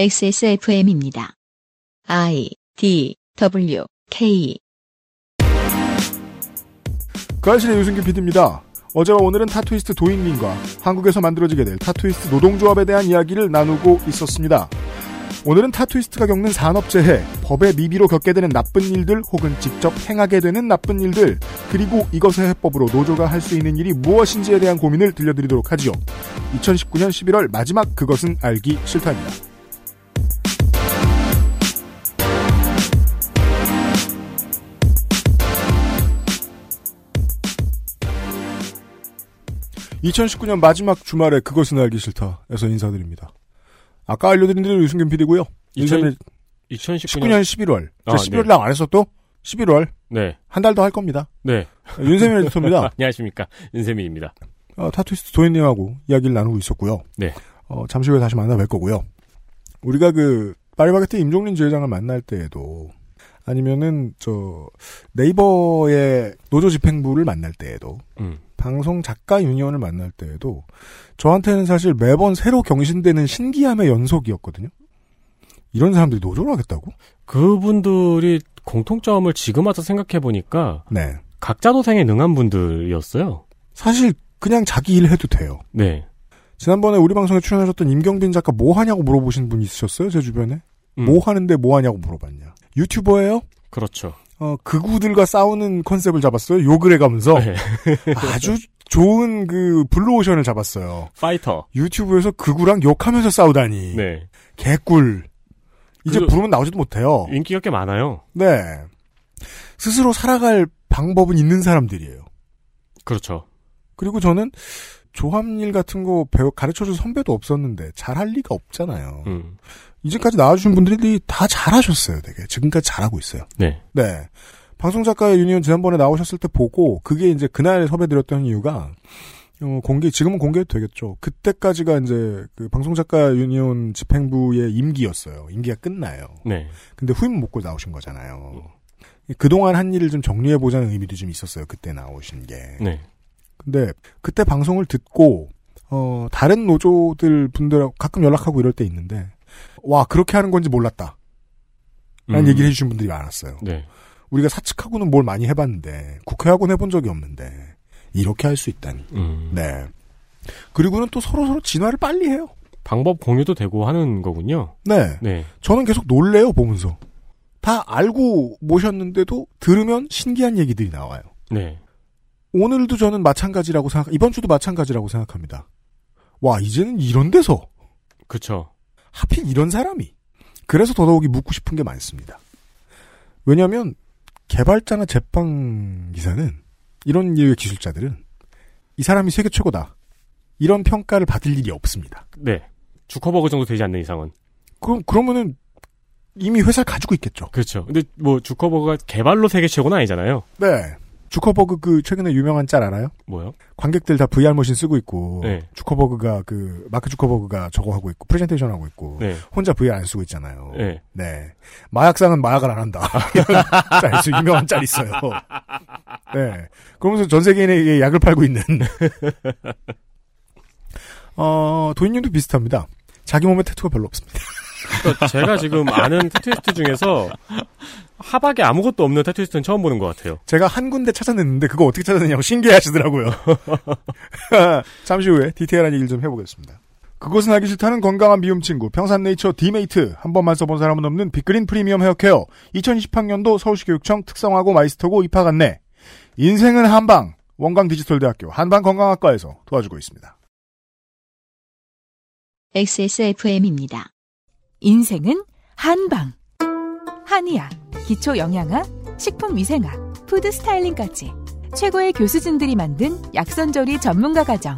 XSFM입니다. I D W K 그알싫의 유승균 PD입니다. 어제와 오늘은 타투이스트 도이님과 한국에서 만들어지게 될 타투이스트 노동조합에 대한 이야기를 나누고 있었습니다. 오늘은 타투이스트가 겪는 산업재해, 법의 미비로 겪게 되는 나쁜 일들 혹은 직접 행하게 되는 나쁜 일들, 그리고 이것의 해법으로 노조가 할 수 있는 일이 무엇인지에 대한 고민을 들려드리도록 하지요. 2019년 11월 마지막 그것은 알기 싫다입니다. (2019년) 마지막 주말에 그것은 알기 싫다에서 인사드립니다. 아까 알려드린 대로 유승균 PD고요. 2000 2019년 2019년 11월. 아, 11월 네. 날안 했어 또? 11월. 네. 한 달 더 할 겁니다. 네. 윤세민 에디터입니다. 안녕하십니까. 윤세민입니다. 어, 타투이스트 도현님하고 이야기를 나누고 있었고요. 네. 어, 잠시 후에 다시 만나 뵐 거고요. 우리가 그, 파리바게트 임종린 지회장을 만날 때에도, 아니면은, 저, 네이버의 노조 집행부를 만날 때에도, 음. 방송 작가 유니온을 만날 때에도, 저한테는 사실 매번 새로 경신되는 신기함의 연속이었거든요. 이런 사람들이 노조를 하겠다고? 그분들이 공통점을 지금 와서 생각해 보니까 네. 각자 도생에 능한 분들이었어요. 사실, 그냥 자기 일 해도 돼요. 네. 지난번에 우리 방송에 출연하셨던 임경빈 작가 뭐 하냐고 물어보신 분 있으셨어요? 제 주변에? 음, 뭐 하는데 뭐 하냐고 물어봤냐. 유튜버예요? 그렇죠. 어, 극우들과 싸우는 컨셉을 잡았어요. 욕을 해가면서 네. 아주 좋은 그 블루오션을 잡았어요. 파이터. 유튜브에서 극우랑 욕하면서 싸우다니. 네. 개꿀. 이제 그- 부르면 나오지도 못해요. 인기가 꽤 많아요. 네. 스스로 살아갈 방법은 있는 사람들이에요. 그렇죠. 그리고 저는 조합일 같은 거 배워 가르쳐줄 선배도 없었는데 잘할 리가 없잖아요. 음. 이제까지 나와주신 분들이 다 잘하셨어요, 되게. 지금까지 잘하고 있어요. 네. 네. 방송작가의 유니온 지난번에 나오셨을 때 보고, 그게 이제 그날 섭외드렸던 이유가, 어, 공개, 지금은 공개해도 되겠죠. 그때까지가 이제 그 방송작가 유니온 집행부의 임기였어요. 임기가 끝나요. 네. 근데 후임 먹고 나오신 거잖아요. 그동안 한 일을 좀 정리해보자는 의미도 좀 있었어요. 그때 나오신 게. 네. 근데 그때 방송을 듣고, 어, 다른 노조들 분들하고 가끔 연락하고 이럴 때 있는데, 와, 그렇게 하는 건지 몰랐다. 라는 음. 얘기를 해주신 분들이 많았어요. 네. 우리가 사측하고는 뭘 많이 해봤는데 국회하고는 해본 적이 없는데 이렇게 할 수 있다니. 음. 네. 그리고는 또 서로 서로 진화를 빨리 해요. 방법 공유도 되고 하는 거군요. 네. 네. 저는 계속 놀래요 보면서. 다 알고 모셨는데도 들으면 신기한 얘기들이 나와요. 네. 오늘도 저는 마찬가지라고 생각. 이번 주도 마찬가지라고 생각합니다. 와 이제는 이런 데서 그쵸. 하필 이런 사람이. 그래서 더더욱이 묻고 싶은 게 많습니다. 왜냐하면 개발자나 제빵 기사는 이런 류의 기술자들은 이 사람이 세계 최고다. 이런 평가를 받을 일이 없습니다. 네. 주커버그 정도 되지 않는 이상은. 그럼 그러면은 이미 회사를 가지고 있겠죠. 그렇죠. 근데 뭐 주커버그가 개발로 세계 최고는 아니잖아요. 네. 주커버그 그 최근에 유명한 짤 알아요? 뭐요? 관객들 다 VR 머신 쓰고 있고 네. 주커버그가 그 마크 주커버그가 저거 하고 있고 프레젠테이션 하고 있고 네. 혼자 VR 안 쓰고 있잖아요. 네. 네. 마약상은 마약을 안 한다. 짤 있어요. 유명한 짤 있어요. 네. 그러면서 전 세계인에게 약을 팔고 있는. 어, 도인님도 비슷합니다. 자기 몸에 태투가 별로 없습니다. 그러니까 제가 지금 아는 타투이스트 중에서 하박에 아무것도 없는 타투이스트는 처음 보는 것 같아요. 제가 한 군데 찾아냈는데 그거 어떻게 찾아냈냐고 신기해 하시더라고요. 잠시 후에 디테일한 얘기를 좀 해보겠습니다. 그것은 알기 싫다는 건강한 비움 친구 평산네이처 디메이트 한 번만 써본 사람은 없는 빅그린 프리미엄 헤어케어 2028년도 서울시 교육청 특성화고 마이스터고 입학 안내 인생은 한방 원광 디지털대학교 한방건강학과에서 도와주고 있습니다. XSFM입니다. 인생은 한방. 한의학, 기초 영양학, 식품 위생학, 푸드 스타일링까지 최고의 교수진들이 만든 약선조리 전문가 과정.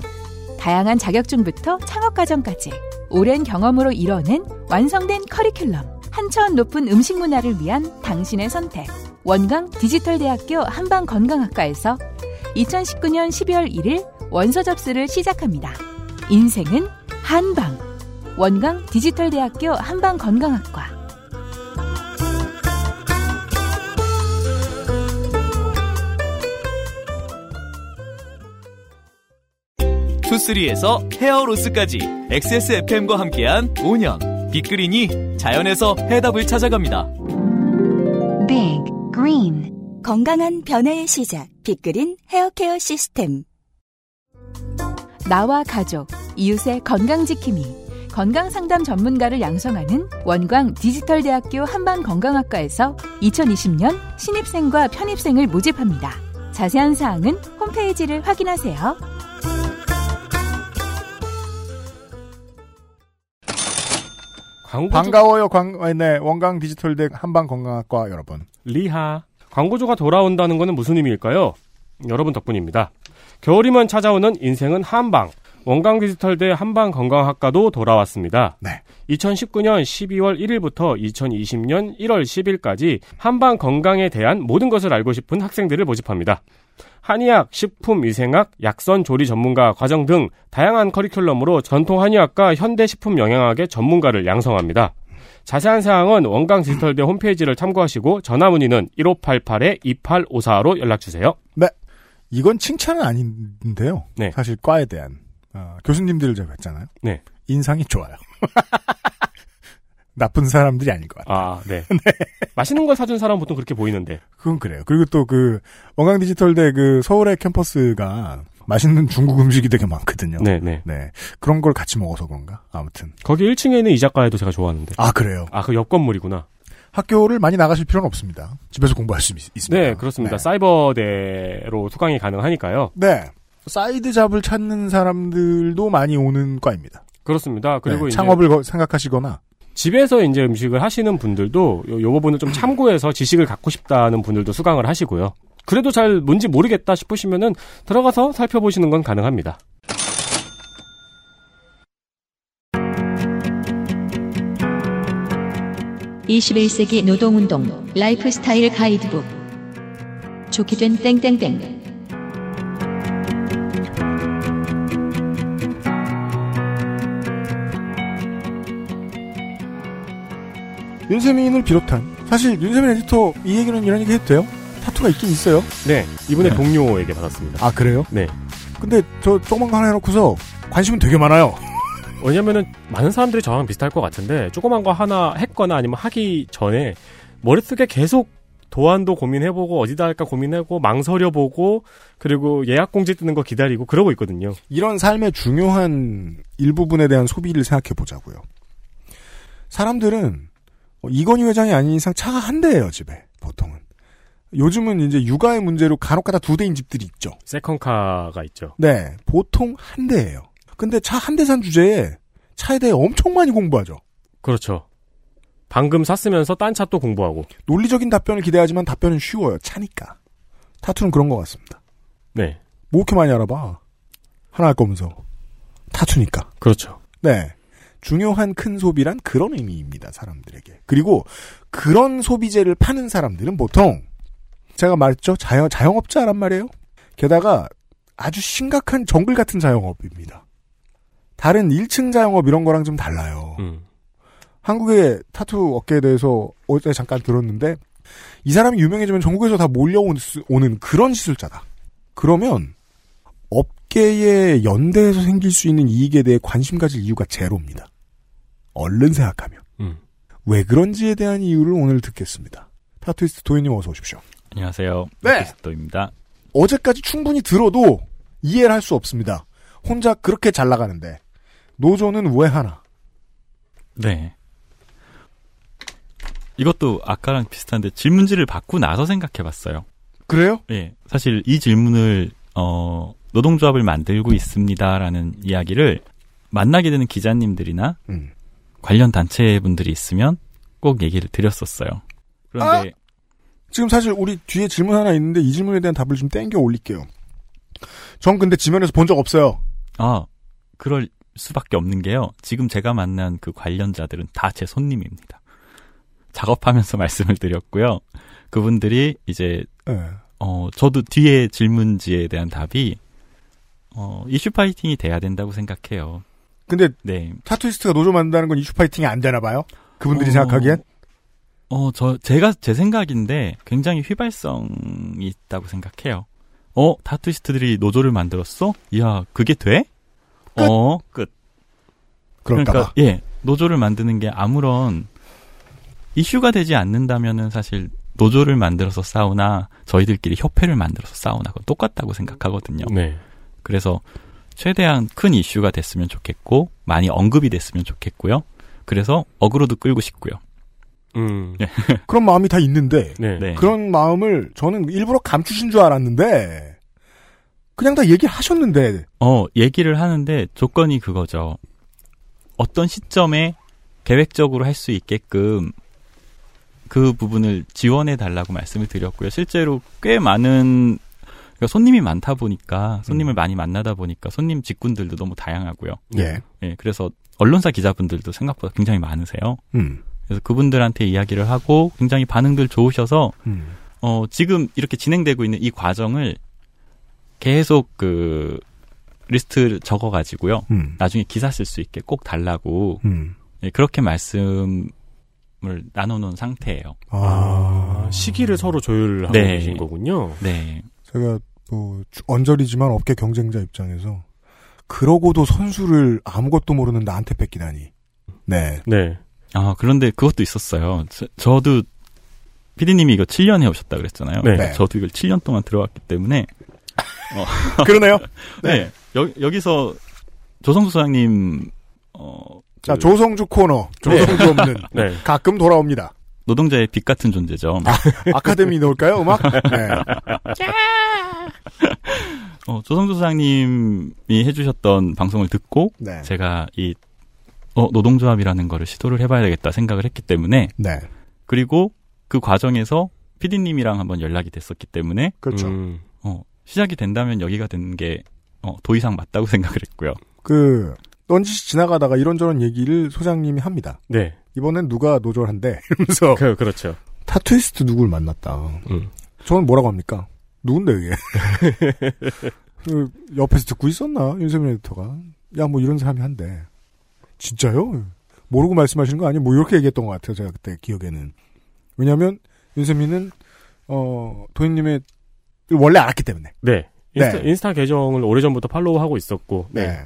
다양한 자격증부터 창업 과정까지 오랜 경험으로 이뤄낸 완성된 커리큘럼. 한차원 높은 음식 문화를 위한 당신의 선택. 원광 디지털대학교 한방건강학과에서 2019년 12월 1일 원서 접수를 시작합니다. 인생은 한방. 원광 디지털대학교 한방건강학과. 투쓰리에서 헤어로스까지 XSFM과 함께한 5년 빅그린이 자연에서 해답을 찾아갑니다. Big Green 건강한 변화의 시작. 빅그린 헤어케어 시스템. 나와 가족, 이웃의 건강 지킴이. 건강 상담 전문가를 양성하는 원광 디지털대학교 한방건강학과에서 2020년 신입생과 편입생을 모집합니다. 자세한 사항은 홈페이지를 확인하세요. 광고 반가워요, 광, 아, 네, 원강 디지털대 한방건강학과 여러분. 리하. 광고주가 돌아온다는 것은 무슨 의미일까요? 여러분 덕분입니다. 겨울이면 찾아오는 인생은 한방. 원광 디지털대 한방 건강학과도 돌아왔습니다. 네. 2019년 12월 1일부터 2020년 1월 10일까지 한방 건강에 대한 모든 것을 알고 싶은 학생들을 모집합니다. 한의학, 식품위생학, 약선 조리 전문가 과정 등 다양한 커리큘럼으로 전통 한의학과 현대 식품 영양학의 전문가를 양성합니다. 자세한 사항은 원강 디지털대 홈페이지를 참고하시고 전화 문의는 1588-2854로 연락 주세요. 이건 칭찬은 아닌데요. 네. 사실 과에 대한 어, 교수님들을 제가 했잖아요. 네. 인상이 좋아요. 나쁜 사람들이 아닐 것 같아요. 아, 네. 맛있는 걸 사준 사람은 보통 그렇게 보이는데. 그건 그래요. 그리고 또 그 원광 디지털대 그 서울의 캠퍼스가 맛있는 중국 음식이 되게 많거든요. 네, 네. 네. 그런 걸 같이 먹어서 그런가? 아무튼. 거기 1층에 있는 이자카야도 제가 좋아하는데. 아, 그래요. 아, 그 옆 건물이구나. 학교를 많이 나가실 필요는 없습니다. 집에서 공부할 수 있, 습니다 네, 그렇습니다. 사이버대로 수강이 가능하니까요. 네. side job을 찾는 사람들도 많이 오는 과입니다. 그렇습니다. 그리고 네, 이제 창업을 거- 생각하시거나 집에서 이제 음식을 하시는 분들도 요, 요 부분을 좀 참고해서 지식을 갖고 싶다는 분들도 수강을 하시고요. 그래도 잘 뭔지 모르겠다 싶으시면은 들어가서 살펴보시는 건 가능합니다. (21세기) 노동운동 라이프스타일 가이드북 좋게 된 땡땡땡 윤세민을 비롯한 사실 윤세민 에디터 이 얘기는 이런 얘기 해도 돼요? 타투가 있긴 있어요. 네, 이분의 네. 동료에게 받았습니다. 아 그래요? 네. 근데 저 조그만 거 하나 해놓고서 관심은 되게 많아요. 왜냐면은 많은 사람들이 저랑 비슷할 것 같은데 조그만 거 하나 했거나 아니면 하기 전에 머릿속에 계속 도안도 고민해보고 어디다 할까 고민하고 망설여보고 그리고 예약 공지 뜨는 거 기다리고 그러고 있거든요. 이런 삶의 중요한 일부분에 대한 소비를 생각해 보자고요. 사람들은 어, 이건희 회장이 아닌 이상 차가 한 대예요 집에 보통은. 요즘은 이제 육아의 문제로 간혹 가다 두 대인 집들이 있죠. 세컨카가 있죠. 네, 보통 한 대예요. 근데 차 한 대 산 주제에 차에 대해 엄청 많이 공부하죠. 그렇죠. 방금 샀으면서 딴 차 또 공부하고. 논리적인 답변을 기대하지만 답변은 쉬워요. 차니까. 타투는 그런 것 같습니다. 네. 뭐 이렇게 많이 알아봐. 하나 할 거면서. 타투니까. 그렇죠. 네. 중요한 큰 소비란 그런 의미입니다, 사람들에게. 그리고 그런 소비재를 파는 사람들은 보통 제가 말했죠. 자영, 자영업자란 말이에요. 게다가 아주 심각한 정글 같은 자영업입니다. 다른 1층 자영업 이런 거랑 좀 달라요. 음. 한국의 타투 업계에 대해서 어제 잠깐 들었는데 이 사람이 유명해지면 전국에서 다 몰려오는 그런 시술자다. 그러면 업계의 연대에서 생길 수 있는 이익에 대해 관심 가질 이유가 제로입니다. 얼른 생각하면. 음. 왜 그런지에 대한 이유를 오늘 듣겠습니다. 타투이스트 도이님 어서 오십시오. 안녕하세요. 네. 도이입니다. 어제까지 충분히 들어도 이해를 할 수 없습니다. 혼자 그렇게 잘 나가는데 노조는 왜 하나? 네. 이것도 아까랑 비슷한데 질문지를 받고 나서 생각해 봤어요. 그래요? 예. 사실 이 질문을 어 노동조합을 만들고 있습니다라는 이야기를 만나게 되는 기자님들이나 음. 관련 단체 분들이 있으면 꼭 얘기를 드렸었어요. 그런데 지금 사실 우리 뒤에 질문 하나 있는데 이 질문에 대한 답을 좀 땡겨 올릴게요. 전 근데 지면에서 본 적 없어요. 아, 그럴 수밖에 없는 게요. 지금 제가 만난 그 관련자들은 다 제 손님입니다. 작업하면서 말씀을 드렸고요. 그분들이 이제 네. 어 저도 뒤에 질문지에 대한 답이 어 이슈 파이팅이 돼야 된다고 생각해요. 근데 네. 타투이스트가 노조 만든다는 건 이슈 파이팅이 안 되나 봐요. 그분들이 어, 생각하기엔 어, 저, 제가, 제 생각인데 굉장히 휘발성이 있다고 생각해요. 어, 타투이스트들이 노조를 만들었어? 이야, 그게 돼? 끝. 어, 끝. 그러니까, 예. 노조를 만드는 게 아무런 이슈가 되지 않는다면은 사실 노조를 만들어서 싸우나 저희들끼리 협회를 만들어서 싸우나 그건 똑같다고 생각하거든요. 네. 그래서 최대한 큰 이슈가 됐으면 좋겠고 많이 언급이 됐으면 좋겠고요. 그래서 어그로도 끌고 싶고요. 음. 그런 마음이 다 있는데 네. 네. 그런 마음을 저는 일부러 감추신 줄 알았는데 그냥 다 얘기하셨는데 어, 얘기를 하는데 조건이 그거죠. 어떤 시점에 계획적으로 할 수 있게끔 그 부분을 지원해 달라고 말씀을 드렸고요. 실제로 꽤 많은 그러니까 손님이 많다 보니까 손님을 많이 만나다 보니까 손님 직군들도 너무 다양하고요. 예. 예, 그래서 언론사 기자분들도 생각보다 굉장히 많으세요. 음. 그래서 그분들한테 이야기를 하고 굉장히 반응들 좋으셔서 음. 어, 지금 이렇게 진행되고 있는 이 과정을 계속 그 리스트를 적어 가지고요. 음. 나중에 기사 쓸 수 있게 꼭 달라고 음. 예, 그렇게 말씀 을 나눠놓은 상태예요. 아, 아, 시기를 서로 조율하고 네. 계신 거군요. 네, 제가 뭐 주- 언저리지만 업계 경쟁자 입장에서 그러고도 선수를 아무것도 모르는 나한테 뺏기다니. 네. 네. 아 그런데 그것도 있었어요. 저, 도 피디님이 이거 7년 해오셨다 그랬잖아요. 네. 저도 이걸 7년 동안 들어왔기 때문에 그러네요. 네, 여, 여기서 조성수 소장님 어, 자, 그 조성주 코너. 조성주 없는. 네. 가끔 돌아옵니다. 노동자의 빛 같은 존재죠. 아카데미 넣을까요, 음악? 네. 어, 조성수 소장님이 해주셨던 방송을 듣고 네. 제가 이 어, 노동조합이라는 거를 시도를 해봐야 되겠다 생각을 했기 때문에 네. 그리고 그 과정에서 피디님이랑 한번 연락이 됐었기 때문에 그렇죠. 음. 어, 시작이 된다면 여기가 되는 게 어, 더 이상 맞다고 생각을 했고요. 그, 넌지시 지나가다가 이런저런 얘기를 소장님이 합니다. 네. 이번엔 누가 노조한데? 이러면서. 그, 그렇죠. 타투이스트 누굴 만났다. 음. 저는 뭐라고 합니까? 누군데, 이게? 그 옆에서 듣고 있었나? 윤세민 에디터가. 야, 뭐 이런 사람이 한대. 진짜요? 모르고 말씀하시는 거 아니에요? 뭐 이렇게 얘기했던 것 같아요. 제가 그때 기억에는. 왜냐면, 윤세민은, 어, 도인님의, 원래 알았기 때문에. 네. 인스타, 네. 인스타 계정을 오래전부터 팔로우하고 있었고. 네.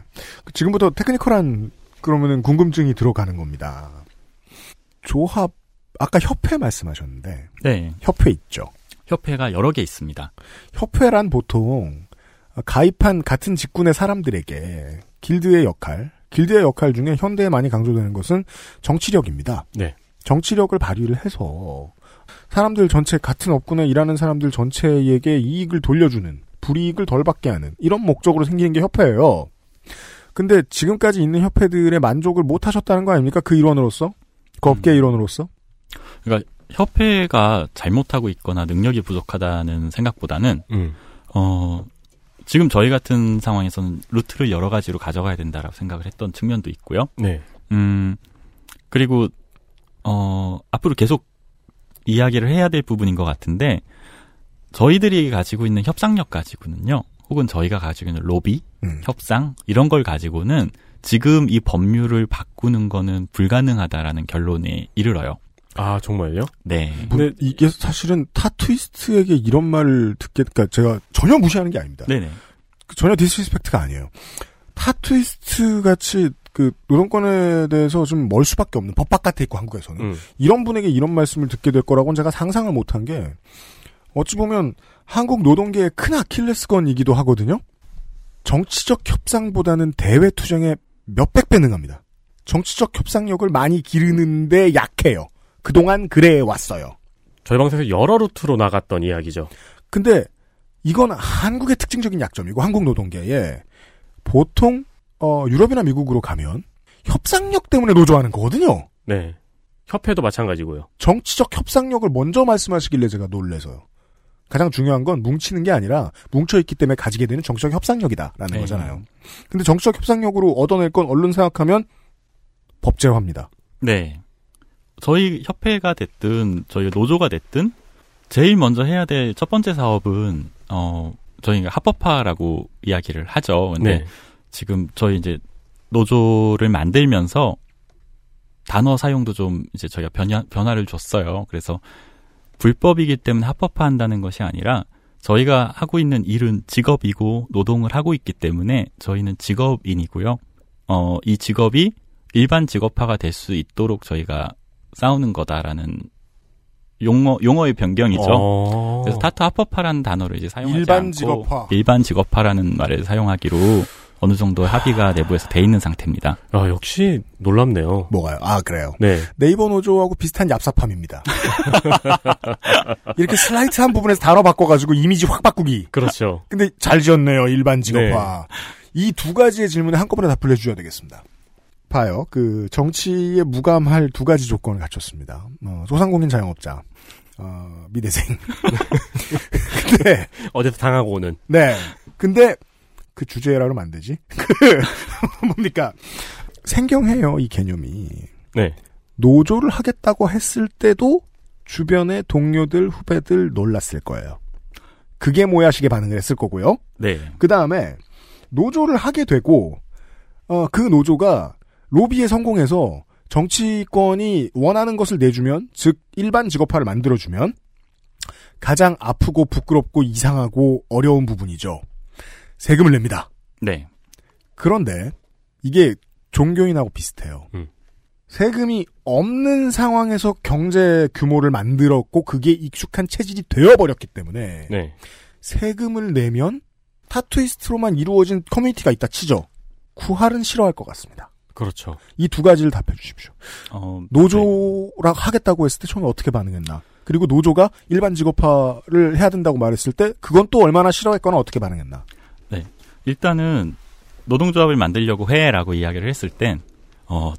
지금부터 테크니컬한, 그러면은 궁금증이 들어가는 겁니다. 조합, 아까 협회 말씀하셨는데, 네, 협회 있죠. 협회가 여러 개 있습니다. 협회란 보통 가입한 같은 직군의 사람들에게 길드의 역할, 길드의 역할 중에 현대에 많이 강조되는 것은 정치력입니다. 네. 정치력을 발휘를 해서 사람들 전체 같은 업군에 일하는 사람들 전체에게 이익을 돌려주는 불이익을 덜 받게 하는 이런 목적으로 생기는 게 협회예요. 근데 지금까지 있는 협회들의 만족을 못 하셨다는 거 아닙니까? 그 일원으로서? 그 업계 음. 일원으로서? 협회가 잘못하고 있거나 능력이 부족하다는 생각보다는 음. 어, 지금 저희 같은 상황에서는 루트를 여러 가지로 가져가야 된다라고 생각을 했던 측면도 있고요. 네. 음, 그리고, 어, 앞으로 계속 이야기를 해야 될 부분인 것 같은데, 저희들이 가지고 있는 협상력 가지고는요, 혹은 저희가 가지고 있는 로비, 음. 협상, 이런 걸 가지고는 지금 이 법률을 바꾸는 거는 불가능하다라는 결론에 이르러요. 아, 정말요? 네. 뭐, 근데- 이게 사실은 타투이스트에게 이런 말을 듣게, 그니까 제가 전혀 무시하는 게 아닙니다. 네네. 그 전혀 disrespect가 아니에요. 타투이스트 같이 그 노동권에 대해서 좀 멀 수밖에 없는 법 바깥에 있고 한국에서는 음. 이런 분에게 이런 말씀을 듣게 될 거라고는 제가 상상을 못한 게 어찌 보면 한국 노동계의 큰 아킬레스건이기도 하거든요. 정치적 협상보다는 대외 투쟁에 몇백 배 능합니다. 정치적 협상력을 많이 기르는데 약해요. 그동안 그래 왔어요. 저희 방송에서 여러 루트로 나갔던 이야기죠. 근데 이건 한국의 특징적인 약점이고 한국 노동계에 보통 어, 유럽이나 미국으로 가면 협상력 때문에 노조하는 거거든요. 네. 협회도 마찬가지고요. 정치적 협상력을 먼저 말씀하시길래 제가 놀래서요. 가장 중요한 건 뭉치는 게 아니라 뭉쳐있기 때문에 가지게 되는 정치적 협상력이다라는 네. 거잖아요. 근데 정치적 협상력으로 얻어낼 건 얼른 생각하면 법제화입니다. 네. 저희 협회가 됐든 저희 노조가 됐든 제일 먼저 해야 될 첫 번째 사업은 어 저희가 합법화라고 이야기를 하죠. 근데 네. 지금 저희 이제 노조를 만들면서 단어 사용도 좀 이제 저희가 변화, 변화를 줬어요. 그래서 불법이기 때문에 합법화한다는 것이 아니라 저희가 하고 있는 일은 직업이고 노동을 하고 있기 때문에 저희는 직업인이고요. 어, 이 직업이 일반 직업화가 될 수 있도록 저희가 싸우는 거다라는 용어 용어의 변경이죠. 어. 그래서 타투 합법화라는 단어를 이제 사용하지 일반 않고 직업화. 일반 직업화라는 말을 사용하기로 어느 정도 합의가 내부에서 돼 있는 상태입니다. 아, 역시 놀랍네요. 뭐가요? 아 그래요. 네. 네이버 노조하고 비슷한 얍삽함입니다. 이렇게 슬라이트한 부분에서 단어 바꿔가지고 이미지 확 바꾸기. 그렇죠. 근데 잘 지었네요. 일반 직업화. 이두 가지의 질문에 한꺼번에 답을 해주셔야 되겠습니다. 봐요. 그 정치에 무감할 두 가지 조건을 갖췄습니다. 어, 소상공인 자영업자, 어, 미대생. 근데 어디서 당하고 오는. 네. 근데 그 주제라 그러면 안 되지. 그 뭡니까? 생경해요 이 개념이. 네. 노조를 하겠다고 했을 때도 주변의 동료들, 후배들 놀랐을 거예요. 그게 뭐야 식의 반응을 했을 거고요. 네. 그 다음에 노조를 하게 되고 어, 그 노조가 로비에 성공해서 정치권이 원하는 것을 내주면 즉 일반 직업화를 만들어주면 가장 아프고 부끄럽고 이상하고 어려운 부분이죠. 세금을 냅니다. 네. 그런데 이게 종교인하고 비슷해요. 음. 세금이 없는 상황에서 경제 규모를 만들었고 그게 익숙한 체질이 되어버렸기 때문에 네. 세금을 내면 타투이스트로만 이루어진 커뮤니티가 있다 치죠. 구할은 싫어할 것 같습니다. 그렇죠. 이 두 가지를 답해 주십시오. 어, 노조라 하겠다고 했을 때 처음에 어떻게 반응했나? 그리고 노조가 일반 직업화를 해야 된다고 말했을 때 그건 또 얼마나 싫어했거나 어떻게 반응했나? 일단은 노동조합을 만들려고 해라고 이야기를 했을 땐 어,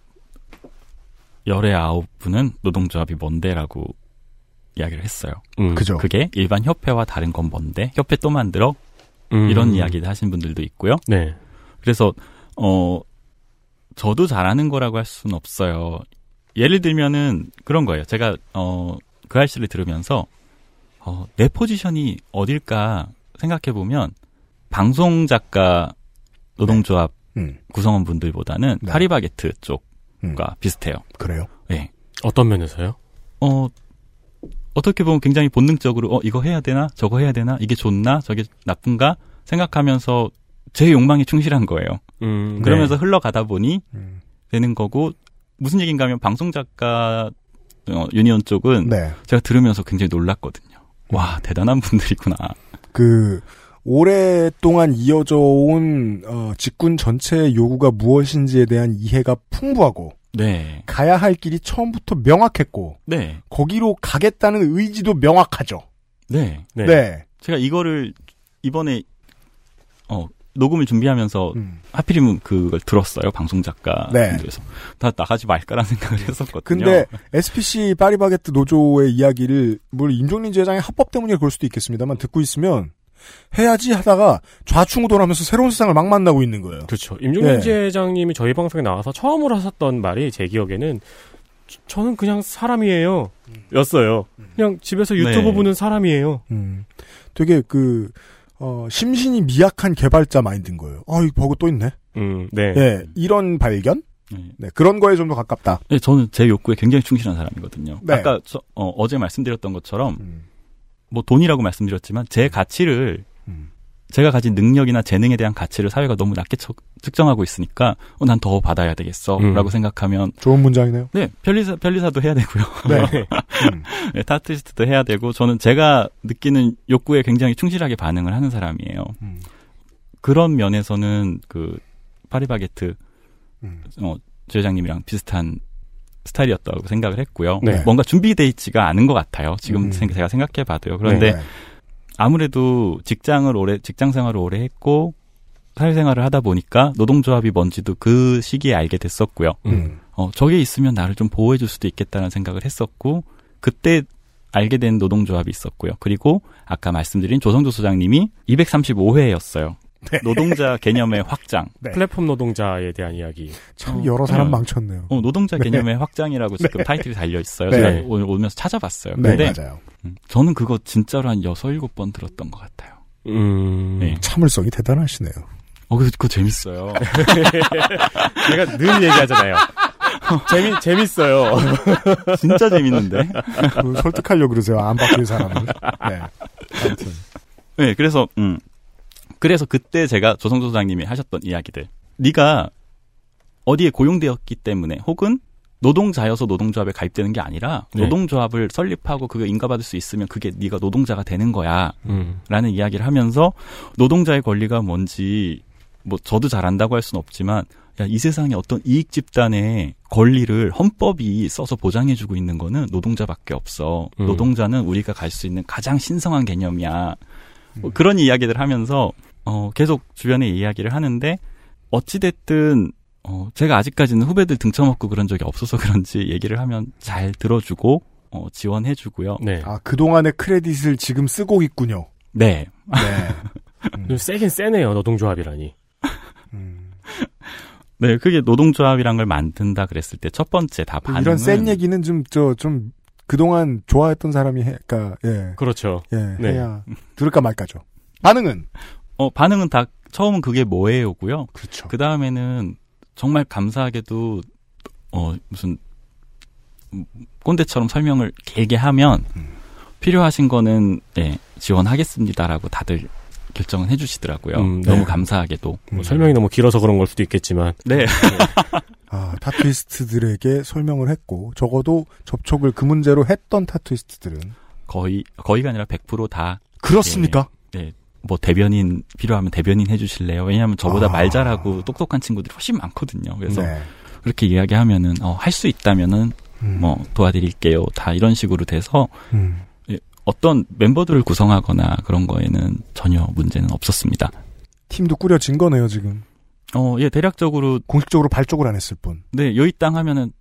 열의 아홉 분은 노동조합이 뭔데라고 이야기를 했어요. 음. 그죠? 그게 일반 협회와 다른 건 뭔데? 협회 또 만들어? 음. 이런 이야기를 하신 분들도 있고요. 네. 그래서 어 저도 잘하는 거라고 할 수는 없어요. 예를 들면은 그런 거예요. 제가 어그 알씨를 들으면서 어, 내 포지션이 어딜까 생각해 보면 방송 작가 노동조합 음, 구성원분들보다는 네. 파리바게트 쪽과 음, 비슷해요. 그래요. 예. 어떤 면에서요? 어 어떻게 보면 굉장히 본능적으로 어 이거 해야 되나 저거 해야 되나 이게 좋나 저게 나쁜가 생각하면서 제 욕망에 충실한 거예요. 음. 그러면서 흘러가다 보니 음, 되는 거고 무슨 얘기인가 하면 방송 작가 어, 유니온 쪽은 네. 제가 들으면서 굉장히 놀랐거든요. 와 대단한 분들이구나. 그 오랫동안 이어져 온 어, 직군 전체의 요구가 무엇인지에 대한 이해가 풍부하고 네, 가야 할 길이 처음부터 명확했고 네, 거기로 가겠다는 의지도 명확하죠. 네. 네. 네. 제가 이거를 이번에 어 녹음을 준비하면서 음. 하필이면 그걸 들었어요 방송 작가 네. 분들에서 다 나가지 말까라는 생각을 했었거든요. 근데 SPC 파리바게트 노조의 이야기를 물론 임종린 제장의 합법 때문에 그럴 수도 있겠습니다만 듣고 있으면 해야지 하다가 좌충우 돌하면서 새로운 세상을 막 만나고 있는 거예요. 그렇죠. 임종민 네. 지회장님이 저희 방송에 나와서 처음으로 하셨던 말이 제 기억에는 저- 저는 그냥 사람이에요. 였어요. 그냥 집에서 유튜브 네. 보는 사람이에요. 음. 되게 그 어, 심신이 미약한 개발자 마인드인 거예요. 아, 이 버그 또 있네. 음, 네. 예, 이런 발견? 네. 네, 그런 거에 좀 더 가깝다. 네, 저는 제 욕구에 굉장히 충실한 사람이거든요. 네. 아까 저, 어, 제 말씀드렸던 것처럼 음. 뭐 돈이라고 말씀드렸지만 제 가치를 음. 제가 가진 능력이나 재능에 대한 가치를 사회가 너무 낮게 척- 측정하고 있으니까 어, 난 더 받아야 되겠어라고 음. 생각하면 좋은 문장이네요. 네 편리사 편리사도 해야 되고요. 네. 음. 네, 타투이스트도 해야 되고 저는 제가 느끼는 욕구에 굉장히 충실하게 반응을 하는 사람이에요. 음. 그런 면에서는 그 파리바게트 음. 어, 주회장님이랑 비슷한 스타일이었다고 생각을 했고요. 네. 뭔가 준비돼 있지가 않은 것 같아요. 지금 음. 생- 제가 생각해 봐도요. 그런데 네. 아무래도 직장을 오래 직장 생활을 오래 했고 사회생활을 하다 보니까 노동조합이 뭔지도 그 시기에 알게 됐었고요. 음. 어, 저게 있으면 나를 좀 보호해 줄 수도 있겠다는 생각을 했었고 그때 알게 된 노동조합이 있었고요. 그리고 아까 말씀드린 조성조 소장님이 235회였어요. 네. 노동자 개념의 확장. 네. 플랫폼 노동자에 대한 이야기. 참 어, 여러 사람 네. 망쳤네요. 어, 노동자 개념의 확장이라고 지금 타이틀이 달려 있어요. 네. 제가 오늘 오면서 찾아봤어요. 네, 근데 맞아요. 음, 저는 그거 진짜로 한 여섯 일곱 번 들었던 것 같아요. 음. 네. 참을성이 대단하시네요. 어, 그거, 그거 재밌어요. 제가 늘 얘기하잖아요. 재미, 재밌어요. 진짜 재밌는데. 그 설득하려고 그러세요. 안 바뀔 사람을. 네. 아무튼. 네, 그래서 음. 그래서 그때 제가 조성조 소장님이 하셨던 이야기들. 네가 어디에 고용되었기 때문에 혹은 노동자여서 노동조합에 가입되는 게 아니라 네. 노동조합을 설립하고 그거 인가받을 수 있으면 그게 네가 노동자가 되는 거야. 음. 라는 이야기를 하면서 노동자의 권리가 뭔지 뭐 저도 잘 안다고 할 수는 없지만 야, 이 세상에 어떤 이익 집단의 권리를 헌법이 써서 보장해주고 있는 거는 노동자밖에 없어. 음. 노동자는 우리가 갈 수 있는 가장 신성한 개념이야. 뭐 그런 이야기들 하면서 어, 계속 주변에 이야기를 하는데 어찌됐든 어, 제가 아직까지는 후배들 등쳐먹고 그런 적이 없어서 그런지 얘기를 하면 잘 들어주고 어, 지원해주고요. 네. 아, 그동안의 크레딧을 지금 쓰고 있군요. 네. 네. 좀 세긴 세네요, 노동조합이라니. 음. 네, 그게 노동조합이란 걸 만든다 그랬을 때 첫 번째 다 반응은 이런 센 얘기는 좀, 저, 좀, 그동안 좋아했던 사람이 해, 그니까, 예. 그렇죠. 예, 네. 해야, 들을까 말까죠. 반응은? 어, 반응은 다 처음은 그게 뭐예요고요. 그렇죠. 그 다음에는 정말 감사하게도 어 무슨 음, 꼰대처럼 설명을 길게 하면 음. 필요하신 거는 예, 지원하겠습니다라고 다들 결정은 해주시더라고요. 음, 네. 너무 감사하게도. 뭐 설명이 너무 길어서 그런 걸 수도 있겠지만. 네. 아, 타투이스트들에게 설명을 했고, 적어도 접촉을 그 문제로 했던 타투이스트들은. 거의 거의가 아니라 100%다 그렇습니까? 네. 뭐 대변인 필요하면 대변인 해주실래요? 왜냐하면 저보다 아. 말 잘하고 똑똑한 친구들이 훨씬 많거든요. 그래서 네. 그렇게 이야기하면은 어, 할 수 있다면은 음, 뭐 도와드릴게요. 다 이런 식으로 돼서 음. 어떤 멤버들을 구성하거나 그런 거에는 전혀 문제는 없었습니다. 팀도 꾸려진 거네요, 지금. 어, 예, 대략적으로 공식적으로 발족을 안 했을 뿐. 네, 여의 땅 하면은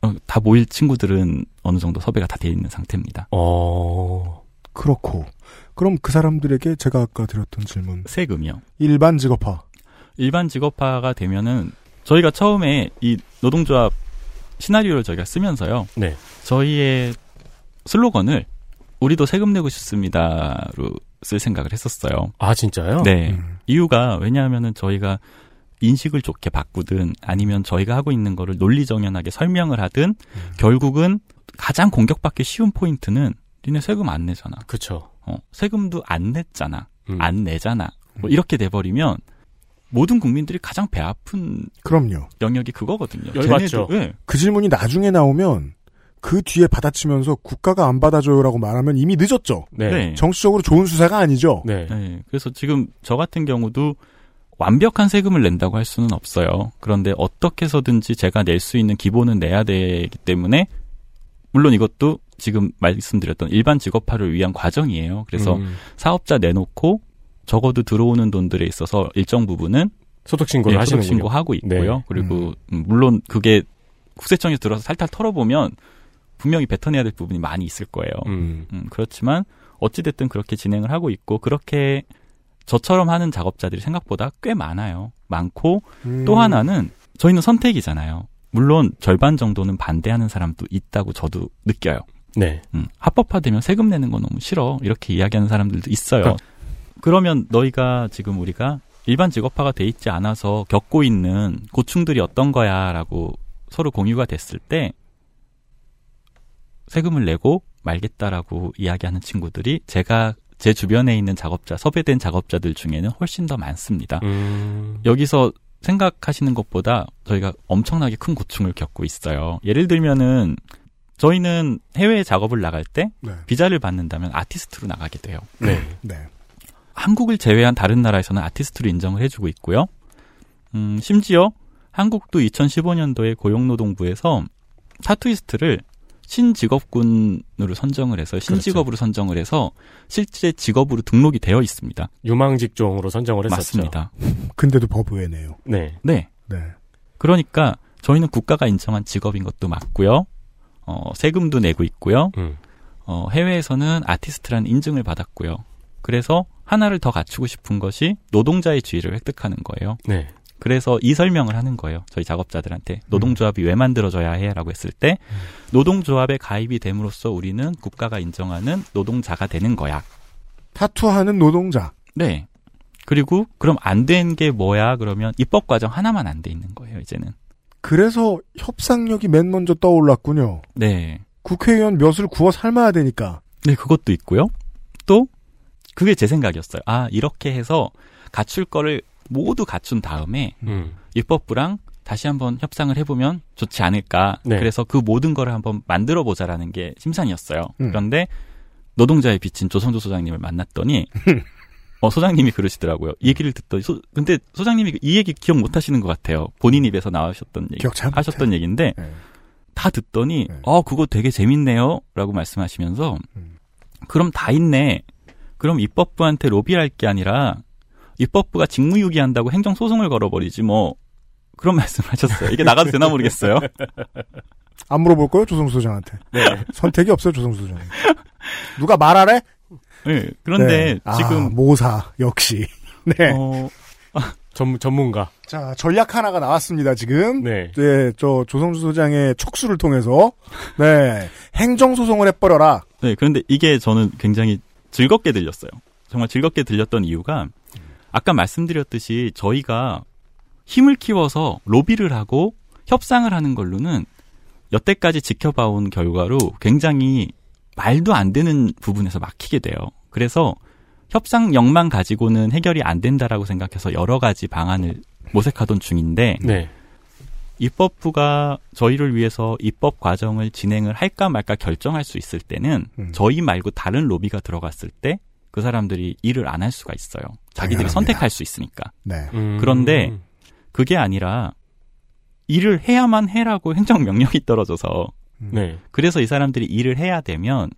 어, 다 모일 친구들은 어느 정도 섭외가 다 돼 있는 상태입니다. 어. 그렇고. 그럼 그 사람들에게 제가 아까 드렸던 질문. 세금이요. 일반 직업화. 일반 직업화가 되면은 저희가 처음에 이 노동조합 시나리오를 저희가 쓰면서요. 네. 저희의 슬로건을 우리도 세금 내고 싶습니다로 쓸 생각을 했었어요. 아, 진짜요? 네. 음. 이유가 왜냐하면은 저희가 인식을 좋게 바꾸든 아니면 저희가 하고 있는 거를 논리정연하게 설명을 하든 결국은 가장 공격받기 쉬운 포인트는 니네 세금 안 내잖아. 그쵸. 어, 세금도 안 냈잖아. 음. 안 내잖아. 뭐 이렇게 돼버리면 모든 국민들이 가장 배 아픈 그럼요. 영역이 그거거든요. 열받죠. 예. 그 질문이 나중에 나오면 그 뒤에 받아치면서 국가가 안 받아줘요라고 말하면 이미 늦었죠. 네. 네. 정치적으로 좋은 수사가 아니죠. 네. 네. 그래서 지금 저 같은 경우도 완벽한 세금을 낸다고 할 수는 없어요. 그런데 어떻게 해서든지 제가 낼 수 있는 기본은 내야 되기 때문에 물론 이것도 지금 말씀드렸던 일반 직업화를 위한 과정이에요. 그래서 음. 사업자 내놓고 적어도 들어오는 돈들에 있어서 일정 부분은 소득 신고를 예, 하시는군요. 소득 신고하고 있고요. 네. 그리고 음, 물론 그게 국세청에 들어서 살탈 털어보면 분명히 뱉어내야 될 부분이 많이 있을 거예요. 음. 음, 그렇지만 어찌됐든 그렇게 진행을 하고 있고 그렇게 저처럼 하는 작업자들이 생각보다 꽤 많아요. 많고 음. 또 하나는 저희는 선택이잖아요. 물론 절반 정도는 반대하는 사람도 있다고 저도 느껴요. 네. 음, 합법화되면 세금 내는 거 너무 싫어. 이렇게 이야기하는 사람들도 있어요. 그러니까- 그러면 너희가 지금 우리가 일반 직업화가 돼 있지 않아서 겪고 있는 고충들이 어떤 거야라고 서로 공유가 됐을 때 세금을 내고 말겠다라고 이야기하는 친구들이 제가 제 주변에 있는 작업자, 섭외된 작업자들 중에는 훨씬 더 많습니다. 음. 여기서 생각하시는 것보다 저희가 엄청나게 큰 고충을 겪고 있어요. 예를 들면은 저희는 해외 작업을 나갈 때 네. 비자를 받는다면 아티스트로 나가게 돼요. 네. 네. 한국을 제외한 다른 나라에서는 아티스트로 인정을 해주고 있고요. 음, 심지어 한국도 2015년도에 고용노동부에서 타투이스트를 신직업군으로 선정을 해서 신직업으로 선정을 해서 실제 직업으로 등록이 되어 있습니다. 유망 직종으로 선정을 했었죠. 맞습니다. 근데도 법 외네요. 네. 네. 네. 그러니까 저희는 국가가 인정한 직업인 것도 맞고요. 어, 세금도 내고 있고요. 음. 어, 해외에서는 아티스트라는 인증을 받았고요. 그래서 하나를 더 갖추고 싶은 것이 노동자의 지위를 획득하는 거예요. 네. 그래서 이 설명을 하는 거예요. 저희 작업자들한테 노동조합이 왜 만들어져야 해라고 했을 때 노동조합에 가입이 됨으로써 우리는 국가가 인정하는 노동자가 되는 거야. 타투하는 노동자. 네. 그리고 그럼 안 된 게 뭐야? 그러면 입법 과정 하나만 안 돼 있는 거예요. 이제는. 그래서 협상력이 맨 먼저 떠올랐군요. 네. 국회의원 몇을 구워 삶아야 되니까. 네, 그것도 있고요. 또 그게 제 생각이었어요. 아, 이렇게 해서 갖출 거를 모두 갖춘 다음에 음. 입법부랑 다시 한번 협상을 해보면 좋지 않을까. 네. 그래서 그 모든 거를 한번 만들어 보자라는 게 심산이었어요. 음. 그런데 노동자의 빚인 조성조 소장님을 만났더니 어, 소장님이 그러시더라고요. 이 얘기를 듣더니 소, 근데 소장님이 이 얘기 기억 못 하시는 것 같아요. 본인 입에서 나오셨던 얘기 기억 잘 못해. 하셨던 얘기인데 네. 다 듣더니 네. 어 그거 되게 재밌네요 라고 말씀하시면서 음. 그럼 다 있네. 그럼 입법부한테 로비할 게 아니라 입법부가 직무유기한다고 행정소송을 걸어버리지 뭐 그런 말씀을 하셨어요. 이게 나가도 되나 모르겠어요. 안 물어볼 거예요, 조성수 소장한테. 네. 선택이 없어요, 조성수 소장. 누가 말하래? 네, 그런데 네. 아, 지금 모사 역시. 네. 어, 전, 전문가. 자 전략 하나가 나왔습니다 지금. 네. 네, 저 조성수 소장의 촉수를 통해서 네 행정 소송을 해버려라. 네, 그런데 이게 저는 굉장히 즐겁게 들렸어요. 정말 즐겁게 들렸던 이유가 아까 말씀드렸듯이 저희가 힘을 키워서 로비를 하고 협상을 하는 걸로는 여태까지 지켜봐온 결과로 굉장히 말도 안 되는 부분에서 막히게 돼요. 그래서 협상력만 가지고는 해결이 안 된다라고 생각해서 여러 가지 방안을 모색하던 중인데 네. 입법부가 저희를 위해서 입법 과정을 진행을 할까 말까 결정할 수 있을 때는 음. 저희 말고 다른 로비가 들어갔을 때 그 사람들이 일을 안 할 수가 있어요. 자기들이 당연합니다. 선택할 수 있으니까. 네. 음. 그런데 그게 아니라 일을 해야만 해라고 행정명령이 떨어져서 네. 그래서 이 사람들이 일을 해야 되면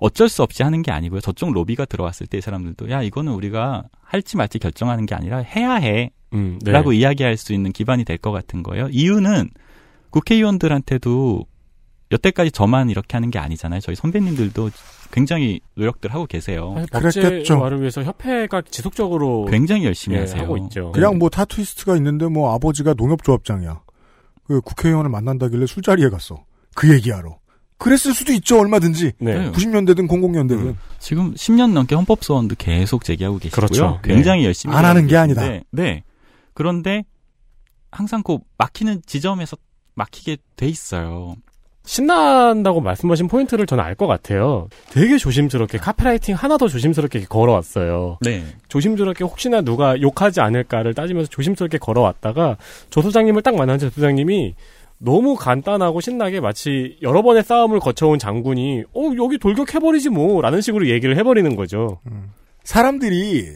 어쩔 수 없이 하는 게 아니고요. 저쪽 로비가 들어왔을 때 이 사람들도 야 이거는 우리가 할지 말지 결정하는 게 아니라 해야 해. 음, 네. 라고 이야기할 수 있는 기반이 될 것 같은 거예요. 이유는 국회의원들한테도 여태까지 저만 이렇게 하는 게 아니잖아요. 저희 선배님들도 굉장히 노력들 하고 계세요. 그랬겠죠. 법제화를 위해서 협회가 지속적으로 굉장히 열심히 예, 하세요. 하고 있죠. 그냥 뭐 타투이스트가 있는데 뭐 아버지가 농협조합장이야. 그 국회의원을 만난다길래 술자리에 갔어. 그 얘기하러. 그랬을 수도 있죠, 얼마든지. 네. 네. 90년대든 00년대든. 음. 지금 10년 넘게 헌법소원도 계속 제기하고 계시고요. 그렇죠. 굉장히 열심히 안 하는 게 아니다. 네. 그런데 항상 그 막히는 지점에서 막히게 돼 있어요. 신난다고 말씀하신 포인트를 저는 알 것 같아요. 되게 조심스럽게 카피라이팅 하나도 조심스럽게 걸어왔어요. 네. 조심스럽게 혹시나 누가 욕하지 않을까를 따지면서 조심스럽게 걸어왔다가 조 소장님을 딱 만난 조 소장님이 너무 간단하고 신나게 마치 여러 번의 싸움을 거쳐온 장군이 어 여기 돌격해버리지 뭐라는 식으로 얘기를 해버리는 거죠. 사람들이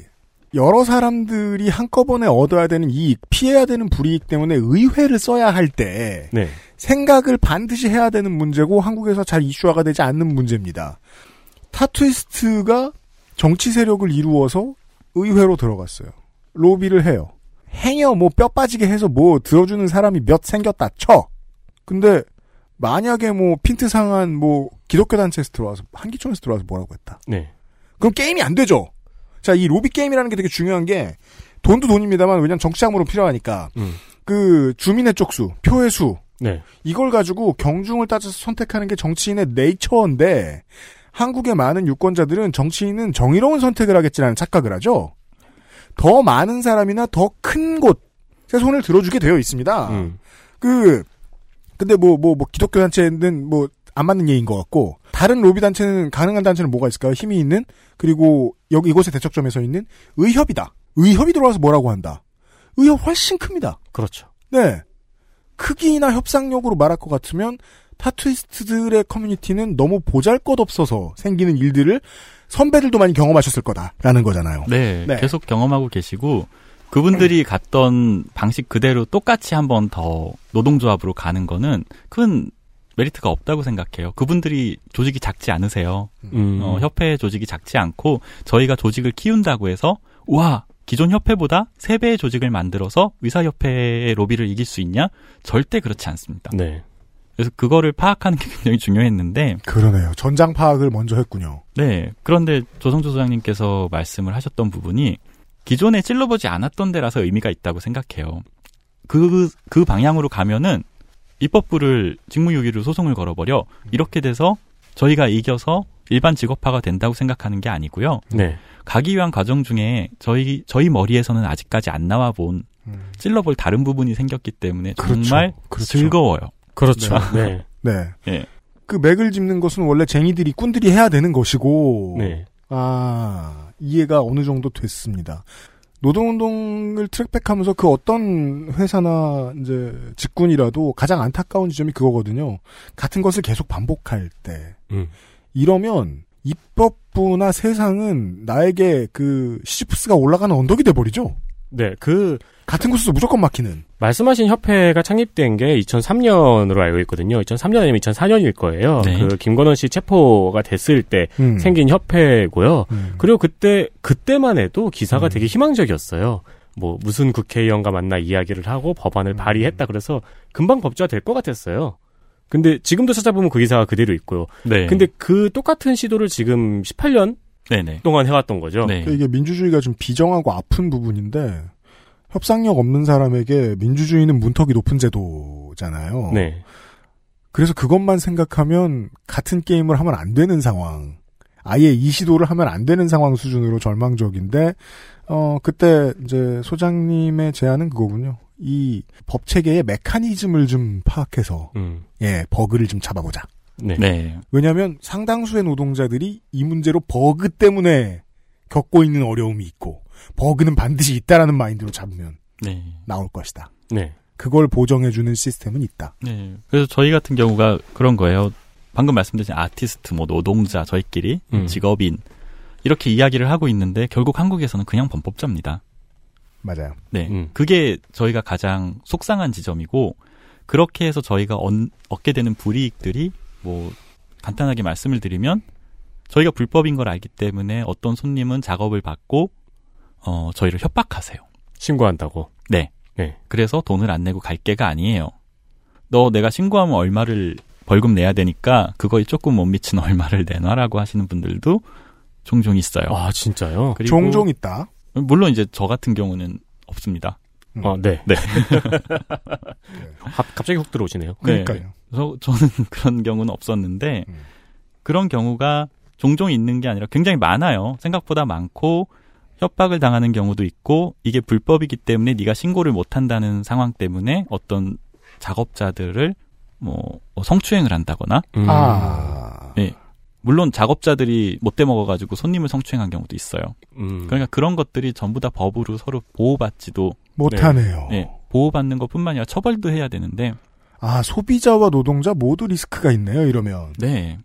여러 사람들이 한꺼번에 얻어야 되는 이익, 피해야 되는 불이익 때문에 의회를 써야 할때 네. 생각을 반드시 해야 되는 문제고 한국에서 잘 이슈화가 되지 않는 문제입니다. 타투이스트가 정치 세력을 이루어서 의회로 들어갔어요. 로비를 해요. 행여 뭐 뼈 빠지게 해서 뭐 들어주는 사람이 몇 생겼다 쳐. 근데 만약에 뭐 핀트 상한 뭐 기독교 단체에서 들어와서 한기총에서 들어와서 뭐라고 했다. 네. 그럼 게임이 안 되죠. 자, 이 로비 게임이라는 게 되게 중요한 게 돈도 돈입니다만 왜냐면 정치자금으로 필요하니까 음. 그 주민의 쪽수, 표의 수 네. 이걸 가지고 경중을 따져서 선택하는 게 정치인의 네이처인데 한국의 많은 유권자들은 정치인은 정의로운 선택을 하겠지라는 착각을 하죠. 더 많은 사람이나 더 큰 곳에 손을 들어주게 되어 있습니다. 음. 그 근데 뭐 뭐 뭐 기독교 단체는 뭐 안 맞는 예인 것 같고 다른 로비 단체는 가능한 단체는 뭐가 있을까요? 힘이 있는 그리고 여기 이곳의 대척점에 서 있는 의협이다. 의협이 들어와서 뭐라고 한다. 의협 훨씬 큽니다. 그렇죠. 네. 크기나 협상력으로 말할 것 같으면 타투이스트들의 커뮤니티는 너무 보잘 것 없어서 생기는 일들을 선배들도 많이 경험하셨을 거다라는 거잖아요. 네, 네. 계속 경험하고 계시고 그분들이 갔던 방식 그대로 똑같이 한 번 더 노동조합으로 가는 거는 큰 메리트가 없다고 생각해요. 그분들이 조직이 작지 않으세요. 음. 어, 협회 조직이 작지 않고 저희가 조직을 키운다고 해서 와 기존 협회보다 3배의 조직을 만들어서 의사협회의 로비를 이길 수 있냐? 절대 그렇지 않습니다. 네. 그래서 그거를 파악하는 게 굉장히 중요했는데 그러네요. 전장 파악을 먼저 했군요. 네. 그런데 조성조 소장님께서 말씀을 하셨던 부분이 기존에 찔러보지 않았던 데라서 의미가 있다고 생각해요. 그, 그 방향으로 가면은 입법부를 직무유기로 소송을 걸어버려 이렇게 돼서 저희가 이겨서 일반 직업화가 된다고 생각하는 게 아니고요. 네. 가기 위한 과정 중에 저희, 저희 머리에서는 아직까지 안 나와 본 찔러볼 다른 부분이 생겼기 때문에 그렇죠. 정말 그렇죠. 즐거워요. 그렇죠. 네. 네. 예. 그 맥을 짚는 것은 원래 쟁이들이 꾼들이 해야 되는 것이고 네. 아 이해가 어느 정도 됐습니다. 노동운동을 트랙백하면서 그 어떤 회사나 이제 직군이라도 가장 안타까운 지점이 그거거든요. 같은 것을 계속 반복할 때 음. 이러면 입법부나 세상은 나에게 그 시지프스가 올라가는 언덕이 돼 버리죠. 네, 그 같은 곳에서 무조건 막히는. 말씀하신 협회가 창립된 게 2003년으로 알고 있거든요. 2003년 아니면 2004년일 거예요. 네. 그 김건원 씨 체포가 됐을 때 음. 생긴 협회고요. 음. 그리고 그때 그때만 해도 기사가 음. 되게 희망적이었어요. 뭐 무슨 국회의원과 만나 이야기를 하고 음. 법안을 발의했다 그래서 금방 법제화 될 것 같았어요. 근데 지금도 찾아보면 그 기사가 그대로 있고요. 네. 근데 그 똑같은 시도를 지금 18년 네네. 동안 해왔던 거죠. 네. 이게 민주주의가 좀 비정하고 아픈 부분인데 협상력 없는 사람에게 민주주의는 문턱이 높은 제도잖아요. 네. 그래서 그것만 생각하면 같은 게임을 하면 안 되는 상황. 아예 이 시도를 하면 안 되는 상황 수준으로 절망적인데 어 그때 이제 소장님의 제안은 그거군요. 이 법 체계의 메커니즘을 좀 파악해서 음. 예 버그를 좀 잡아보자. 네. 네. 왜냐하면 상당수의 노동자들이 이 문제로 버그 때문에 겪고 있는 어려움이 있고 버그는 반드시 있다라는 마인드로 잡으면 네. 나올 것이다. 네. 그걸 보정해주는 시스템은 있다. 네. 그래서 저희 같은 경우가 그런 거예요. 방금 말씀드린 아티스트, 뭐 노동자, 저희끼리 음. 직업인 이렇게 이야기를 하고 있는데 결국 한국에서는 그냥 범법자입니다. 맞아요. 네. 음. 그게 저희가 가장 속상한 지점이고 그렇게 해서 저희가 얻, 얻게 되는 불이익들이 뭐 간단하게 말씀을 드리면 저희가 불법인 걸 알기 때문에 어떤 손님은 작업을 받고 어 저희를 협박하세요. 신고한다고. 네. 네. 그래서 돈을 안 내고 갈 게가 아니에요. 너 내가 신고하면 얼마를 벌금 내야 되니까 그거에 조금 못 미치는 얼마를 내놔라고 하시는 분들도 종종 있어요. 아, 진짜요? 그리고 종종 있다. 물론 이제 저 같은 경우는 없습니다. 음. 아, 네. 네. 갑- 갑자기 훅 들어오시네요. 그러니까요. 그래서 저는 그런 경우는 없었는데 음. 그런 경우가 종종 있는 게 아니라 굉장히 많아요. 생각보다 많고 협박을 당하는 경우도 있고 이게 불법이기 때문에 네가 신고를 못 한다는 상황 때문에 어떤 작업자들을 뭐 성추행을 한다거나 음. 아. 네. 물론 작업자들이 못돼 먹어가지고 손님을 성추행한 경우도 있어요. 음. 그러니까 그런 것들이 전부 다 법으로 서로 보호받지도 못하네요. 네, 보호받는 것뿐만 아니라 처벌도 해야 되는데 아, 소비자와 노동자 모두 리스크가 있네요, 이러면. 네.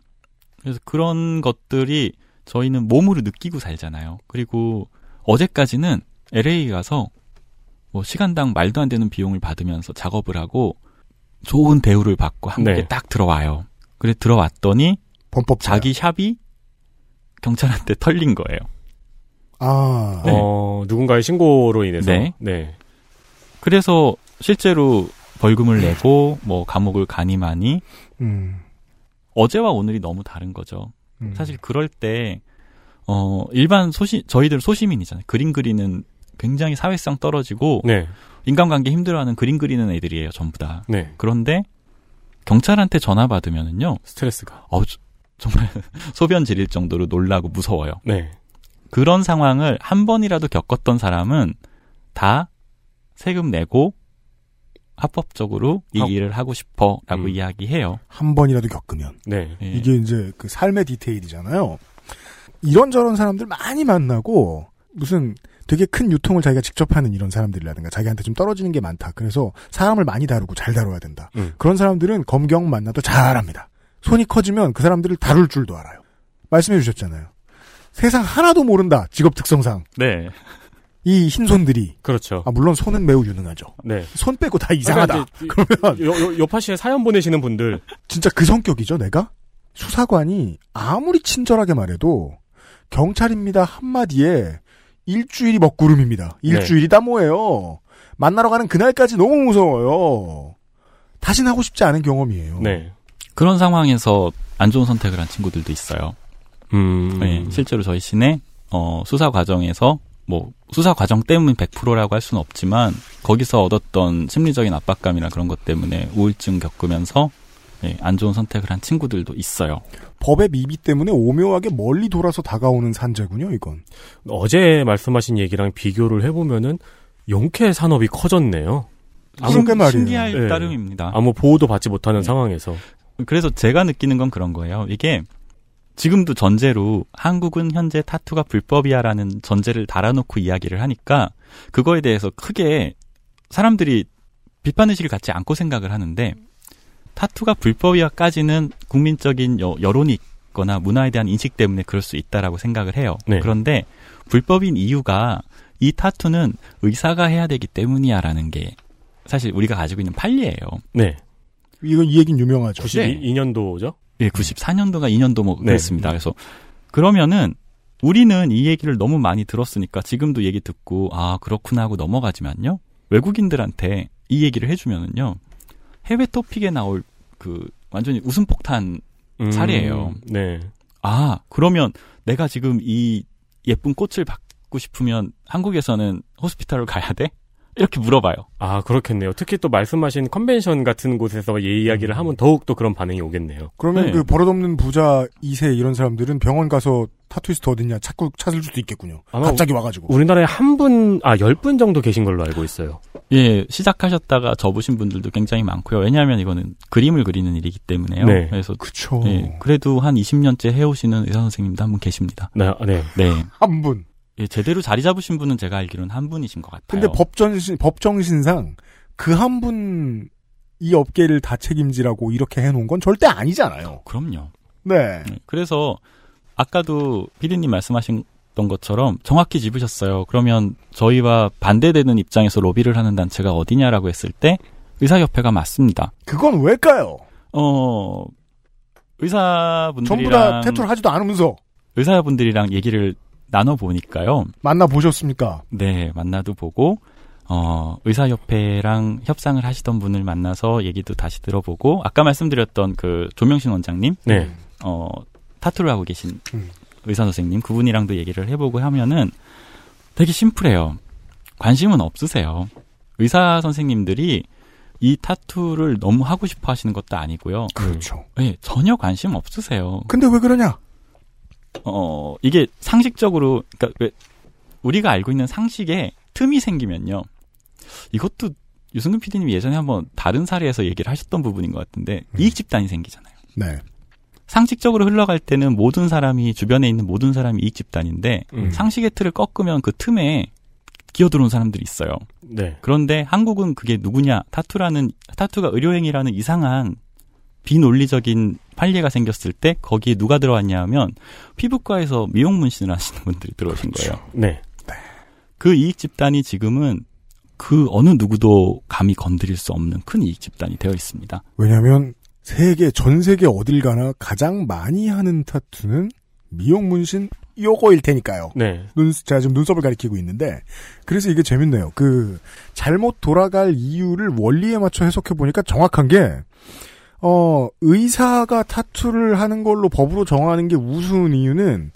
그래서 그런 것들이 저희는 몸으로 느끼고 살잖아요. 그리고 어제까지는 LA 가서 뭐 시간당 말도 안 되는 비용을 받으면서 작업을 하고 좋은 대우를 받고 한국에 네. 딱 들어와요. 그래 들어왔더니 범법 자기 샵이 경찰한테 털린 거예요. 아. 네. 어, 누군가의 신고로 인해서. 네. 네. 그래서 실제로 벌금을 내고 뭐 감옥을 가니 많이 음. 어제와 오늘이 너무 다른 거죠. 음. 사실 그럴 때, 어, 일반 소시, 저희들 소시민이잖아요. 그림 그리는 굉장히 사회성 떨어지고, 네. 인간관계 힘들어하는 그림 그리는 애들이에요, 전부 다. 네. 그런데, 경찰한테 전화 받으면은요, 스트레스가. 어, 저- 정말 소변 지릴 정도로 놀라고 무서워요. 네. 그런 상황을 한 번이라도 겪었던 사람은 다 세금 내고 합법적으로 이 하고- 일을 하고 싶어 라고 음. 이야기해요. 한 번이라도 겪으면. 네. 예. 이게 이제 그 삶의 디테일이잖아요. 이런저런 사람들 많이 만나고 무슨 되게 큰 유통을 자기가 직접 하는 이런 사람들이라든가 자기한테 좀 떨어지는 게 많다. 그래서 사람을 많이 다루고 잘 다뤄야 된다. 음. 그런 사람들은 검경 만나도 잘합니다. 손이 커지면 그 사람들을 다룰 줄도 알아요. 말씀해 주셨잖아요. 세상 하나도 모른다. 직업 특성상. 네. 이 흰손들이 그렇죠. 아 물론 손은 매우 유능하죠. 네. 손 빼고 다 이상하다. 그러니까 그러면 요파시에 사연 보내시는 분들. 진짜 그 성격이죠, 내가? 수사관이 아무리 친절하게 말해도 경찰입니다 한마디에 일주일이 먹구름입니다. 일주일이다 뭐예요. 만나러 가는 그날까지 너무 무서워요. 다신 하고 싶지 않은 경험이에요. 네. 그런 상황에서 안 좋은 선택을 한 친구들도 있어요. 음. 네, 실제로 저희 시내 어, 수사 과정에서 뭐 수사 과정 때문 100%라고 할 수는 없지만 거기서 얻었던 심리적인 압박감이나 그런 것 때문에 우울증 겪으면서 예, 안 좋은 선택을 한 친구들도 있어요. 법의 미비 때문에 오묘하게 멀리 돌아서 다가오는 산재군요, 이건. 어제 말씀하신 얘기랑 비교를 해보면은 용케 산업이 커졌네요. 아무 게 말이에요. 신기할 네. 따름입니다. 아무 보호도 받지 못하는 네. 상황에서. 그래서 제가 느끼는 건 그런 거예요. 이게 지금도 전제로 한국은 현재 타투가 불법이야라는 전제를 달아놓고 이야기를 하니까 그거에 대해서 크게 사람들이 비판 의식을 갖지 않고 생각을 하는데 타투가 불법이야까지는 국민적인 여, 여론이 있거나 문화에 대한 인식 때문에 그럴 수 있다라고 생각을 해요. 네. 그런데 불법인 이유가 이 타투는 의사가 해야 되기 때문이야라는 게 사실 우리가 가지고 있는 판례예요. 네. 이건 이 얘기는 유명하죠. 92년도죠? 예, 94년도가 2년도 뭐 네. 그랬습니다. 그래서 그러면은 우리는 이 얘기를 너무 많이 들었으니까 지금도 얘기 듣고 아 그렇구나 하고 넘어가지만요. 외국인들한테 이 얘기를 해주면은요 해외 토픽에 나올 그 완전히 웃음 폭탄 음, 사례예요. 네. 아 그러면 내가 지금 이 예쁜 꽃을 받고 싶으면 한국에서는 호스피탈을 가야 돼? 이렇게 물어봐요. 아, 그렇겠네요. 특히 또 말씀하신 컨벤션 같은 곳에서 예 이야기를 하면 더욱 또 그런 반응이 오겠네요. 그러면 네. 그 버릇없는 부자 2세 이런 사람들은 병원 가서 타투이스트 어딨냐 찾고 찾을 수도 있겠군요. 갑자기 와가지고. 우리나라에 한 분, 아, 열 분 정도 계신 걸로 알고 있어요. 예, 시작하셨다가 접으신 분들도 굉장히 많고요. 왜냐하면 이거는 그림을 그리는 일이기 때문에요. 네. 그래서 그쵸. 예, 그래도 한 20년째 해오시는 의사 선생님도 한 분 계십니다. 네, 네. 네. 한 분. 예, 제대로 자리 잡으신 분은 제가 알기로는 한 분이신 것 같아요. 근데 법정신, 법정신상 그 한 분 이 업계를 다 책임지라고 이렇게 해놓은 건 절대 아니잖아요. 그럼요. 네. 네, 그래서 아까도 피디님 말씀하신 것처럼 정확히 짚으셨어요. 그러면 저희와 반대되는 입장에서 로비를 하는 단체가 어디냐라고 했을 때 의사협회가 맞습니다. 그건 왜일까요? 어 의사분들이랑 전부 다 태투를 하지도 않으면서 의사분들이랑 얘기를 나눠 보니까요. 만나 보셨습니까? 네, 만나도 보고, 어, 의사협회랑 협상을 하시던 분을 만나서 얘기도 다시 들어보고, 아까 말씀드렸던 그 조명신 원장님, 네. 어, 타투를 하고 계신 음. 의사 선생님, 그분이랑도 얘기를 해보고 하면은 되게 심플해요. 관심은 없으세요. 의사 선생님들이 이 타투를 너무 하고 싶어 하시는 것도 아니고요. 그렇죠. 네, 전혀 관심 없으세요. 근데 왜 그러냐? 어, 이게 상식적으로, 그러니까 왜 우리가 알고 있는 상식에 틈이 생기면요. 이것도 유승근 PD님이 예전에 한번 다른 사례에서 얘기를 하셨던 부분인 것 같은데 이익 집단이 생기잖아요. 네. 상식적으로 흘러갈 때는 모든 사람이 주변에 있는 모든 사람이 이익 집단인데 음. 상식의 틀을 꺾으면 그 틈에 기어들어온 사람들이 있어요. 네. 그런데 한국은 그게 누구냐? 타투라는 타투가 의료행위라는 이상한 비논리적인 판례가 생겼을 때 거기에 누가 들어왔냐 하면 피부과에서 미용 문신을 하시는 분들이 들어오신 거예요. 네. 그 이익 집단이 지금은 그 어느 누구도 감히 건드릴 수 없는 큰 이익 집단이 되어 있습니다. 왜냐면 세계 전 세계 어딜 가나 가장 많이 하는 타투는 미용 문신 요거일 테니까요. 네. 눈 제가 지금 눈썹을 가리키고 있는데 그래서 이게 재밌네요. 그 잘못 돌아갈 이유를 원리에 맞춰 해석해 보니까 정확한 게 어, 의사가 타투를 하는 걸로 법으로 정하는 게 우스운 이유는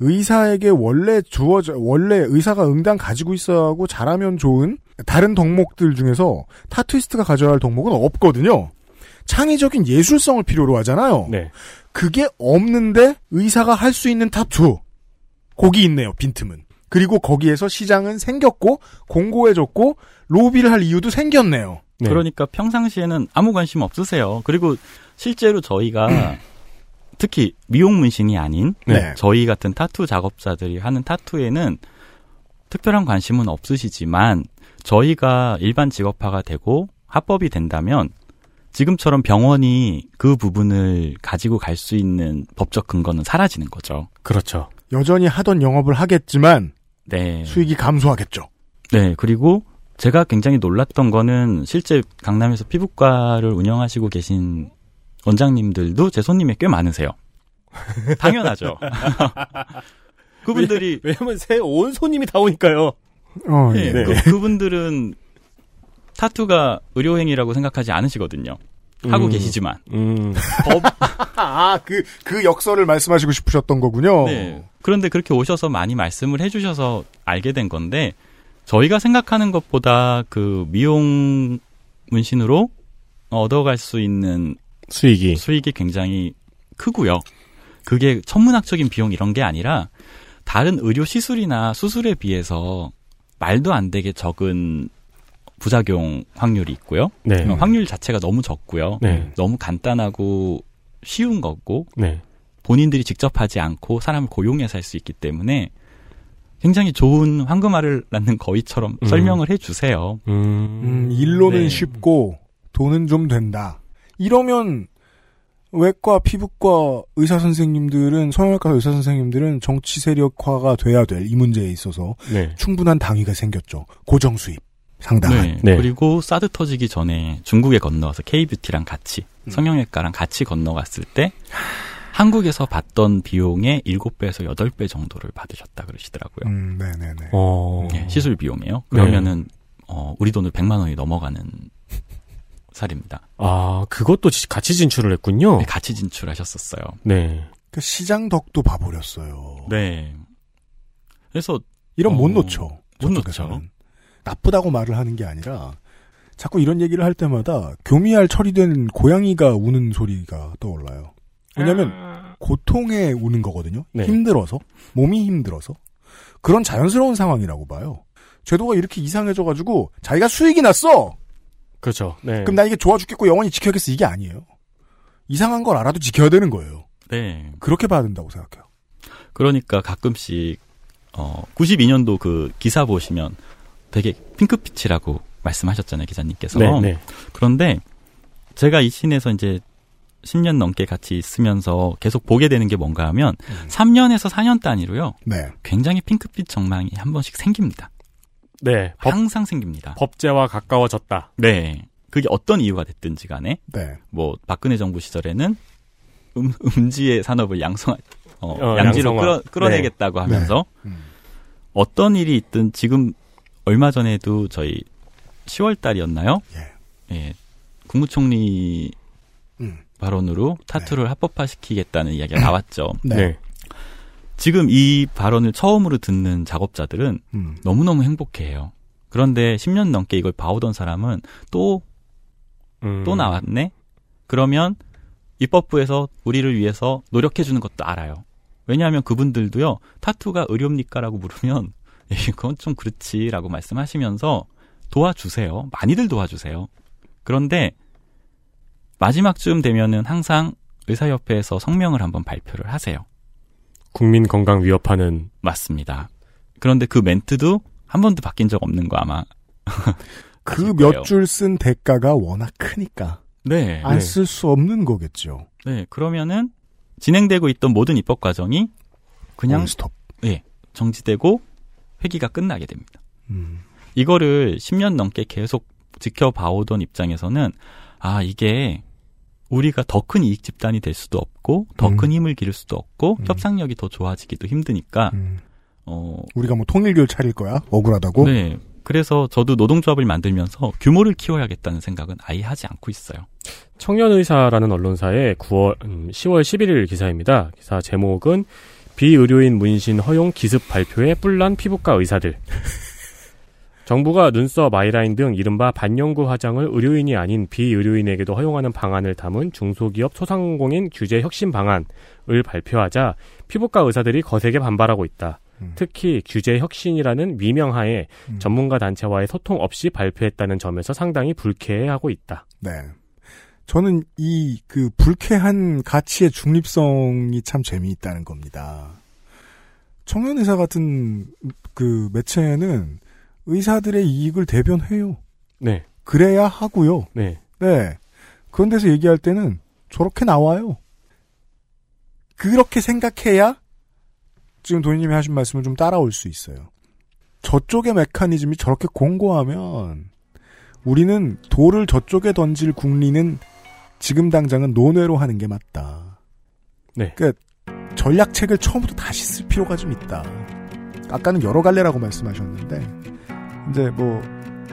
의사에게 원래 주어져, 원래 의사가 응당 가지고 있어야 하고 잘하면 좋은 다른 덕목들 중에서 타투이스트가 가져야 할 덕목은 없거든요. 창의적인 예술성을 필요로 하잖아요. 네. 그게 없는데 의사가 할 수 있는 타투. 거기 있네요, 빈틈은. 그리고 거기에서 시장은 생겼고, 공고해졌고, 로비를 할 이유도 생겼네요. 네. 그러니까 평상시에는 아무 관심 없으세요. 그리고 실제로 저희가 특히 미용 문신이 아닌 네. 저희 같은 타투 작업자들이 하는 타투에는 특별한 관심은 없으시지만 저희가 일반 직업화가 되고 합법이 된다면 지금처럼 병원이 그 부분을 가지고 갈 수 있는 법적 근거는 사라지는 거죠. 그렇죠. 여전히 하던 영업을 하겠지만, 네. 수익이 감소하겠죠. 네, 그리고 제가 굉장히 놀랐던 거는 실제 강남에서 피부과를 운영하시고 계신 원장님들도 제 손님이 꽤 많으세요. 당연하죠. 그분들이 왜냐면 새 온 손님이 다 오니까요. 어, 예, 예. 네. 그, 그분들은 타투가 의료행위라고 생각하지 않으시거든요. 하고 음. 계시지만 음. 법 아, 그, 그 역설을 말씀하시고 싶으셨던 거군요. 네. 그런데 그렇게 오셔서 많이 말씀을 해주셔서 알게 된 건데 저희가 생각하는 것보다 그 미용 문신으로 얻어갈 수 있는 수익이. 수익이 굉장히 크고요. 그게 천문학적인 비용 이런 게 아니라 다른 의료 시술이나 수술에 비해서 말도 안 되게 적은 부작용 확률이 있고요. 네. 어, 확률 자체가 너무 적고요. 네. 너무 간단하고 쉬운 거고 네. 본인들이 직접 하지 않고 사람을 고용해서 할 수 있기 때문에 굉장히 좋은 황금알을 낳는 거위처럼 음. 설명을 해주세요. 음, 일로는 네. 쉽고 돈은 좀 된다. 이러면 외과, 피부과 의사 선생님들은 성형외과 의사 선생님들은 정치 세력화가 돼야 될 이 문제에 있어서 네. 충분한 당위가 생겼죠. 고정 수입 상당한. 네. 네. 그리고 사드 터지기 전에 중국에 건너와서 K뷰티랑 같이 음. 성형외과랑 같이 건너갔을 때 한국에서 받던 비용의 7배에서 8배 정도를 받으셨다 그러시더라고요. 음, 네네네. 어. 예, 시술 비용이에요. 그러면은 어, 우리 돈을 100만 원이 넘어가는 살입니다. 아, 그것도 지- 같이 진출을 했군요. 네, 같이 진출하셨었어요. 네. 그 시장 덕도 봐버렸어요. 네. 그래서 이런 못 어, 놓죠. 못. 놓죠. 나쁘다고 말을 하는 게 아니라 자꾸 이런 얘기를 할 때마다 교미할 처리된 고양이가 우는 소리가 떠올라요. 왜냐하면 고통에 우는 거거든요. 네. 힘들어서 몸이 힘들어서 그런 자연스러운 상황이라고 봐요. 제도가 이렇게 이상해져가지고 자기가 수익이 났어. 그렇죠. 네. 그럼 나 이게 좋아 죽겠고 영원히 지켜야겠어 이게 아니에요. 이상한 걸 알아도 지켜야 되는 거예요. 네. 그렇게 봐야 된다고 생각해요. 그러니까 가끔씩 어 92년도 그 기사 보시면 되게 핑크빛이라고 말씀하셨잖아요, 기자님께서. 네, 네. 그런데 제가 이 scene에서 이제 10년 넘게 같이 있으면서 계속 보게 되는 게 뭔가 하면 음. 3년에서 4년 단위로요. 네. 굉장히 핑크빛 전망이 한 번씩 생깁니다. 네. 법, 항상 생깁니다. 법제와 가까워졌다. 네. 그게 어떤 이유가 됐든지 간에 네. 뭐 박근혜 정부 시절에는 음, 음지의 산업을 양성 어, 어, 양지로. 끌어, 끌어내겠다고 하면서 음. 어떤 일이 있든 지금 얼마 전에도 저희 10월 달이었나요? 예. 국무총리 음. 발언으로 타투를 합법화시키겠다는 이야기가 나왔죠. 네. 네. 지금 이 발언을 처음으로 듣는 작업자들은 음. 너무너무 행복해해요. 그런데 10년 넘게 이걸 봐오던 사람은 또, 음. 또 나왔네? 그러면 입법부에서 우리를 위해서 노력해주는 것도 알아요. 왜냐하면 그분들도요, 타투가 의료입니까? 라고 물으면, 예, 그건 좀 그렇지 라고 말씀하시면서 도와주세요. 많이들 도와주세요. 그런데 마지막쯤 되면은 항상 의사협회에서 성명을 한번 발표를 하세요. 국민 건강 위협하는 맞습니다. 그런데 그 멘트도 한 번도 바뀐 적 없는 거 아마. 그 몇. 줄 쓴 대가가 워낙 크니까 네. 안 쓸수 없는 거겠죠. 네. 그러면은 진행되고 있던 모든 입법 과정이 그냥 원스톱. 정지되고 회기가 끝나게 됩니다. 음. 이거를 10년 넘게 계속 지켜봐오던 입장에서는 아 이게 우리가 더 큰 이익 집단이 될 수도 없고 더 음. 큰 힘을 기를 수도 없고 음. 협상력이 더 좋아지기도 힘드니까 음. 어 우리가 뭐 통일교를 차릴 거야? 억울하다고? 네. 그래서 저도 노동조합을 만들면서 규모를 키워야겠다는 생각은 아예 하지 않고 있어요. 청년의사라는 언론사의 9월, 음, 10월 11일 기사입니다. 기사 제목은 비의료인 문신 허용 기습 발표에 뿔난 피부과 의사들. 정부가 눈썹, 아이라인 등 이른바 반영구 화장을 의료인이 아닌 비의료인에게도 허용하는 방안을 담은 중소기업 소상공인 규제 혁신 방안을 발표하자 피부과 의사들이 거세게 반발하고 있다. 음. 특히 규제 혁신이라는 미명하에 음. 전문가 단체와의 소통 없이 발표했다는 점에서 상당히 불쾌해하고 있다. 네. 저는 이 그 불쾌한 가치의 중립성이 참 재미있다는 겁니다. 청년 의사 같은 그 매체는 의사들의 이익을 대변해요. 네, 그래야 하고요. 네. 네. 그런 데서 얘기할 때는 저렇게 나와요. 그렇게 생각해야 지금 도희님이 하신 말씀을 좀 따라올 수 있어요. 저쪽의 메커니즘이 저렇게 공고하면 우리는 돌을 저쪽에 던질 국리는 지금 당장은 논외로 하는 게 맞다. 네. 그러니까 전략책을 처음부터 다시 쓸 필요가 좀 있다. 아까는 여러 갈래라고 말씀하셨는데 이제 뭐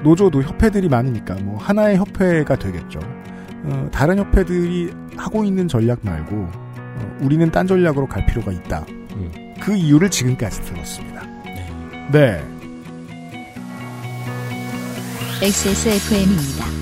노조도 협회들이 많으니까 뭐 하나의 협회가 되겠죠. 어, 다른 협회들이 하고 있는 전략 말고 어, 우리는 딴 전략으로 갈 필요가 있다. 음. 그 이유를 지금까지 들었습니다. 네. XSFM입니다.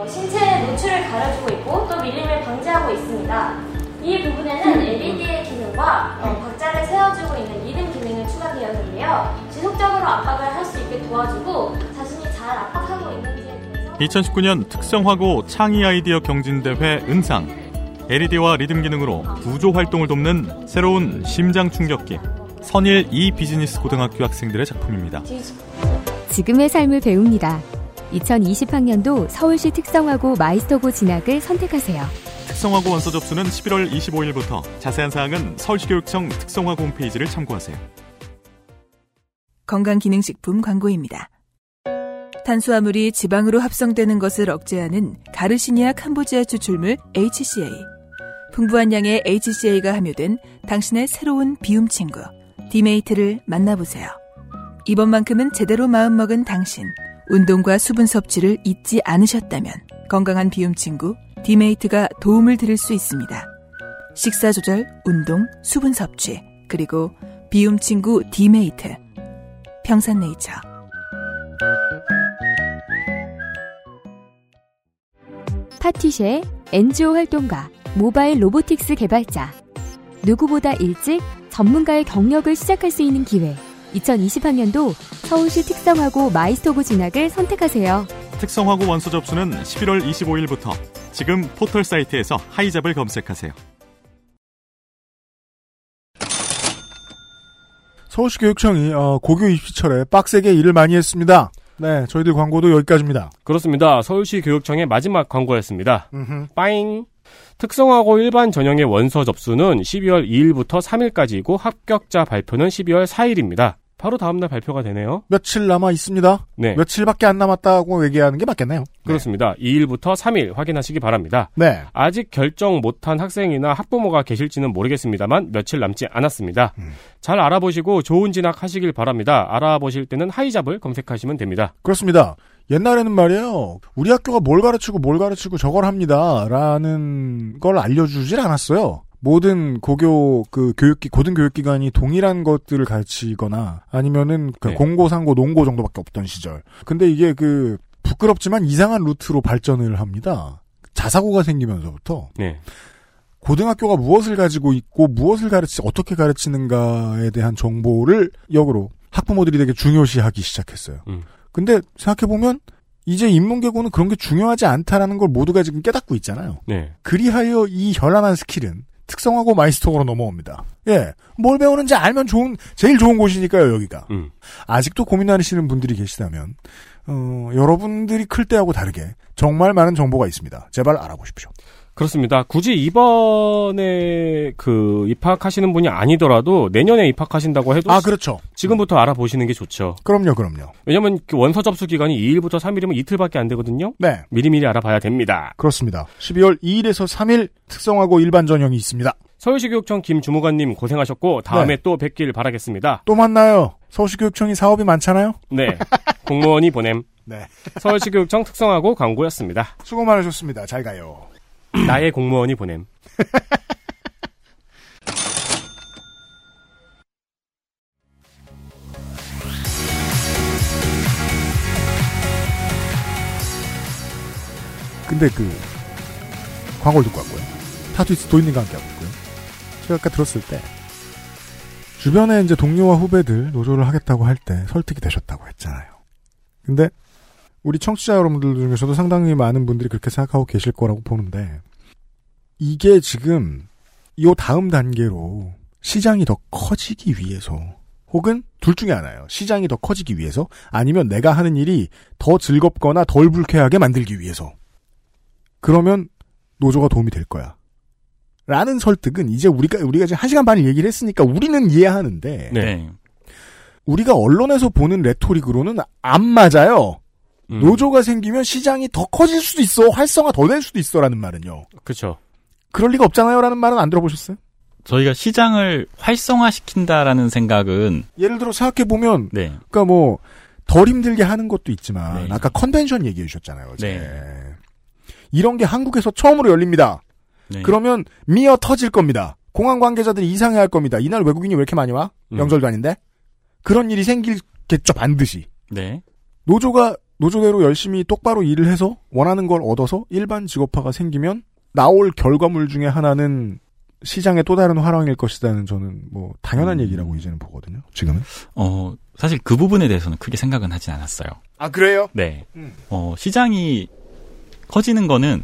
어, 신체 노출을 가려주고 있고 또 밀림을 방지하고 있습니다. 이 부분에는 LED의 기능과 어, 박자를 세워주고 있는 리듬 기능을 추가되어 있는데요. 하여 지속적으로 압박을 할 수 있게 도와주고 자신이 잘 압박하고 있는지에 대해서 2019년 특성화고 창의 아이디어 경진대회 은상 LED와 리듬 기능으로 구조 활동을 돕는 새로운 심장 충격기 선일 이 비즈니스 고등학교 학생들의 작품입니다. 지금의 삶을 배웁니다. 2020학년도 서울시 특성화고 마이스터고 진학을 선택하세요. 특성화고 원서 접수는 11월 25일부터 자세한 사항은 서울시교육청 특성화고 홈페이지를 참고하세요. 건강기능식품 광고입니다. 탄수화물이 지방으로 합성되는 것을 억제하는 가르시니아 캄보지아 추출물 HCA. 풍부한 양의 HCA가 함유된 당신의 새로운 비움 친구 디메이트를 만나보세요. 이번만큼은 제대로 마음먹은 당신. 운동과 수분 섭취를 잊지 않으셨다면 건강한 비움 친구 디메이트가 도움을 드릴 수 있습니다. 식사 조절, 운동, 수분 섭취, 그리고 비움 친구 디메이트. 평산네이처. 파티쉐 NGO 활동가 모바일 robotics 개발자 누구보다 일찍 전문가의 경력을 시작할 수 있는 기회 2020학년도 서울시 특성화고 마이스터고 진학을 선택하세요. 특성화고 원서 접수는 11월 25일부터 지금 포털 사이트에서 하이잡을 검색하세요. 서울시 교육청이 어, 고교 입시철에 빡세게 일을 많이 했습니다. 네, 저희들 광고도 여기까지입니다. 그렇습니다. 서울시 교육청의 마지막 광고였습니다. 음흠. 빠잉. 특성화고 일반 전형의 원서 접수는 12월 2일부터 3일까지이고 합격자 발표는 12월 4일입니다. 바로 다음날 발표가 되네요. 며칠 남아 있습니다. 네. 며칠밖에 안 남았다고 얘기하는 게 맞겠네요. 그렇습니다. 2일부터 3일 확인하시기 바랍니다. 네. 아직 결정 못한 학생이나 학부모가 계실지는 모르겠습니다만 며칠 남지 않았습니다. 음. 잘 알아보시고 좋은 진학 하시길 바랍니다. 알아보실 때는 하이잡을 검색하시면 됩니다. 그렇습니다. 옛날에는 말이에요. 우리 학교가 뭘 가르치고 뭘 가르치고 저걸 합니다. 라는 걸 알려주질 않았어요. 모든 고교 그 교육기 고등 교육기관이 동일한 것들을 가르치거나 아니면은 그 네. 공고 상고 농고 정도밖에 없던 시절. 근데 이게 그 부끄럽지만 이상한 루트로 발전을 합니다. 자사고가 생기면서부터 네. 고등학교가 무엇을 가지고 있고 무엇을 가르치 어떻게 가르치는가에 대한 정보를 역으로 학부모들이 되게 중요시하기 시작했어요. 음. 근데 생각해 보면 이제 인문계고는 그런 게 중요하지 않다라는 걸 모두가 지금 깨닫고 있잖아요. 네. 그리하여 이 현란한 스킬은 특성화고 마이스터고로 넘어옵니다. 예. 뭘 배우는지 알면 좋은, 제일 좋은 곳이니까요, 여기가. 음. 아직도 고민하시는 분들이 계시다면, 어, 여러분들이 클 때하고 다르게 정말 많은 정보가 있습니다. 제발 알아보십시오. 그렇습니다. 굳이 이번에 그 입학하시는 분이 아니더라도 내년에 입학하신다고 해도 아, 그렇죠. 지금부터 알아보시는 게 좋죠. 그럼요, 그럼요. 왜냐면 그 원서 접수 기간이 2일부터 3일이면 이틀밖에 안 되거든요. 네. 미리미리 알아봐야 됩니다. 그렇습니다. 12월 2일에서 3일 특성하고 일반 전형이 있습니다. 서울시 교육청 김 주무관님 고생하셨고 다음에 네. 또 뵙길 바라겠습니다. 또 만나요. 서울시 교육청이 사업이 많잖아요. 네. 공무원이 보냄. 네. 서울시 교육청 특성하고 광고였습니다. 수고 많으셨습니다. 잘 가요. 나의 공무원이 보냄. 근데 그 광고를 듣고 왔고요. 타투이스 도인님과 함께 하고 있고요. 제가 아까 들었을 때 주변에 이제 동료와 후배들 노조를 하겠다고 할 때 설득이 되셨다고 했잖아요. 근데 우리 청취자 여러분들 중에서도 상당히 많은 분들이 그렇게 생각하고 계실 거라고 보는데 이게 지금 이 다음 단계로 시장이 더 커지기 위해서 혹은 둘 중에 하나예요. 시장이 더 커지기 위해서 아니면 내가 하는 일이 더 즐겁거나 덜 불쾌하게 만들기 위해서 그러면 노조가 도움이 될 거야. 라는 설득은 이제 우리가 우리가 지금 한 시간 반을 얘기를 했으니까 우리는 이해하는데 네. 우리가 언론에서 보는 레토릭으로는 안 맞아요. 음, 노조가 생기면 시장이 더 커질 수도 있어, 활성화 더 될 수도 있어라는 말은요. 그렇죠. 그럴 리가 없잖아요라는 말은 안 들어보셨어요? 저희가 시장을 활성화시킨다라는 생각은 예를 들어 생각해 보면, 네. 그러니까 뭐 덜 힘들게 하는 것도 있지만 네. 아까 컨벤션 얘기해 주셨잖아요. 어제. 네. 이런 게 한국에서 처음으로 열립니다. 네. 그러면 미어 터질 겁니다. 공항 관계자들이 이상해할 겁니다. 이날 외국인이 왜 이렇게 많이 와? 음. 명절도 아닌데 그런 일이 생길겠죠 반드시. 네. 노조가 노조대로 열심히 똑바로 일을 해서 원하는 걸 얻어서 일반 직업화가 생기면 나올 결과물 중에 하나는 시장의 또 다른 화랑일 것이다는 저는 뭐 당연한 음. 얘기라고 이제는 보거든요. 지금은. 어, 사실 그 부분에 대해서는 크게 생각은 하진 않았어요. 아 그래요? 네. 음. 어, 시장이 커지는 거는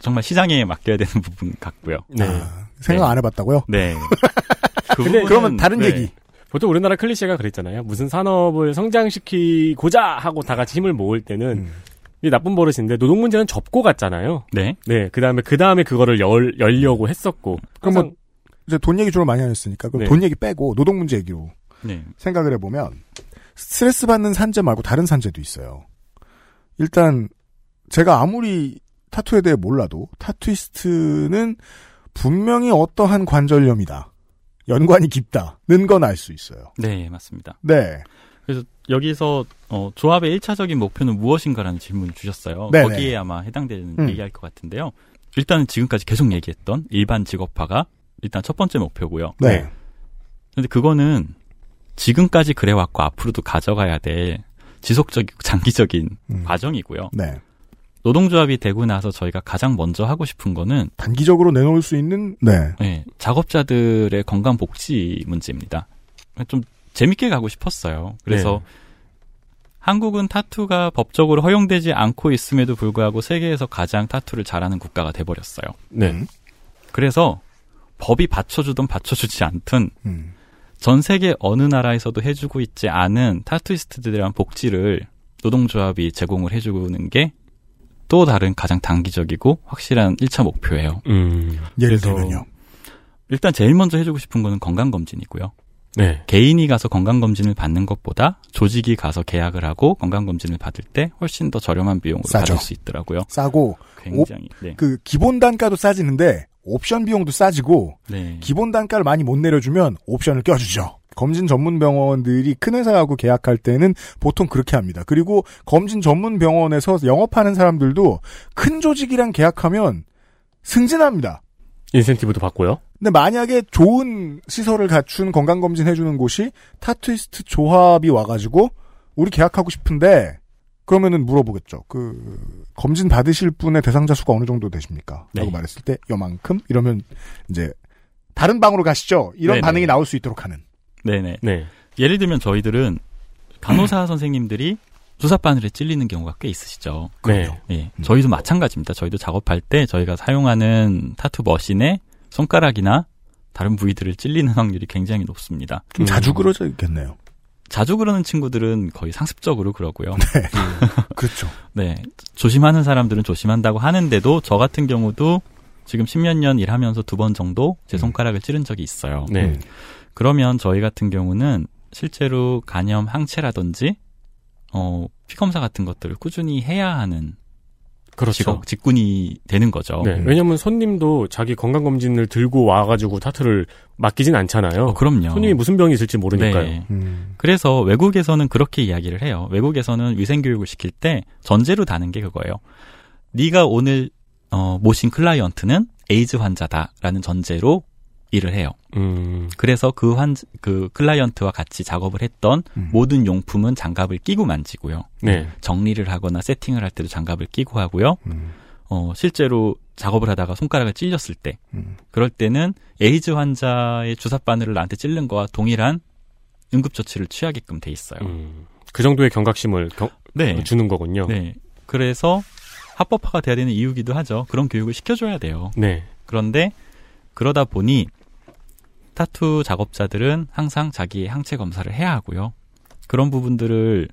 정말 시장에 맡겨야 되는 부분 같고요. 네. 아, 생각 네. 안 해봤다고요? 네. 그 근데 부분은- 그러면 다른 네. 얘기. 보통 우리나라 클리셰가 그랬잖아요. 무슨 산업을 성장시키고자 하고 다 같이 힘을 모을 때는 음. 이 나쁜 버릇인데 노동 문제는 접고 갔잖아요. 네. 네, 그 다음에 그 다음에 그거를 열 열려고 했었고. 그럼 뭐 이제 돈 얘기 주로 많이 하셨으니까 그럼 네. 돈 얘기 빼고 노동 문제 얘기로 네. 생각을 해 보면 스트레스 받는 산재 말고 다른 산재도 있어요. 일단 제가 아무리 타투에 대해 몰라도 타투이스트는 분명히 어떠한 관절염이다. 연관이 깊다는 건 알 수 있어요. 네, 맞습니다. 네. 그래서 여기서 어, 조합의 1차적인 목표는 무엇인가라는 질문을 주셨어요. 네네. 거기에 아마 해당되는 음. 얘기할 것 같은데요. 일단은 지금까지 계속 얘기했던 일반 직업화가 일단 첫 번째 목표고요. 네. 근데 그거는 지금까지 그래왔고 앞으로도 가져가야 될 지속적이고 장기적인 음. 과정이고요. 네. 노동조합이 되고 나서 저희가 가장 먼저 하고 싶은 거는 단기적으로 내놓을 수 있는 네. 네, 작업자들의 건강 복지 문제입니다. 좀 재밌게 가고 싶었어요. 그래서 네. 한국은 타투가 법적으로 허용되지 않고 있음에도 불구하고 세계에서 가장 타투를 잘하는 국가가 돼버렸어요. 네. 음. 그래서 법이 받쳐주든 받쳐주지 않든 음. 전 세계 어느 나라에서도 해주고 있지 않은 타투이스트들에 대한 복지를 노동조합이 제공을 해주는 게 또 다른 가장 단기적이고 확실한 1차 목표예요. 음. 예를 들면요. 일단 제일 먼저 해주고 싶은 거는 건강검진이고요. 네. 개인이 가서 건강검진을 받는 것보다 조직이 가서 계약을 하고 건강검진을 받을 때 훨씬 더 저렴한 비용으로 싸죠. 받을 수 있더라고요. 싸고 굉장히, 네. 그 기본 단가도 싸지는데 옵션 비용도 싸지고 네. 기본 단가를 많이 못 내려주면 옵션을 껴주죠. 검진 전문 병원들이 큰 회사하고 계약할 때는 보통 그렇게 합니다. 그리고 검진 전문 병원에서 영업하는 사람들도 큰 조직이랑 계약하면 승진합니다. 인센티브도 받고요. 근데 만약에 좋은 시설을 갖춘 건강검진 해주는 곳이 타투이스트 조합이 와가지고 우리 계약하고 싶은데 그러면은 물어보겠죠. 그 검진 받으실 분의 대상자 수가 어느 정도 되십니까? 네. 라고 말했을 때 요만큼 이러면 이제 다른 방으로 가시죠. 이런 네네. 반응이 나올 수 있도록 하는. 네네. 네. 예를 들면 저희들은 간호사 선생님들이 주사바늘에 찔리는 경우가 꽤 있으시죠. 네. 예. 저희도 마찬가지입니다. 저희도 작업할 때 저희가 사용하는 타투 머신에 손가락이나 다른 부위들을 찔리는 확률이 굉장히 높습니다. 좀 음. 자주 그러져 있겠네요. 자주 그러는 친구들은 거의 상습적으로 그러고요. 그렇죠. 네. 조심하는 사람들은 조심한다고 하는데도 저 같은 경우도 지금 십몇 년 일하면서 두 번 정도 제 손가락을 찌른 적이 있어요. 네. 음. 그러면 저희 같은 경우는 실제로 간염 항체라든지 어, 피 검사 같은 것들을 꾸준히 해야 하는 그렇죠. 직업, 직군이 되는 거죠. 네. 왜냐면 손님도 자기 건강 검진을 들고 와가지고 타투를 맡기진 않잖아요. 어, 그럼요. 손님이 무슨 병이 있을지 모르니까요. 네. 음. 그래서 외국에서는 그렇게 이야기를 해요. 외국에서는 위생 교육을 시킬 때 전제로 다는 게 그거예요. 네가 오늘 어, 모신 클라이언트는 에이즈 환자다라는 전제로 일을 해요. 음. 그래서 그 환, 그 클라이언트와 같이 작업을 했던 음. 모든 용품은 장갑을 끼고 만지고요. 네. 정리를 하거나 세팅을 할 때도 장갑을 끼고 하고요. 음. 어, 실제로 작업을 하다가 손가락을 찔렸을 때, 음. 그럴 때는 에이즈 환자의 주사 바늘을 나한테 찔른 거와 동일한 응급조치를 취하게끔 돼 있어요. 음. 그 정도의 경각심을 경- 네. 주는 거군요. 네. 그래서 합법화가 돼야 되는 이유기도 하죠. 그런 교육을 시켜줘야 돼요. 네. 그런데 그러다 보니 타투 작업자들은 항상 자기의 항체 검사를 해야 하고요. 그런 부분들을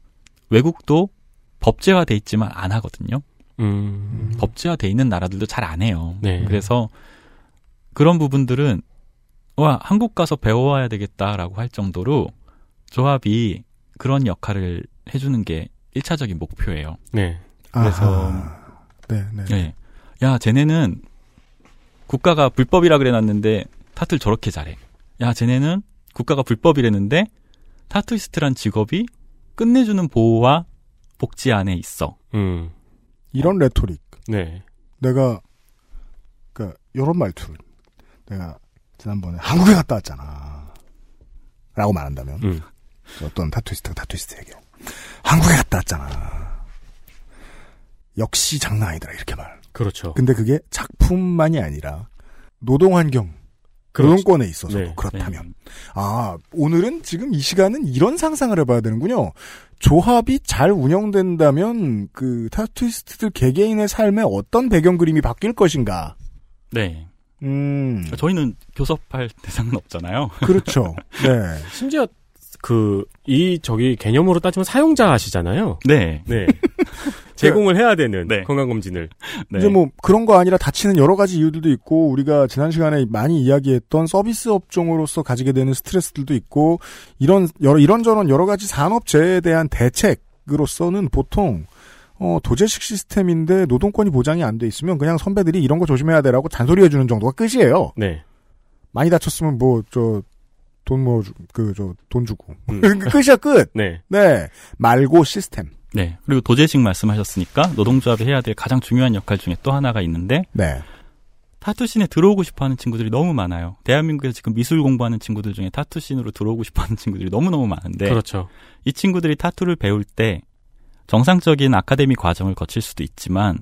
외국도 법제화돼 있지만 안 하거든요. 음. 법제화돼 있는 나라들도 잘 안 해요. 네. 그래서 그런 부분들은 와 한국 가서 배워와야 되겠다라고 할 정도로 조합이 그런 역할을 해주는 게 1차적인 목표예요. 네. 그래서. 네, 네. 네. 야, 쟤네는 국가가 불법이라 그래놨는데 타투를 저렇게 잘해. 야, 쟤네는 국가가 불법이랬는데 타투이스트란 직업이 끝내주는 보호와 복지 안에 있어. 음. 이런 rhetoric. 네. 내가 그 이런 말투. 내가 지난번에 한국에 갔다 왔잖아. 라고 말한다면 음. 어떤 타투이스트가 타투이스트에게 한국에 갔다 왔잖아. 역시 장난 아니더라 이렇게 말. 그렇죠. 근데 그게 작품만이 아니라 노동 환경, 노동권에 있어서 네. 그렇다면 아 오늘은 지금 이 시간은 이런 상상을 해봐야 되는군요. 조합이 잘 운영된다면 그 타투이스트들 개개인의 삶에 어떤 배경 그림이 바뀔 것인가. 네. 음 저희는 교섭할 대상은 없잖아요. 그렇죠. 네. 심지어 그 이 저기 개념으로 따지면 사용자시잖아요. 네. 네. 제공을 해야 되는 네. 건강 검진을. 네. 이제 뭐 그런 거 아니라 다치는 여러 가지 이유들도 있고 우리가 지난 시간에 많이 이야기했던 서비스 업종으로서 가지게 되는 스트레스들도 있고 이런 여러 이런저런 여러 가지 산업재해에 대한 대책으로서는 보통 어, 도제식 시스템인데 노동권이 보장이 안 돼 있으면 그냥 선배들이 이런 거 조심해야 돼라고 잔소리 해 주는 정도가 끝이에요. 네. 많이 다쳤으면 뭐 저 돈 뭐 그 저 돈 주고 음. 끝이야 끝. 네. 네 말고 시스템. 네. 그리고 도제식 말씀하셨으니까 노동조합이 해야 될 가장 중요한 역할 중에 또 하나가 있는데 네. 타투씬에 들어오고 싶어하는 친구들이 너무 많아요. 대한민국에서 지금 미술 공부하는 친구들 중에 타투씬으로 들어오고 싶어하는 친구들이 너무 너무 많은데 그렇죠. 이 친구들이 타투를 배울 때 정상적인 아카데미 과정을 거칠 수도 있지만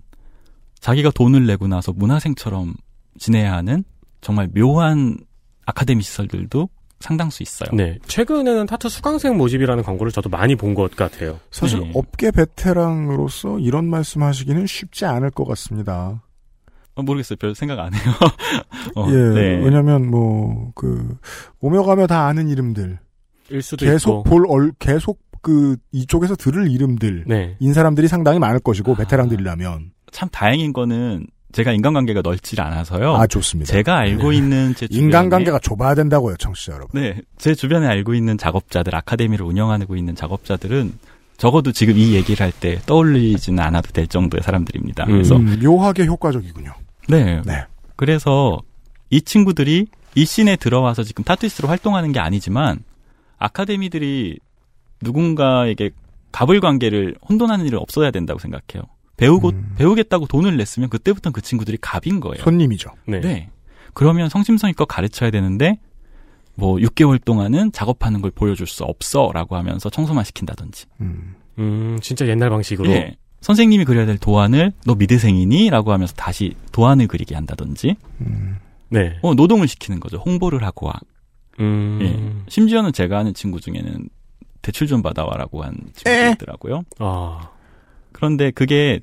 자기가 돈을 내고 나서 문화생처럼 지내야 하는 정말 묘한 아카데미 시설들도 상당수 있어요. 네. 최근에는 타투 수강생 모집이라는 광고를 저도 많이 본 것 같아요. 사실 네. 업계 베테랑으로서 이런 말씀 하시기는 쉽지 않을 것 같습니다. 어, 모르겠어요. 별 생각 안 해요. 어, 예, 네. 왜냐면 뭐그 오며 가며 다 아는 이름들, 일 수도 계속 있고. 볼 얼, 계속 그 이쪽에서 들을 이름들, 네. 인 사람들이 상당히 많을 것이고 베테랑들이라면 참 다행인 거는 제가 인간관계가 넓지 않아서요. 아 좋습니다. 제가 알고 있는 제 주변에 인간관계가 좁아야 된다고요, 청취자 여러분. 네, 제 주변에 알고 있는 작업자들, 아카데미를 운영하고 있는 작업자들은 적어도 지금 이 얘기를 할 때 떠올리지는 않아도 될 정도의 사람들입니다. 그래서 음, 묘하게 효과적이군요. 네, 네. 그래서 이 친구들이 이 씬에 들어와서 지금 타투이스트로 활동하는 게 아니지만 아카데미들이 누군가에게 갑을 관계를 혼돈하는 일은 없어야 된다고 생각해요. 배우고 음. 배우겠다고 돈을 냈으면 그때부터는 그 친구들이 갑인 거예요. 손님이죠. 네. 네. 그러면 성심성의껏 가르쳐야 되는데 뭐 6개월 동안은 작업하는 걸 보여줄 수 없어라고 하면서 청소만 시킨다든지. 음. 음, 진짜 옛날 방식으로. 예. 선생님이 그려야 될 도안을 너 미드생이니?라고 하면서 다시 도안을 그리게 한다든지. 네. 어, 노동을 시키는 거죠. 홍보를 하고 와. 음. 예. 심지어는 제가 아는 친구 중에는 대출 좀 받아와라고 한 친구가 있더라고요. 아. 그런데 그게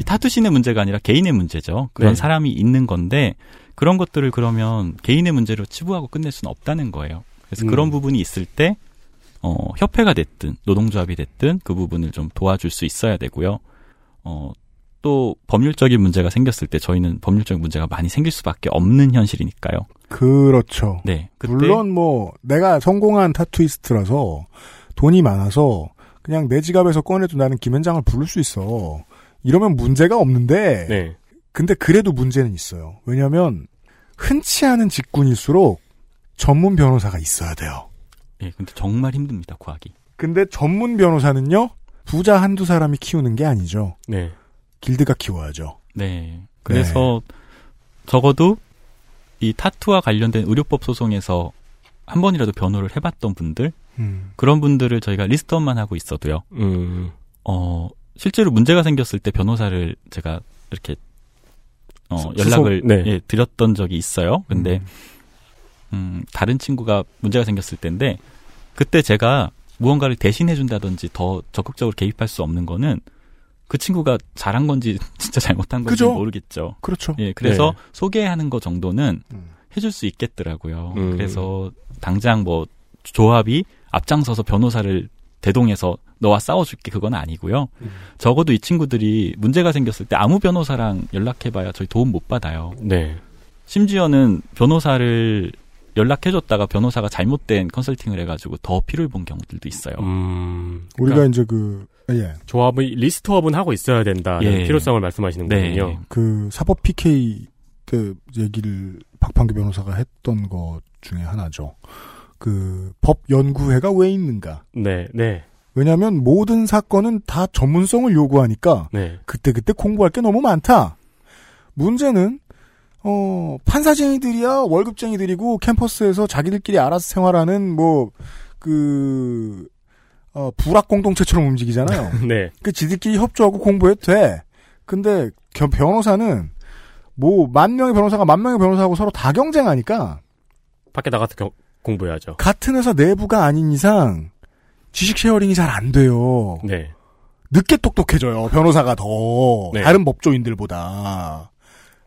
이 타투신의 문제가 아니라 개인의 문제죠. 그런 네. 사람이 있는 건데 그런 것들을 그러면 개인의 문제로 치부하고 끝낼 수는 없다는 거예요. 그래서 음. 그런 부분이 있을 때 어, 협회가 됐든 노동조합이 됐든 그 부분을 좀 도와줄 수 있어야 되고요. 어, 또 법률적인 문제가 생겼을 때 저희는 법률적인 문제가 많이 생길 수밖에 없는 현실이니까요. 그렇죠. 네. 물론 뭐 내가 성공한 타투이스트라서 돈이 많아서 그냥 내 지갑에서 꺼내도 나는 김현장을 부를 수 있어. 이러면 문제가 없는데 네. 근데 그래도 문제는 있어요. 왜냐하면 흔치 않은 직군일수록 전문 변호사가 있어야 돼요. 예, 근데 정말 힘듭니다, 구하기. 근데 전문 변호사는요 부자 한두 사람이 키우는 게 아니죠. 네. 길드가 키워야죠. 네. 그래서 적어도 이 타투와 관련된 의료법 소송에서 한 번이라도 변호를 해봤던 분들 음. 그런 분들을 저희가 리스트업만 하고 있어도요. 음. 어 실제로 문제가 생겼을 때 변호사를 제가 이렇게 어 수- 연락을 네. 예, 드렸던 적이 있어요. 근데 음 다른 친구가 문제가 생겼을 때인데 그때 제가 무언가를 대신해 준다든지 더 적극적으로 개입할 수 없는 거는 그 친구가 잘한 건지 진짜 잘못한 건지 그죠? 모르겠죠. 그렇죠. 예, 그래서 네. 소개하는 거 정도는 음. 해줄 수 있겠더라고요. 음. 그래서 당장 뭐 조합이 앞장서서 변호사를 대동해서 너와 싸워줄게 그건 아니고요. 음. 적어도 이 친구들이 문제가 생겼을 때 아무 변호사랑 연락해봐야 저희 도움 못 받아요. 네. 심지어는 변호사를 연락해줬다가 변호사가 잘못된 컨설팅을 해가지고 더 피를 본 경우들도 있어요. 음. 우리가 그러니까 이제 그 예. 조합의 리스트업은 하고 있어야 된다는 예. 필요성을 말씀하시는군요. 네. 그 사법 PK 때 얘기를 박판규 변호사가 했던 것 중에 하나죠. 그 법 연구회가 왜 있는가? 네, 네, 왜냐하면 모든 사건은 다 전문성을 요구하니까 네. 그때 그때 공부할 게 너무 많다. 문제는 어 판사쟁이들이야 월급쟁이들이고 캠퍼스에서 자기들끼리 알아서 생활하는 뭐그 어, 부락 공동체처럼 움직이잖아요. 네. 그 지들끼리 협조하고 공부해도 돼. 근데 견- 변호사는 뭐 만 명의 변호사가 만 명의 변호사하고 서로 다 경쟁하니까 밖에 나가서 겨- 공부해야죠. 같은 회사 내부가 아닌 이상 지식 sharing이 잘 안 돼요. 네. 늦게 똑똑해져요. 변호사가 더 네. 다른 법조인들보다.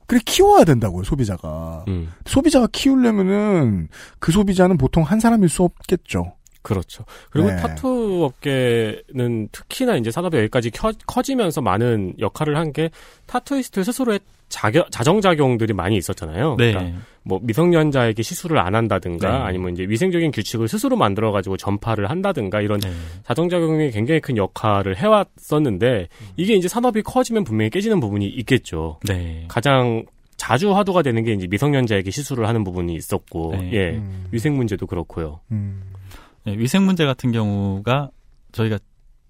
그래 키워야 된다고요 소비자가. 음. 소비자가 키우려면은 그 소비자는 보통 한 사람일 수 없겠죠. 그렇죠. 그리고 네. 타투 업계는 특히나 이제 산업이 여기까지 켜- 커지면서 많은 역할을 한 게 타투이스트 스스로의 자겨, 자정작용들이 많이 있었잖아요. 네. 그러니까 뭐 미성년자에게 시술을 안 한다든가 네. 아니면 이제 위생적인 규칙을 스스로 만들어 가지고 전파를 한다든가 이런 네. 자정작용이 굉장히 큰 역할을 해왔었는데 이게 이제 산업이 커지면 분명히 깨지는 부분이 있겠죠. 네. 가장 자주 화두가 되는 게 이제 미성년자에게 시술을 하는 부분이 있었고, 네. 예, 음. 위생 문제도 그렇고요. 네, 위생 문제 같은 경우가 저희가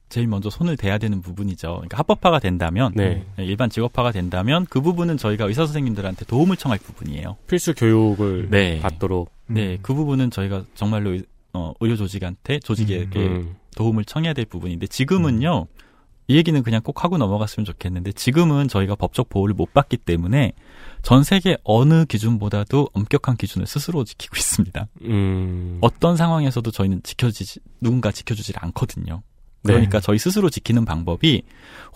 제일 먼저 손을 대야 되는 부분이죠. 그러니까 합법화가 된다면 네. 네, 일반 직업화가 된다면 그 부분은 저희가 의사 선생님들한테 도움을 청할 부분이에요. 필수 교육을 네. 받도록. 네, 그 부분은 저희가 정말로 의- 어, 의료 조직한테 조직에게 음. 도움을 청해야 될 부분인데 지금은요. 이 얘기는 그냥 꼭 하고 넘어갔으면 좋겠는데 지금은 저희가 법적 보호를 못 받기 때문에 전 세계 어느 기준보다도 엄격한 기준을 스스로 지키고 있습니다. 음. 어떤 상황에서도 저희는 지켜지지 누군가 지켜주질 않거든요. 네. 그러니까 저희 스스로 지키는 방법이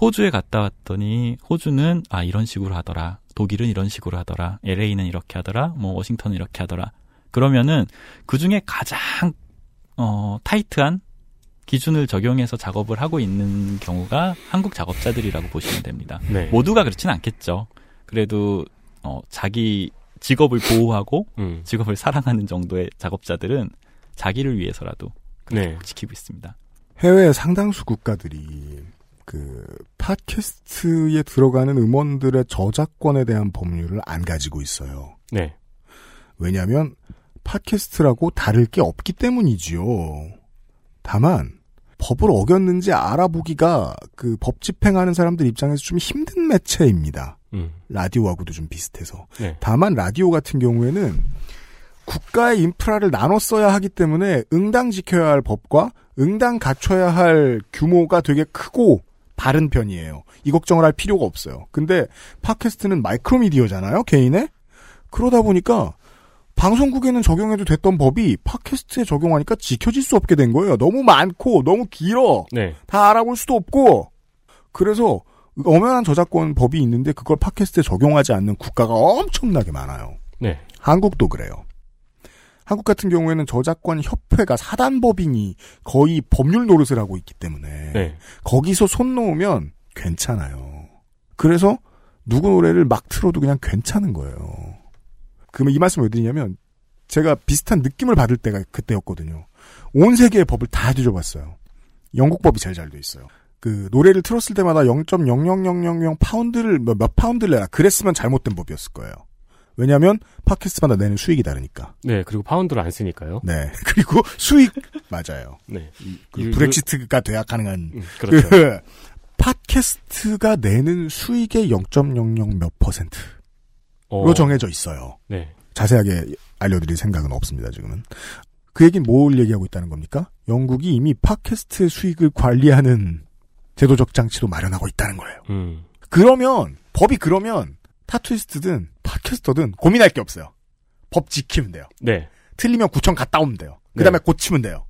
호주에 갔다 왔더니 호주는 아 이런 식으로 하더라. 독일은 이런 식으로 하더라. LA는 이렇게 하더라. 뭐 워싱턴은 이렇게 하더라. 그러면은 그 중에 가장 어 타이트한 기준을 적용해서 작업을 하고 있는 경우가 한국 작업자들이라고 보시면 됩니다. 네. 모두가 그렇진 않겠죠. 그래도 어 자기 직업을 보호하고 음. 직업을 사랑하는 정도의 작업자들은 자기를 위해서라도 네. 지키고 있습니다. 해외 상당수 국가들이 그 팟캐스트에 들어가는 음원들의 저작권에 대한 법률을 안 가지고 있어요. 네. 왜냐하면 팟캐스트라고 다를 게 없기 때문이지요. 다만 법을 어겼는지 알아보기가 그 법 집행하는 사람들 입장에서 좀 힘든 매체입니다. 음. 라디오하고도 좀 비슷해서. 네. 다만 라디오 같은 경우에는 국가의 인프라를 나눠 써야 하기 때문에 응당 지켜야 할 법과 응당 갖춰야 할 규모가 되게 크고 다른 편이에요. 이 걱정을 할 필요가 없어요. 근데 팟캐스트는 마이크로미디어잖아요, 개인의? 그러다 보니까 방송국에는 적용해도 됐던 법이 팟캐스트에 적용하니까 지켜질 수 없게 된 거예요. 너무 많고 너무 길어. 네. 다 알아볼 수도 없고. 그래서 엄연한 저작권 법이 있는데 그걸 팟캐스트에 적용하지 않는 국가가 엄청나게 많아요. 네. 한국도 그래요. 한국 같은 경우에는 저작권 협회가 사단법인이 거의 법률 노릇을 하고 있기 때문에 네. 거기서 손 놓으면 괜찮아요. 그래서 누구 노래를 막 틀어도 그냥 괜찮은 거예요. 그러면 이 말씀을 왜 드리냐면 제가 비슷한 느낌을 받을 때가 그때였거든요. 온 세계의 법을 다 뒤져봤어요. 영국 법이 제일 잘 돼 있어요. 그 노래를 틀었을 때마다 0.00000 파운드를 몇, 몇 파운드를 내라 그랬으면 잘못된 법이었을 거예요. 왜냐하면 팟캐스트마다 내는 수익이 다르니까. 네. 그리고 파운드를 안 쓰니까요. 네. 그리고 수익 맞아요. 네. 그 이- 브렉시트가 돼야 가능한 음, 그렇죠. 그 팟캐스트가 내는 수익의 0.00몇 퍼센트로 어. 정해져 있어요. 네. 자세하게 알려드릴 생각은 없습니다. 지금은 그 얘기는 뭘 얘기하고 있다는 겁니까? 영국이 이미 팟캐스트 수익을 관리하는 제도적 장치도 마련하고 있다는 거예요. 음. 그러면 법이 그러면 타투이스트든 팟캐스터든 고민할 게 없어요. 법 지키면 돼요. 네. 틀리면 구청 갔다 오면 돼요. 그 다음에 고치면 돼요.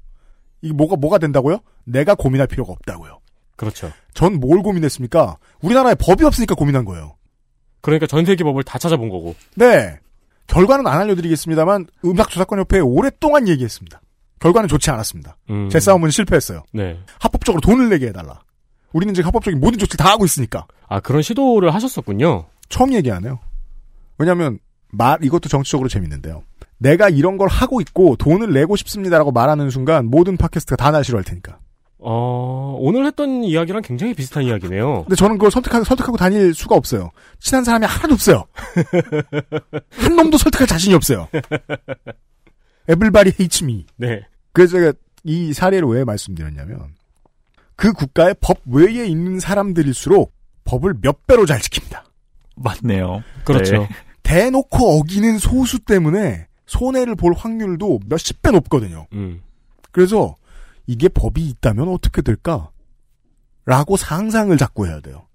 이게 뭐가, 뭐가 된다고요? 내가 고민할 필요가 없다고요. 그렇죠. 전 뭘 고민했습니까? 우리나라에 법이 없으니까 고민한 거예요. 그러니까 전 세계 법을 다 찾아본 거고. 네. 결과는 안 알려드리겠습니다만, 음악조작권협회에 오랫동안 얘기했습니다. 결과는 좋지 않았습니다. 음. 제 싸움은 실패했어요. 네. 합법적으로 돈을 내게 해달라. 우리는 지금 합법적인 모든 조치를 다 하고 있으니까. 아, 그런 시도를 하셨었군요. 처음 얘기 안 해요. 왜냐면, 말, 이것도 정치적으로 재밌는데요. 내가 이런 걸 하고 있고 돈을 내고 싶습니다라고 말하는 순간 모든 팟캐스트가 다 날 싫어할 테니까. 어, 오늘 했던 이야기랑 굉장히 비슷한 이야기네요. 근데 저는 그걸 설득하고, 설득하고 다닐 수가 없어요. 친한 사람이 하나도 없어요. 한 놈도 설득할 자신이 없어요. 에블바리 헤이츠 미. 네. 그래서 제가 이 사례를 왜 말씀드렸냐면, 그 국가의 법 외에 있는 사람들일수록 법을 몇 배로 잘 지킵니다. 맞네요. 그렇죠. 네. 대놓고 어기는 소수 때문에 손해를 볼 확률도 몇십 배 높거든요. 음. 그래서 이게 법이 있다면 어떻게 될까? 라고 상상을 자꾸 해야 돼요.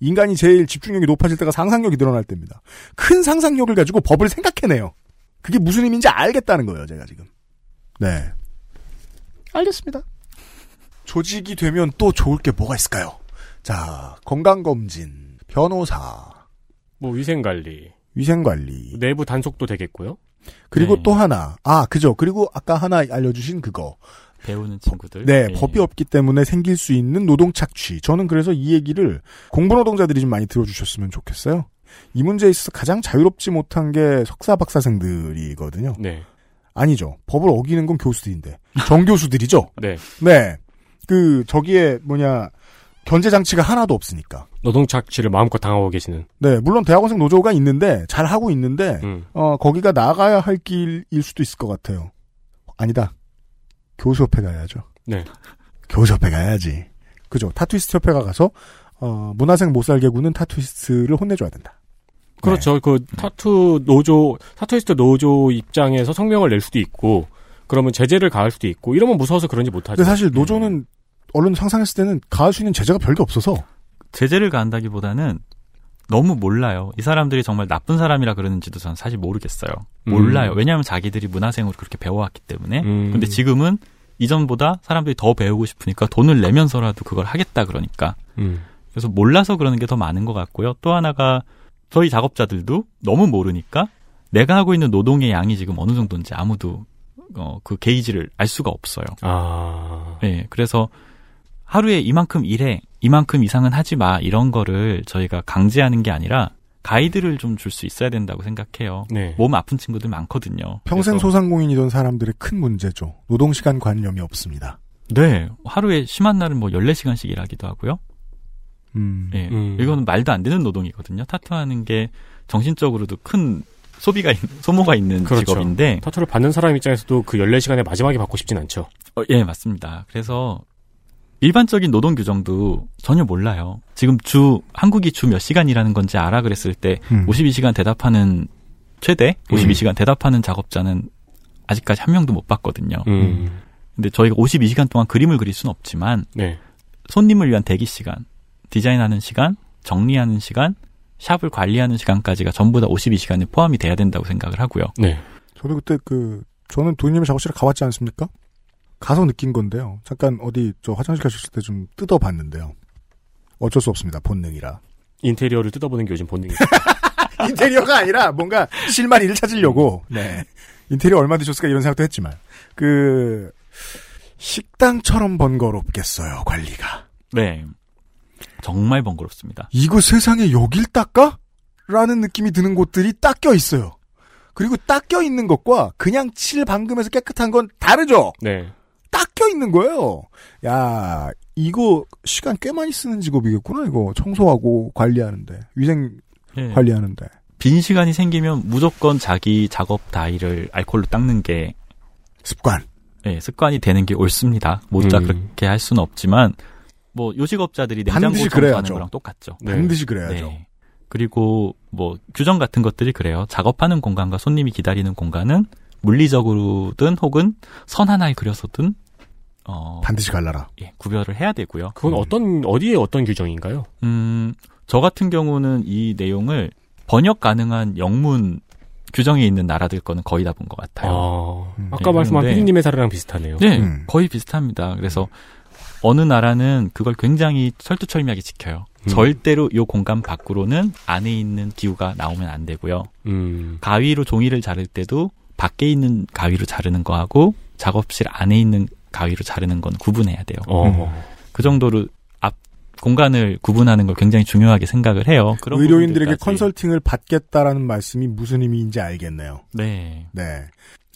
인간이 제일 집중력이 높아질 때가 상상력이 늘어날 때입니다. 큰 상상력을 가지고 법을 생각해내요. 그게 무슨 의미인지 알겠다는 거예요, 제가 지금. 네. 알겠습니다. 조직이 되면 또 좋을 게 뭐가 있을까요? 자, 건강검진, 변호사, 뭐 위생관리, 위생관리, 내부 단속도 되겠고요. 그리고 네. 또 하나, 아, 그죠. 그리고 아까 하나 알려주신 그거. 배우는 친구들. 네, 예. 법이 없기 때문에 생길 수 있는 노동 착취. 저는 그래서 이 얘기를 공부 노동자들이 좀 많이 들어주셨으면 좋겠어요. 이 문제에 있어서 가장 자유롭지 못한 게 석사 박사생들이거든요. 네. 아니죠. 법을 어기는 건 교수들인데. 정 교수들이죠. 네. 네. 그 저기에 뭐냐 견제 장치가 하나도 없으니까. 노동 착취를 마음껏 당하고 계시는. 네, 물론 대학원생 노조가 있는데 잘 하고 있는데 음. 어 거기가 나가야 할 길일 수도 있을 것 같아요. 아니다. 교수협회 가야죠. 네. 교수협회 가야지. 그죠. 타투이스트 협회가 가서 어 문화생 못 살게 구는 타투이스트를 혼내줘야 된다. 그렇죠. 그 타투 노조, 타투이스트 노조 입장에서 성명을 낼 수도 있고, 그러면 제재를 가할 수도 있고, 이러면 무서워서 그런지 못하죠. 근데 사실 노조는 언론 상상했을 때는 가할 수 있는 제재가 별게 없어서 제재를 가한다기보다는 너무 몰라요. 이 사람들이 정말 나쁜 사람이라 그러는지도 저는 사실 모르겠어요. 음. 몰라요. 왜냐하면 자기들이 문화생으로 그렇게 배워왔기 때문에. 음. 근데 지금은 이전보다 사람들이 더 배우고 싶으니까 돈을 내면서라도 그걸 하겠다 그러니까. 음. 그래서 몰라서 그러는 게 더 많은 것 같고요. 또 하나가 저희 작업자들도 너무 모르니까 내가 하고 있는 노동의 양이 지금 어느 정도인지 아무도 어, 그 게이지를 알 수가 없어요. 아. 네, 그래서 하루에 이만큼 일해, 이만큼 이상은 하지 마 이런 거를 저희가 강제하는 게 아니라 가이드를 좀 줄 수 있어야 된다고 생각해요. 네. 몸 아픈 친구들 많거든요. 평생 그래서 소상공인이던 사람들의 큰 문제죠. 노동시간 관념이 없습니다. 네, 하루에 심한 날은 뭐 14시간씩 일하기도 하고요. 음. 예. 음. 이거는 말도 안 되는 노동이거든요. 타투하는 게 정신적으로도 큰 소비가 있, 소모가 있는 그렇죠. 직업인데 타투를 받는 사람 입장에서도 그 14시간의 마지막에 받고 싶진 않죠. 어, 예, 맞습니다. 그래서 일반적인 노동 규정도 전혀 몰라요. 지금 주 한국이 주 몇 시간 일하는 건지 알아 그랬을 때 음. 52시간 대답하는 최대 52시간 대답하는 작업자는 아직까지 한 명도 못 봤거든요. 음. 근데 저희가 52시간 동안 그림을 그릴 수는 없지만 네. 손님을 위한 대기 시간, 디자인하는 시간, 정리하는 시간, 샵을 관리하는 시간까지가 전부 다 52시간에 포함이 돼야 된다고 생각을 하고요. 네. 저도 그때 그 저는 도희님의 작업실에 가봤지 않습니까? 가서 느낀 건데요. 잠깐 어디 저 화장실 가셨을 때 좀 뜯어봤는데요. 어쩔 수 없습니다. 본능이라. 인테리어를 뜯어보는 게 요즘 본능이죠. 인테리어가 아니라 뭔가 실마리를 찾으려고. 네. 인테리어 얼마 드셨을까 이런 생각도 했지만 그 식당처럼 번거롭겠어요 관리가. 네. 정말 번거롭습니다. 이거 세상에 여길 닦아? 라는 느낌이 드는 곳들이 닦여 있어요. 그리고 닦여 있는 것과 그냥 칠 방금해서 깨끗한 건 다르죠. 네. 닦여 있는 거예요. 야, 이거 시간 꽤 많이 쓰는 직업이겠구나, 이거. 청소하고 관리하는데. 위생 예. 관리하는데. 빈 시간이 생기면 무조건 자기 작업 다이를 알코올로 닦는 게 습관. 예, 습관이 되는 게 옳습니다. 모두 다 음. 그렇게 할 수는 없지만 뭐 요식업자들이 냉장고 청소하는. 거랑 똑같죠. 네. 반드시 그래야죠. 네. 그리고 뭐 규정 같은 것들이 그래요. 작업하는 공간과 손님이 기다리는 공간은 물리적으로든 혹은 선 하나에 그려서든 어 반드시 갈라라. 예, 구별을 해야 되고요. 그건 어떤, 어디에 어떤 규정인가요? 음, 저 같은 경우는 이 내용을 번역 가능한 영문 규정이 있는 나라들 거는 거의 다 본 것 같아요. 아, 음. 아까 네, 말씀한 그런데- 피디님의 사례랑 비슷하네요. 네, 음. 거의 비슷합니다. 그래서 어느 나라는 그걸 굉장히 철두철미하게 지켜요. 음. 절대로 요 공간 밖으로는 안에 있는 기후가 나오면 안 되고요. 음. 가위로 종이를 자를 때도 밖에 있는 가위로 자르는 거하고 작업실 안에 있는 가위로 자르는 건 구분해야 돼요. 어. 그 정도로 앞 공간을 구분하는 걸 굉장히 중요하게 생각을 해요. 그런 의료인들에게 부분들까지. 컨설팅을 받겠다라는 말씀이 무슨 의미인지 알겠네요. 네. 네.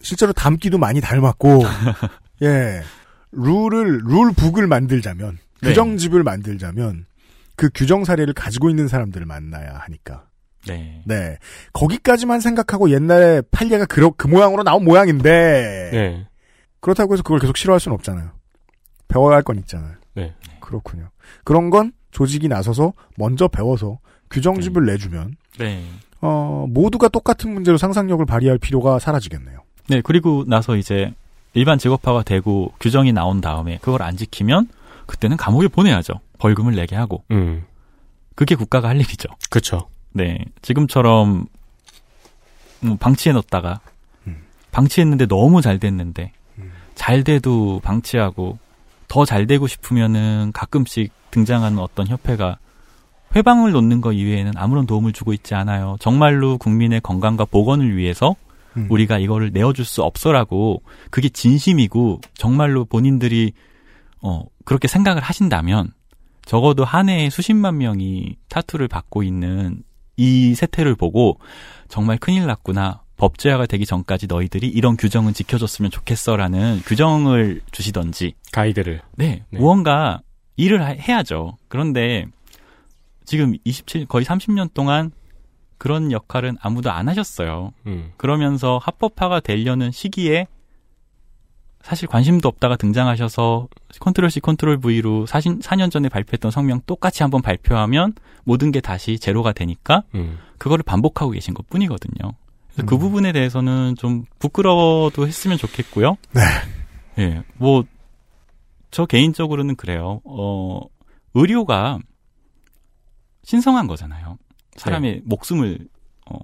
실제로 닮기도 많이 닮았고, 예. 룰을, 룰북을 만들자면, 네. 규정집을 만들자면, 그 규정 사례를 가지고 있는 사람들을 만나야 하니까. 네. 네. 거기까지만 생각하고 옛날에 판례가 그, 그 모양으로 나온 모양인데, 네. 그렇다고 해서 그걸 계속 싫어할 수는 없잖아요. 배워야 할 건 있잖아요. 네. 그렇군요. 그런 건 조직이 나서서 먼저 배워서 규정집을 내주면, 네. 어, 모두가 똑같은 문제로 상상력을 발휘할 필요가 사라지겠네요. 네, 그리고 나서 이제 일반 직업화가 되고 규정이 나온 다음에 그걸 안 지키면 그때는 감옥에 보내야죠. 벌금을 내게 하고. 음. 그게 국가가 할 일이죠. 그쵸. 네. 지금처럼 뭐 방치해 놓다가 방치했는데 너무 잘 됐는데 잘 돼도 방치하고 더 잘 되고 싶으면은 가끔씩 등장하는 어떤 협회가 회방을 놓는 것 이외에는 아무런 도움을 주고 있지 않아요. 정말로 국민의 건강과 보건을 위해서 음. 우리가 이거를 내어줄 수 없어라고 그게 진심이고 정말로 본인들이 어 그렇게 생각을 하신다면 적어도 한 해에 수십만 명이 타투를 받고 있는 이 세태를 보고 정말 큰일 났구나. 법제화가 되기 전까지 너희들이 이런 규정은 지켜줬으면 좋겠어라는 규정을 주시던지 가이드를. 네, 네. 무언가 일을 하- 해야죠. 그런데 지금 27 거의 30년 동안 그런 역할은 아무도 안 하셨어요. 음. 그러면서 합법화가 되려는 시기에 사실 관심도 없다가 등장하셔서 control C control V로 4년 전에 발표했던 성명 똑같이 한번 발표하면 모든 게 다시 제로가 되니까 음. 그거를 반복하고 계신 것 뿐이거든요. 그 음. 부분에 대해서는 좀 부끄러워도 했으면 좋겠고요. 네. 예, 뭐, 저 개인적으로는 그래요. 어, 의료가 신성한 거잖아요. 사람의 목숨을, 어,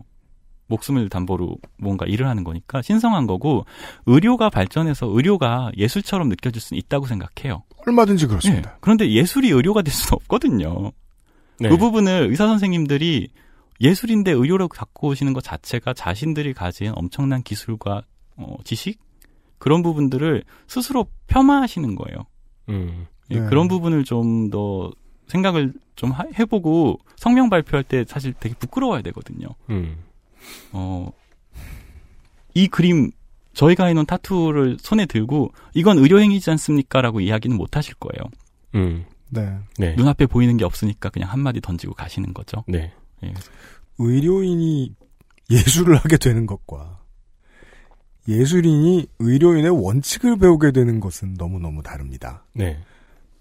목숨을 담보로 뭔가 일을 하는 거니까 신성한 거고, 의료가 발전해서 의료가 예술처럼 느껴질 수는 있다고 생각해요. 얼마든지 그렇습니다. 예, 그런데 예술이 의료가 될 수는 없거든요. 네. 그 부분을 의사 선생님들이 예술인데 의료로 갖고 오시는 것 자체가 자신들이 가진 엄청난 기술과 어, 지식 그런 부분들을 스스로 폄하하시는 거예요. 음. 예, 네. 그런 부분을 좀 더 생각을 좀 하- 해보고 성명 발표할 때 사실 되게 부끄러워야 되거든요. 음. 어, 이 그림 저희가 해놓은 타투를 손에 들고 이건 의료행위지 않습니까라고 이야기는 못 하실 거예요. 음. 네. 네. 눈앞에 보이는 게 없으니까 그냥 한마디 던지고 가시는 거죠. 네. 예. 의료인이 예술을 하게 되는 것과 예술인이 의료인의 원칙을 배우게 되는 것은 너무너무 다릅니다. 네.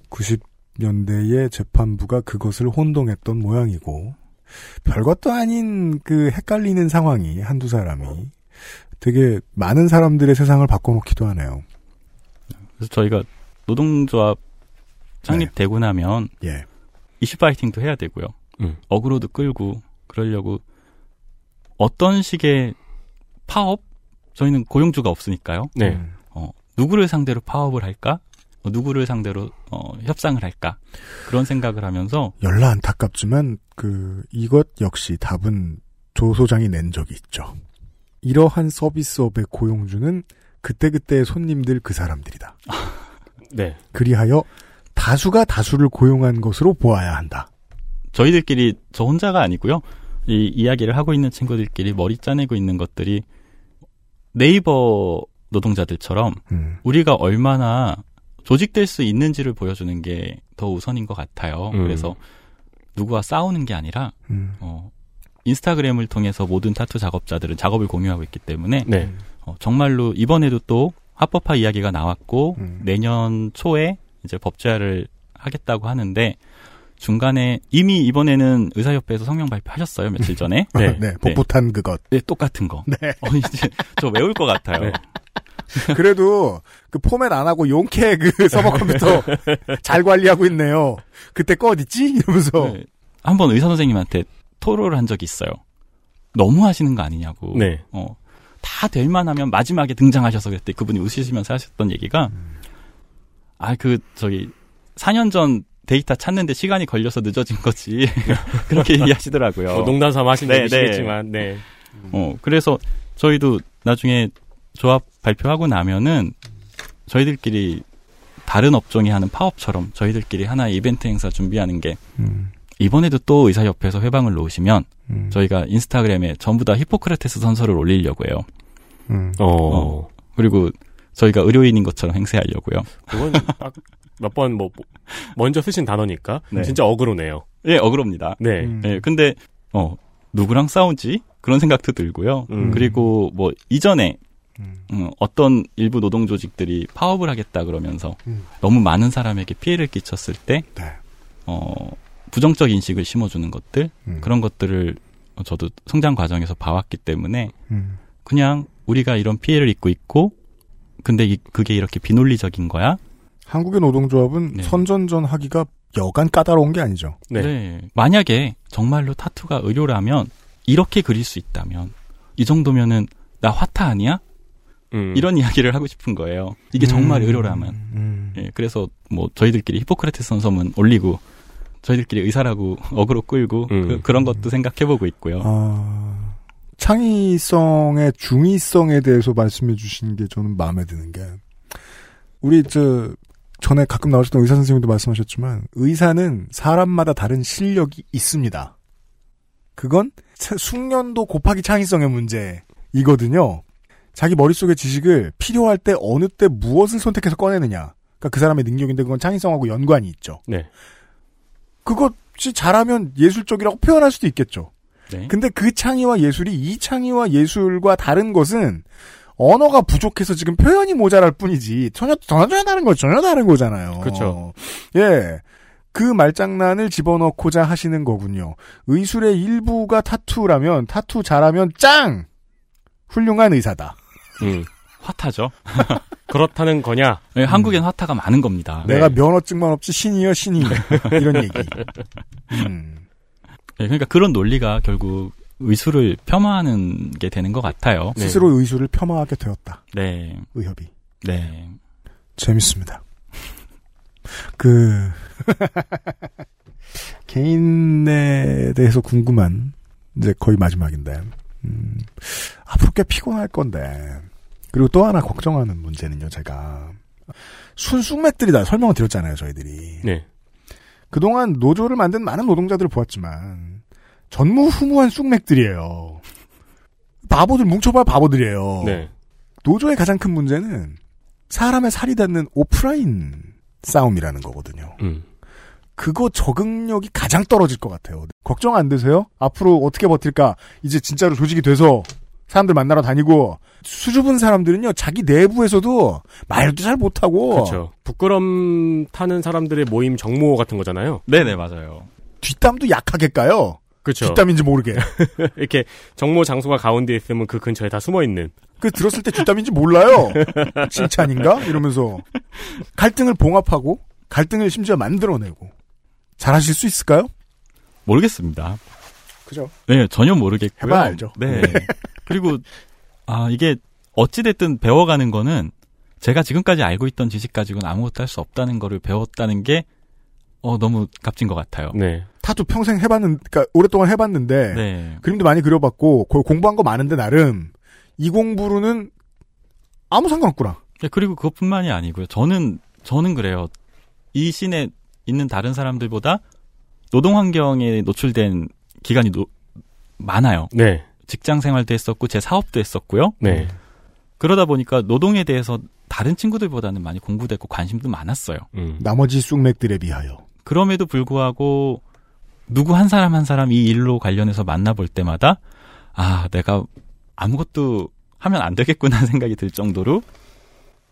90 년대의 재판부가 그것을 혼동했던 모양이고 별것도 아닌 그 헷갈리는 상황이 한두 사람이 되게 많은 사람들의 세상을 바꿔놓기도 하네요. 그래서 저희가 노동조합 창립되고 나면 예. 이슈 파이팅도 해야 되고요. 음. 어그로도 끌고 그러려고 어떤 식의 파업? 저희는 고용주가 없으니까요. 네. 음. 어, 누구를 상대로 파업을 할까? 어, 누구를 상대로 어, 협상을 할까? 그런 생각을 하면서 열나 안타깝지만 그 이것 역시 답은 조 소장이 낸 적이 있죠. 이러한 서비스업의 고용주는 그때그때의 손님들 그 사람들이다. 네. 그리하여 다수가 다수를 고용한 것으로 보아야 한다. 저희들끼리 저 혼자가 아니고요. 이 이야기를 하고 있는 친구들끼리 머리 짜내고 있는 것들이 네이버 노동자들처럼 음. 우리가 얼마나 조직될 수 있는지를 보여주는 게 더 우선인 것 같아요. 음. 그래서 누구와 싸우는 게 아니라 음. 어, 인스타그램을 통해서 모든 타투 작업자들은 작업을 공유하고 있기 때문에 네. 어, 정말로 이번에도 또 합법화 이야기가 나왔고 음. 내년 초에 이제 법제화를 하겠다고 하는데 중간에 이미 이번에는 의사협회에서 성명 발표하셨어요 며칠 전에 네. 네, 복부탄 그것. 네, 똑같은 거. 네. 어, 이제 저 외울 것 같아요. 네. 그래도 그 포맷 안 하고 용케 그 서버 컴퓨터 잘 관리하고 있네요. 그때 거 어딨지? 이러면서. 네. 한번 의사 선생님한테 토로를 한 적이 있어요. 너무 하시는 거 아니냐고. 네. 어, 다 될 만하면 마지막에 등장하셔서 그랬더니 그분이 웃으시면서 하셨던 얘기가 아그 저기 4년 전 데이터 찾는데 시간이 걸려서 늦어진 거지 그렇게 얘기하시더라고요. 뭐 농담 삼아 하신 네, 얘기시겠지만, 네. 어 그래서 저희도 나중에 조합 발표하고 나면은 저희들끼리 다른 업종이 하는 파업처럼 저희들끼리 하나의 이벤트 행사 준비하는 게 음, 이번에도 또 의사협회에서 회방을 놓으시면 음, 저희가 인스타그램에 전부 다 히포크라테스 선서를 올리려고 해요. 음. 어. 어. 그리고 저희가 의료인인 것처럼 행세하려고요. 그건 딱 몇 번 뭐, 먼저 쓰신 단어니까. 네. 진짜 어그로네요. 예, 억울합니다. 네. 음. 예, 근데 어 누구랑 싸우지? 그런 생각도 들고요. 음. 그리고 뭐 이전에 음. 음, 어떤 일부 노동 조직들이 파업을 하겠다 그러면서 음. 너무 많은 사람에게 피해를 끼쳤을 때 네. 어, 부정적 인식을 심어주는 것들 음. 그런 것들을 저도 성장 과정에서 봐왔기 때문에 음. 그냥 우리가 이런 피해를 입고 있고 근데 이- 그게 이렇게 비논리적인 거야? 한국의 노동조합은 네. 선전전 하기가 여간 까다로운 게 아니죠. 네. 만약에 정말로 타투가 의료라면 이렇게 그릴 수 있다면 이 정도면은 나 화타 아니야? 음. 이런 이야기를 하고 싶은 거예요. 이게 정말 음. 의료라면. 음. 예, 그래서 뭐 저희들끼리 히포크라테스 선서문 올리고 저희들끼리 의사라고 어그로 끌고 음. 그, 런 것도 생각해보고 있고요. 아, 창의성의 중의성에 대해서 말씀해 주신 게 저는 마음에 드는 게 우리 저 전에 가끔 나오셨던 의사 선생님도 말씀하셨지만 의사는 사람마다 다른 실력이 있습니다. 그건 차- 숙련도 곱하기 창의성의 문제이거든요. 자기 머릿속의 지식을 필요할 때 어느 때 무엇을 선택해서 꺼내느냐. 그러니까 그 사람의 능력인데 그건 창의성하고 연관이 있죠. 네. 그것이 잘하면 예술적이라고 표현할 수도 있겠죠. 네. 근데 그 창의와 예술이 이 창의와 예술과 다른 것은 언어가 부족해서 지금 표현이 모자랄 뿐이지 전혀 전혀 다른 거 전혀 다른 거잖아요. 그렇죠. 예. 그 말장난을 집어넣고자 하시는 거군요. 의술의 일부가 타투라면 타투 잘하면 짱 훌륭한 의사다. 음. 화타죠. 그렇다는 거냐? 예, 한국엔 화타가 많은 겁니다. 내가 네. 면허증만 없지 신이여 신이 이런 얘기. 음. 예, 그러니까 그런 논리가 결국 의술을 폄하하는 게 되는 것 같아요. 네. 스스로 의술을 폄하하게 되었다. 네. 의협이. 네. 재밌습니다. 그 개인에 대해서 궁금한 이제 거의 마지막인데 음, 앞으로 꽤 피곤할 건데 그리고 또 하나 걱정하는 문제는요 제가 순쑥맥들이 다 설명을 드렸잖아요 저희들이 네. 그동안 노조를 만든 많은 노동자들을 보았지만 전무후무한 쑥맥들이에요 바보들 뭉쳐봐 바보들이에요 네. 노조의 가장 큰 문제는 사람의 살이 닿는 오프라인 싸움이라는 거거든요. 음. 그거 적응력이 가장 떨어질 것 같아요. 걱정 안 되세요? 앞으로 어떻게 버틸까? 이제 진짜로 조직이 돼서 사람들 만나러 다니고 수줍은 사람들은요 자기 내부에서도 말도 잘 못하고 그렇죠. 부끄럼 타는 사람들의 모임 정모 같은 거잖아요. 네네, 맞아요. 뒷담도 약하게 까요. 그렇죠. 뒷담인지 모르게. 이렇게 정모 장소가 가운데 있으면 그 근처에 다 숨어 있는. 그 들었을 때 뒷담인지 몰라요. 칭찬인가? 이러면서 갈등을 봉합하고 갈등을 심지어 만들어내고 잘하실 수 있을까요? 모르겠습니다. 그죠? 네, 전혀 모르겠고요. 해봐야 알죠. 네. 그리고, 아, 이게, 어찌 됐든 배워가는 거는, 제가 지금까지 알고 있던 지식 가지고는 아무것도 할 수 없다는 거를 배웠다는 게, 어, 너무 값진 것 같아요. 네. 타투 평생 해봤는, 그러니까 오랫동안 해봤는데 네. 그림도 많이 그려봤고 거- 공부한 거 많은데 나름 이 공부로는 아무 상관없구나. 네, 그리고 그것뿐만이 아니고요. 저는, 저는 그래요. 이 scene에 있는 다른 사람들보다 노동 환경에 노출된 기간이 노- 많아요. 네. 직장 생활도 했었고, 제 사업도 했었고요. 네. 그러다 보니까 노동에 대해서 다른 친구들보다는 많이 공부됐고 관심도 많았어요. 음. 나머지 쑥맥들에 비하여. 그럼에도 불구하고 누구 한 사람 한 사람 이 일로 관련해서 만나볼 때마다 아 내가 아무것도 하면 안 되겠구나 생각이 들 정도로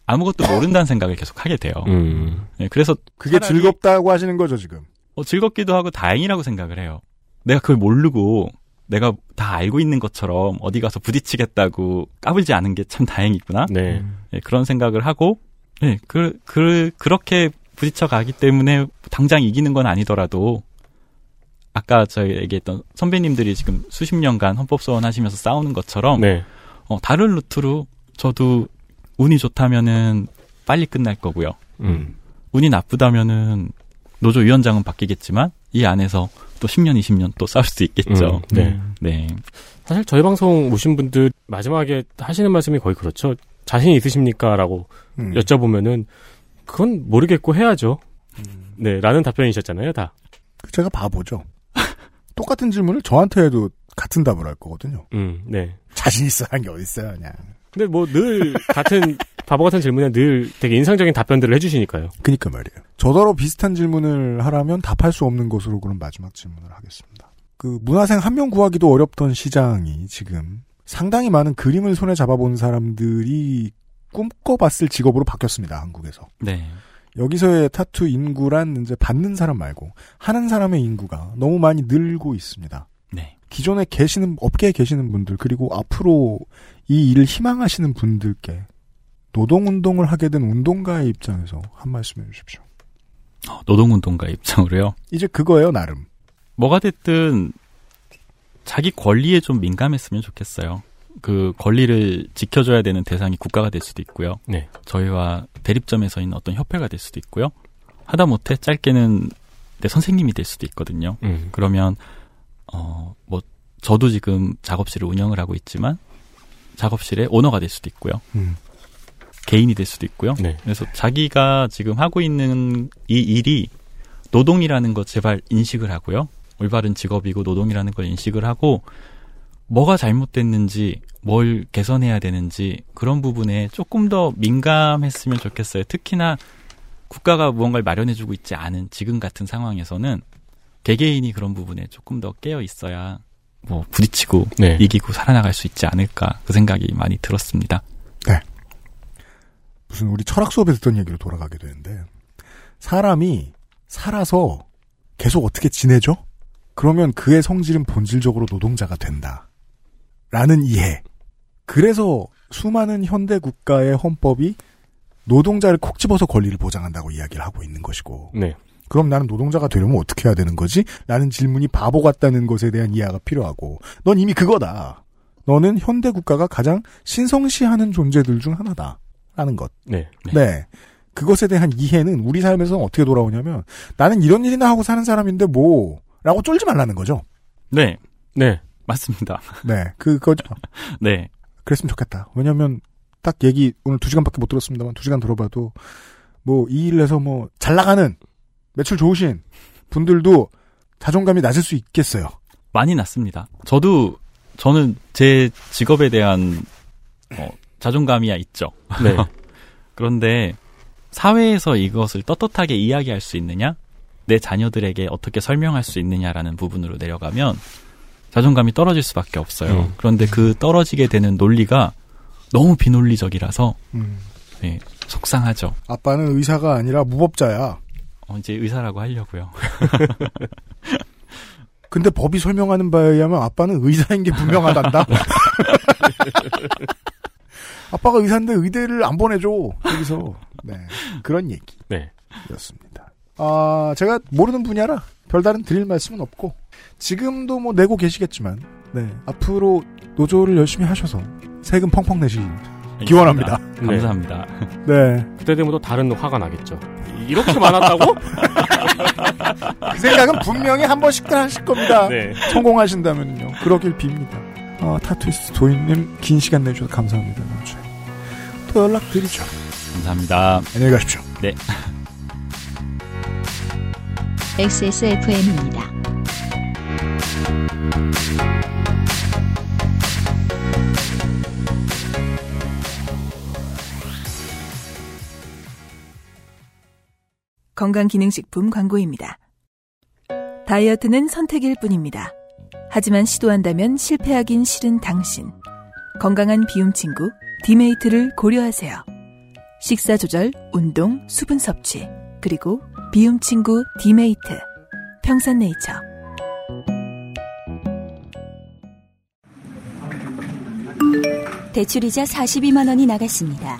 아무것도 모른다는 생각을 계속 하게 돼요. 음. 네, 그래서 그게 차라리 즐겁다고 하시는 거죠 지금. 어, 즐겁기도 하고 다행이라고 생각을 해요. 내가 그걸 모르고 내가 다 알고 있는 것처럼 어디 가서 부딪히겠다고 까불지 않은 게 참 다행이구나. 네. 네, 그런 생각을 하고, 네, 그, 그, 그렇게 부딪혀 가기 때문에 당장 이기는 건 아니더라도, 아까 저희 얘기했던 선배님들이 지금 수십 년간 헌법소원 하시면서 싸우는 것처럼, 네. 어, 다른 루트로 저도 운이 좋다면은 빨리 끝날 거고요. 음. 운이 나쁘다면은 노조 위원장은 바뀌겠지만, 이 안에서 또 10년, 20년 또 싸울 수 있겠죠. 음, 네. 네. 사실 저희 방송 오신 분들 마지막에 하시는 말씀이 거의 그렇죠. 자신 있으십니까? 라고 음. 여쭤보면은 그건 모르겠고 해야죠. 네, 라는 답변이셨잖아요, 다. 제가 바보죠. 똑같은 질문을 저한테 해도 같은 답을 할 거거든요. 음, 네. 자신 있어 하는 게 어딨어요, 그냥. 근데 뭐 늘 같은 바보 같은 질문에 늘 되게 인상적인 답변들을 해주시니까요. 그니까 말이에요. 저더러 비슷한 질문을 하라면 답할 수 없는 것으로 그럼 마지막 질문을 하겠습니다. 그 문화생 한 명 구하기도 어렵던 시장이 지금 상당히 많은 그림을 손에 잡아본 사람들이 꿈꿔봤을 직업으로 바뀌었습니다. 한국에서. 네. 여기서의 타투 인구란 이제 받는 사람 말고 하는 사람의 인구가 너무 많이 늘고 있습니다. 네. 기존에 계시는 업계에 계시는 분들 그리고 앞으로 이 일을 희망하시는 분들께 노동운동을 하게 된 운동가의 입장에서 한 말씀 해주십시오. 어, 노동운동가 입장으로요. 이제 그거예요 나름. 뭐가 됐든 자기 권리에 좀 민감했으면 좋겠어요. 그 권리를 지켜줘야 되는 대상이 국가가 될 수도 있고요. 네. 저희와 대립점에 서 있는 어떤 협회가 될 수도 있고요. 하다못해 짧게는 내 선생님이 될 수도 있거든요. 음. 그러면 어 뭐 저도 지금 작업실을 운영을 하고 있지만 작업실의 오너가 될 수도 있고요. 음. 개인이 될 수도 있고요. 네. 그래서 자기가 지금 하고 있는 이 일이 노동이라는 것 제발 인식을 하고요. 올바른 직업이고 노동이라는 걸 인식을 하고 뭐가 잘못됐는지 뭘 개선해야 되는지 그런 부분에 조금 더 민감했으면 좋겠어요. 특히나 국가가 무언가를 마련해주고 있지 않은 지금 같은 상황에서는 개개인이 그런 부분에 조금 더 깨어 있어야 뭐 부딪히고 네. 이기고 살아나갈 수 있지 않을까 그 생각이 많이 들었습니다. 무슨 우리 철학 수업에 듣던 얘기로 돌아가게 되는데 사람이 살아서 계속 어떻게 지내죠? 그러면 그의 성질은 본질적으로 노동자가 된다. 라는 이해. 그래서 수많은 현대 국가의 헌법이 노동자를 콕 집어서 권리를 보장한다고 이야기를 하고 있는 것이고. 네. 그럼 나는 노동자가 되려면 어떻게 해야 되는 거지? 라는 질문이 바보 같다는 것에 대한 이해가 필요하고. 넌 이미 그거다. 너는 현대 국가가 가장 신성시하는 존재들 중 하나다. 라는 것. 네. 네. 그것에 대한 이해는 우리 삶에서는 어떻게 돌아오냐면 나는 이런 일이나 하고 사는 사람인데 뭐 라고 쫄지 말라는 거죠. 네, 네. 맞습니다. 네. 그거죠. 네, 그랬으면 좋겠다. 왜냐면 딱 얘기 오늘 두 시간밖에 못 들었습니다만 두 시간 들어봐도 뭐 이 일을 해서 뭐 잘 나가는 매출 좋으신 분들도 자존감이 낮을 수 있겠어요. 많이 났습니다. 저도 저는 제 직업에 대한 어, 자존감이야 있죠. 네. 그런데 사회에서 이것을 떳떳하게 이야기할 수 있느냐, 내 자녀들에게 어떻게 설명할 수 있느냐라는 부분으로 내려가면 자존감이 떨어질 수밖에 없어요. 음. 그런데 그 떨어지게 되는 논리가 너무 비논리적이라서 음. 네, 속상하죠. 아빠는 의사가 아니라 무법자야. 어, 이제 의사라고 하려고요. 근데 법이 설명하는 바에 의하면 아빠는 의사인 게 분명하단다. 아빠가 의사인데 의대를 안 보내줘. 여기서 네 그런 얘기. 네. 였습니다. 아 제가 모르는 분야라 별다른 드릴 말씀은 없고 지금도 뭐 내고 계시겠지만 네 앞으로 노조를 열심히 하셔서 세금 펑펑 내시 기원합니다. 네. 감사합니다. 네. 그때 되면 또 다른 화가 나겠죠. 이렇게 많았다고? 그 생각은 분명히 한 번씩들 하실 겁니다. 네. 성공하신다면요. 그러길 빕니다. 어, 타투이스트 도인님 긴 시간 내주셔서 감사합니다. 주에. 또 연락드리죠. 감사합니다. 안녕히 가십시오. 네. XSFM입니다. 건강기능식품 광고입니다. 다이어트는 선택일 뿐입니다. 하지만 시도한다면 실패하긴 싫은 당신. 건강한 비움 친구 디메이트를 고려하세요. 식사 조절, 운동, 수분 섭취, 그리고 비움 친구 디메이트. 평산네이처. 대출이자 42만 원이 나갔습니다.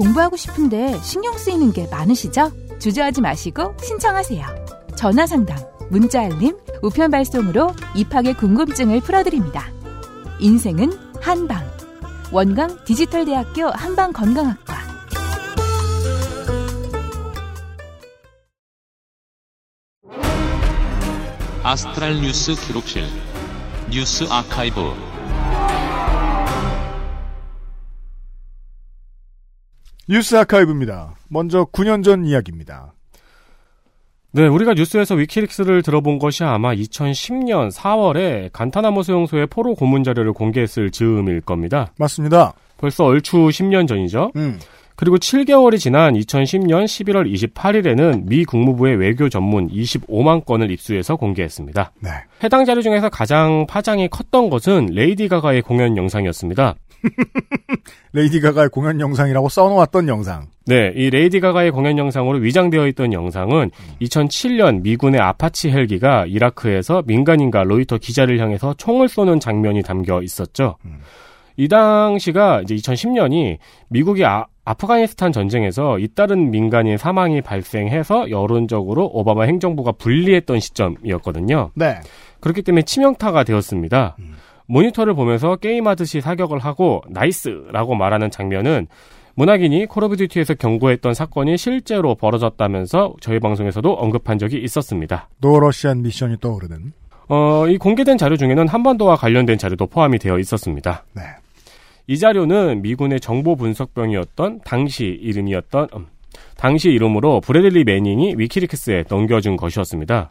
공부하고 싶은데 신경 쓰이는 게 많으시죠? 주저하지 마시고 신청하세요. 전화 상담, 문자 알림, 우편 발송으로 입학의 궁금증을 풀어드립니다. 인생은 한방. 원광 디지털대학교 한방건강학과. 아스트랄 뉴스 기록실 뉴스 아카이브 뉴스 아카이브입니다. 먼저 9년 전 이야기입니다. 네, 우리가 뉴스에서 위키릭스를 들어본 것이 아마 2010년 4월에 간타나무 수용소의 포로 고문 자료를 공개했을 즈음일 겁니다. 맞습니다. 벌써 얼추 10년 전이죠. 음. 그리고 7개월이 지난 2010년 11월 28일에는 미 국무부의 외교 전문 25만 건을 입수해서 공개했습니다. 네. 해당 자료 중에서 가장 파장이 컸던 것은 레이디 가가의 공연 영상이었습니다. 레이디 가가의 공연 영상이라고 써놓았던 영상. 네, 이 레이디 가가의 공연 영상으로 위장되어 있던 영상은 2007년 미군의 아파치 헬기가 이라크에서 민간인과 로이터 기자를 향해서 총을 쏘는 장면이 담겨 있었죠. 이 당시가 이제 2010년이 미국이 아, 아프가니스탄 전쟁에서 잇따른 민간인 사망이 발생해서 여론적으로 오바마 행정부가 불리했던 시점이었거든요. 네. 그렇기 때문에 치명타가 되었습니다. 모니터를 보면서 게임하듯이 사격을 하고 nice라고 말하는 장면은 문학인이 콜 오브 듀티에서 경고했던 사건이 실제로 벌어졌다면서 저희 방송에서도 언급한 적이 있었습니다. No Russian 미션이 떠오르는. 어, 이 공개된 자료 중에는 한반도와 관련된 자료도 포함이 되어 있었습니다. 네. 이 자료는 미군의 정보 분석병이었던 당시 이름이었던 음, 당시 이름으로 브래들리 매닝이 위키리크스에 넘겨준 것이었습니다.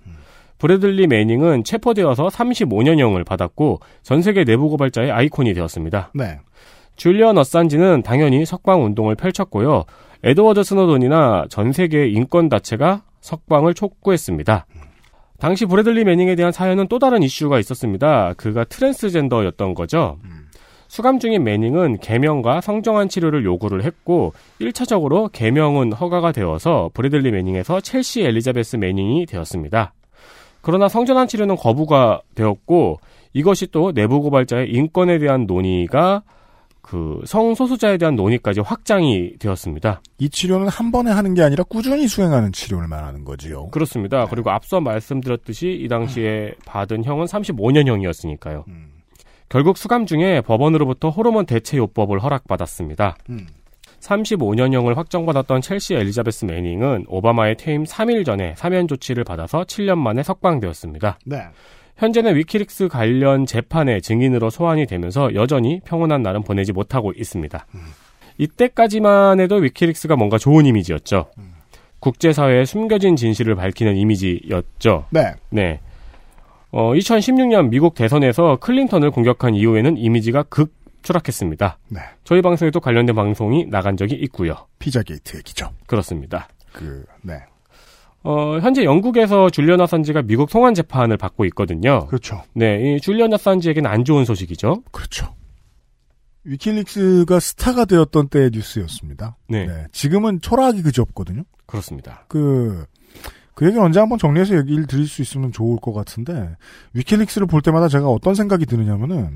브래들리 매닝은 체포되어서 35년형을 받았고 전 세계 내부 고발자의 아이콘이 되었습니다. 네. 줄리언 어산지는 당연히 석방 운동을 펼쳤고요. 에드워드 스노든이나 전 세계 인권 단체가 석방을 촉구했습니다. 당시 브래들리 매닝에 대한 사연은 또 다른 이슈가 있었습니다. 그가 트랜스젠더였던 거죠. 수감 중인 매닝은 개명과 성전환 치료를 요구를 했고 1차적으로 개명은 허가가 되어서 브래들리 매닝에서 첼시 엘리자베스 매닝이 되었습니다. 그러나 성전환 치료는 거부가 되었고 이것이 또 내부 고발자의 인권에 대한 논의가 그 성소수자에 대한 논의까지 확장이 되었습니다. 이 치료는 한 번에 하는 게 아니라 꾸준히 수행하는 치료를 말하는 거지요. 그렇습니다. 그리고 앞서 말씀드렸듯이 이 당시에 받은 형은 35년형이었으니까요. 결국 수감 중에 법원으로부터 호르몬 대체 요법을 허락받았습니다. 음. 35년형을 확정받았던 첼시 엘리자베스 매닝은 오바마의 퇴임 3일 전에 사면 조치를 받아서 7년 만에 석방되었습니다. 네. 현재는 위키리크스 관련 재판의 증인으로 소환이 되면서 여전히 평온한 날은 보내지 못하고 있습니다. 이때까지만 해도 위키리크스가 뭔가 좋은 이미지였죠. 국제사회의 숨겨진 진실을 밝히는 이미지였죠. 네. 네. 어, 2016년 미국 대선에서 클린턴을 공격한 이후에는 이미지가 급추락했습니다. 네. 저희 방송에도 관련된 방송이 나간 적이 있고요. 피자 게이트 얘기죠. 그렇습니다. 그, 네. 어, 현재 영국에서 줄리언 아산지가 미국 송환 재판을 받고 있거든요. 그렇죠. 네, 이 줄리언 아산지에게는 안 좋은 소식이죠. 그렇죠. 위키릭스가 스타가 되었던 때의 뉴스였습니다. 네. 지금은 초라하기 그지 없거든요. 그렇습니다. 그, 그 얘기는 언제 한번 정리해서 얘기를 드릴 수 있으면 좋을 것 같은데, 위키릭스를 볼 때마다 제가 어떤 생각이 드느냐면은,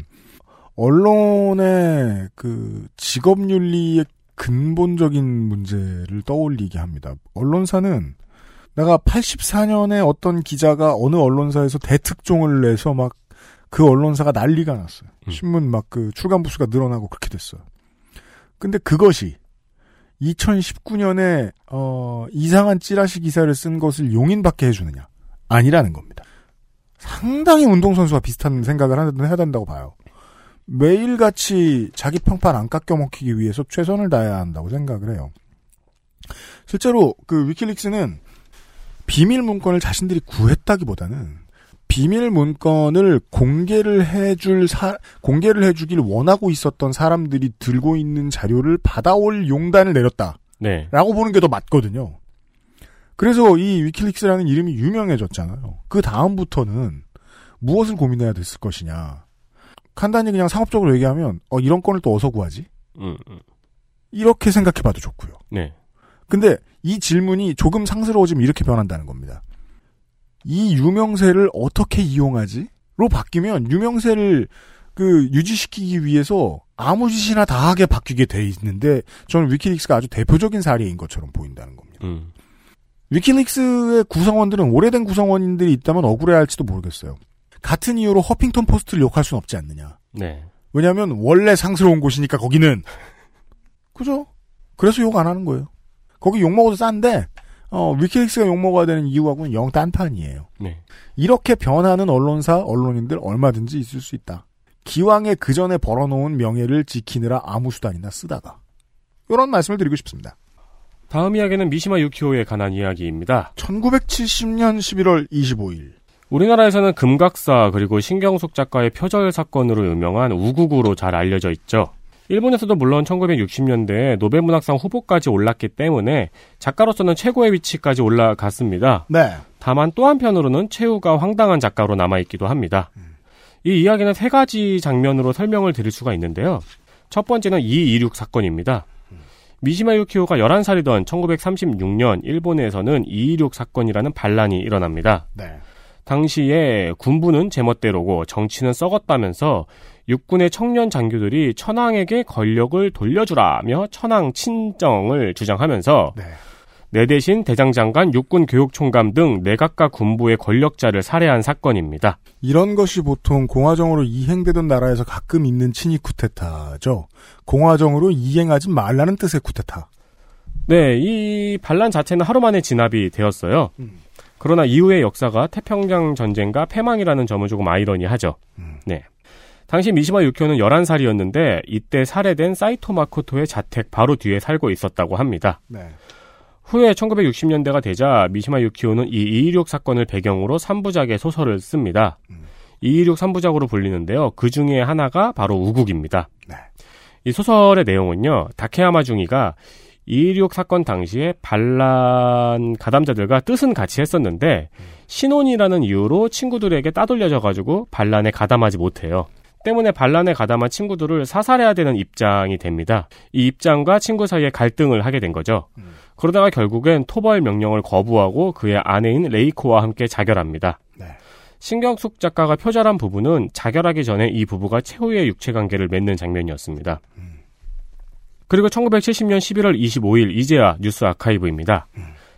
언론의 그 직업 윤리의 근본적인 문제를 떠올리게 합니다. 언론사는 내가 84년에 어떤 기자가 어느 언론사에서 대특종을 내서 막 그 언론사가 난리가 났어요. 신문 막 그 출간 부수가 늘어나고 그렇게 됐어요. 근데 그것이 2019년에 어 이상한 찌라시 기사를 쓴 것을 용인받게 해주느냐 아니라는 겁니다. 상당히 운동선수와 비슷한 생각을 해야 된다고 봐요. 매일같이 자기 평판 안 깎여 먹히기 위해서 최선을 다해야 한다고 생각을 해요. 실제로 그 위키릭스는 비밀 문건을 자신들이 구했다기보다는 비밀 문건을 공개를 해줄 사, 공개를 해주길 원하고 있었던 사람들이 들고 있는 자료를 받아올 용단을 내렸다. 네. 라고 보는 게 더 맞거든요. 그래서 이 위키릭스라는 이름이 유명해졌잖아요. 그 다음부터는 무엇을 고민해야 됐을 것이냐. 간단히 그냥 상업적으로 얘기하면 어 이런 건을 또 어디서 구하지? 음, 음. 이렇게 생각해봐도 좋고요. 네. 근데 이 질문이 조금 상스러워지면 이렇게 변한다는 겁니다. 이 유명세를 어떻게 이용하지? 로 바뀌면 유명세를 그 유지시키기 위해서 아무 짓이나 다 하게 바뀌게 돼 있는데 저는 위키릭스가 아주 대표적인 사례인 것처럼 보인다는 겁니다. 음. 위키릭스의 구성원들은 오래된 구성원들이 있다면 억울해할지도 모르겠어요. 같은 이유로 허핑턴 포스트를 욕할 수는 없지 않느냐. 네. 왜냐하면 원래 상스러운 곳이니까 거기는 그죠? 그래서 욕 안 하는 거예요. 거기 욕 먹어도 싼데 어, 위키릭스가 욕 먹어야 되는 이유하고는 영 딴판이에요. 네. 이렇게 변하는 언론사 언론인들 얼마든지 있을 수 있다. 기왕에 그 전에 벌어놓은 명예를 지키느라 아무 수단이나 쓰다가 이런 말씀을 드리고 싶습니다. 다음 이야기는 미시마 유키오에 관한 이야기입니다. 1970년 11월 25일. 우리나라에서는 금각사 그리고 신경숙 작가의 표절 사건으로 유명한 우국으로 잘 알려져 있죠. 일본에서도 물론 1960년대에 노벨문학상 후보까지 올랐기 때문에 작가로서는 최고의 위치까지 올라갔습니다. 네. 다만 또 한편으로는 최후가 황당한 작가로 남아있기도 합니다. 이 이야기는 세 가지 장면으로 설명을 드릴 수가 있는데요. 첫 번째는 226 사건입니다. 미시마 유키오가 11살이던 1936년 일본에서는 226 사건이라는 반란이 일어납니다. 네. 당시에 군부는 제멋대로고 정치는 썩었다면서 육군의 청년 장교들이 천황에게 권력을 돌려주라며 천황 친정을 주장하면서 내 대신 대장장관, 육군 교육총감 등 내각과 군부의 권력자를 살해한 사건입니다. 이런 것이 보통 공화정으로 이행되던 나라에서 가끔 있는 친위 쿠데타죠. 공화정으로 이행하지 말라는 뜻의 쿠데타. 네, 이 반란 자체는 하루 만에 진압이 되었어요. 그러나 이후의 역사가 태평양 전쟁과 패망이라는 점은 조금 아이러니하죠. 네. 당시 미시마 유키오는 11살이었는데 이때 살해된 사이토 마코토의 자택 바로 뒤에 살고 있었다고 합니다. 네. 후에 1960년대가 되자 미시마 유키오는 이226 사건을 배경으로 3부작의 소설을 씁니다. 226 3부작으로 불리는데요. 그 중에 하나가 바로 우국입니다. 이 소설의 내용은요. 다케야마 중이가 226 사건 당시에 반란 가담자들과 뜻은 같이 했었는데 신혼이라는 이유로 친구들에게 따돌려져 가지고 반란에 가담하지 못해요. 때문에 반란에 가담한 친구들을 사살해야 되는 입장이 됩니다. 이 입장과 친구 사이에 갈등을 하게 된 거죠. 그러다가 결국엔 토벌 명령을 거부하고 그의 아내인 레이코와 함께 자결합니다. 신경숙 작가가 표절한 부분은 자결하기 전에 이 부부가 최후의 육체 관계를 맺는 장면이었습니다. 그리고 1970년 11월 25일 이제야 뉴스 아카이브입니다.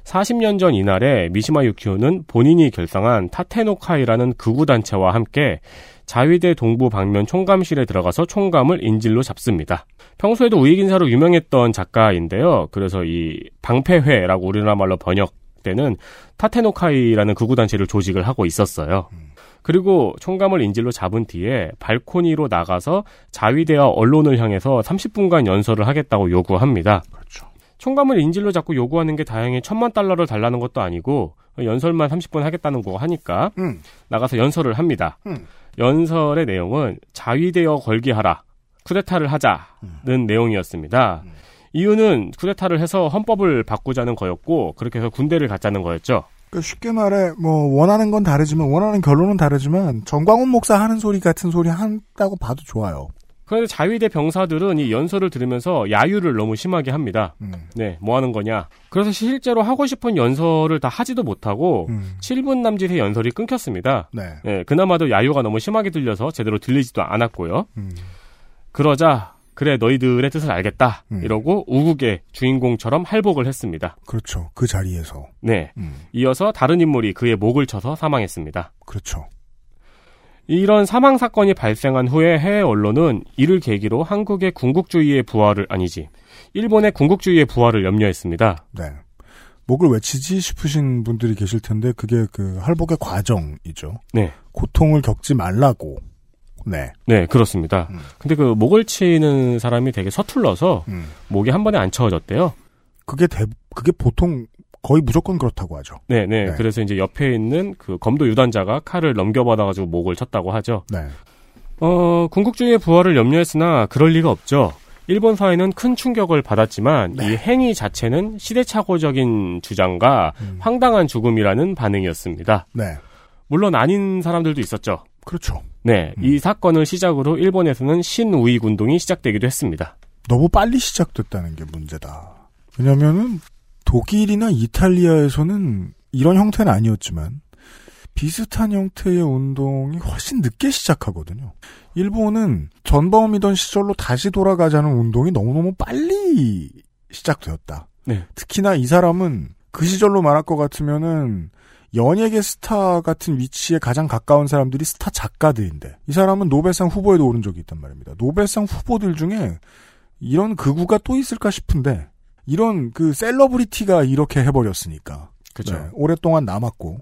40년 전 이날에 미시마 유키오는 본인이 결성한 타테노카이라는 극우단체와 함께 자위대 동부 방면 총감실에 들어가서 총감을 인질로 잡습니다. 평소에도 우익 인사로 유명했던 작가인데요. 그래서 이 방패회라고 우리나라 말로 번역되는 타테노카이라는 극우단체를 조직을 하고 있었어요. 그리고 총감을 인질로 잡은 뒤에 발코니로 나가서 자위대와 언론을 향해서 30분간 연설을 하겠다고 요구합니다. 총감을 인질로 잡고 요구하는 게 다행히 천만 달러를 달라는 것도 아니고 연설만 30분 하겠다는 거 하니까 음. 나가서 연설을 합니다. 연설의 내용은 자위대여 걸기하라. 쿠데타를 하자는 내용이었습니다. 이유는 쿠데타를 해서 헌법을 바꾸자는 거였고 그렇게 해서 군대를 갖자는 거였죠. 그러니까 쉽게 말해 뭐 원하는 건 다르지만 원하는 결론은 다르지만 정광훈 목사 하는 소리 같은 소리 한다고 봐도 좋아요. 그런데 자위대 병사들은 이 연설을 들으면서 야유를 너무 심하게 합니다. 네, 뭐 하는 거냐. 그래서 실제로 하고 싶은 연설을 다 하지도 못하고 7분 남짓의 연설이 끊겼습니다. 네. 그나마도 야유가 너무 심하게 들려서 제대로 들리지도 않았고요. 그러자 그래 너희들의 뜻을 알겠다. 이러고 우국의 주인공처럼 할복을 했습니다. 그렇죠. 그 자리에서. 네. 이어서 다른 인물이 그의 목을 쳐서 사망했습니다. 그렇죠. 이런 사망 사건이 발생한 후에 해외 언론은 이를 계기로 한국의 군국주의의 부활을 아니지 일본의 군국주의의 부활을 염려했습니다. 네. 목을 외치지 싶으신 분들이 계실 텐데 그게 그 할복의 과정이죠. 네. 고통을 겪지 말라고. 네. 네, 그렇습니다. 근데 그 목을 치는 사람이 되게 서툴러서 목이 한 번에 안 쳐졌대요. 그게 대, 그게 보통 거의 무조건 그렇다고 하죠. 네, 네. 그래서 이제 옆에 있는 그 검도 유단자가 칼을 넘겨받아가지고 목을 쳤다고 하죠. 네. 어, 군국주의의 부활을 염려했으나 그럴 리가 없죠. 일본 사회는 큰 충격을 받았지만 네. 이 행위 자체는 시대착오적인 주장과 황당한 죽음이라는 반응이었습니다. 네. 물론 아닌 사람들도 있었죠. 그렇죠. 네, 이 사건을 시작으로 일본에서는 신우익 운동이 시작되기도 했습니다. 너무 빨리 시작됐다는 게 문제다. 왜냐면은 독일이나 이탈리아에서는 이런 형태는 아니었지만 비슷한 형태의 운동이 훨씬 늦게 시작하거든요. 일본은 전범이던 시절로 다시 돌아가자는 운동이 너무너무 빨리 시작되었다. 네. 특히나 이 사람은 그 시절로 말할 것 같으면은 연예계 스타 같은 위치에 가장 가까운 사람들이 스타 작가들인데 이 사람은 노벨상 후보에도 오른 적이 있단 말입니다. 노벨상 후보들 중에 이런 극우가 또 있을까 싶은데 이런 그 celebrity가 이렇게 해버렸으니까 그죠. 네, 오랫동안 남았고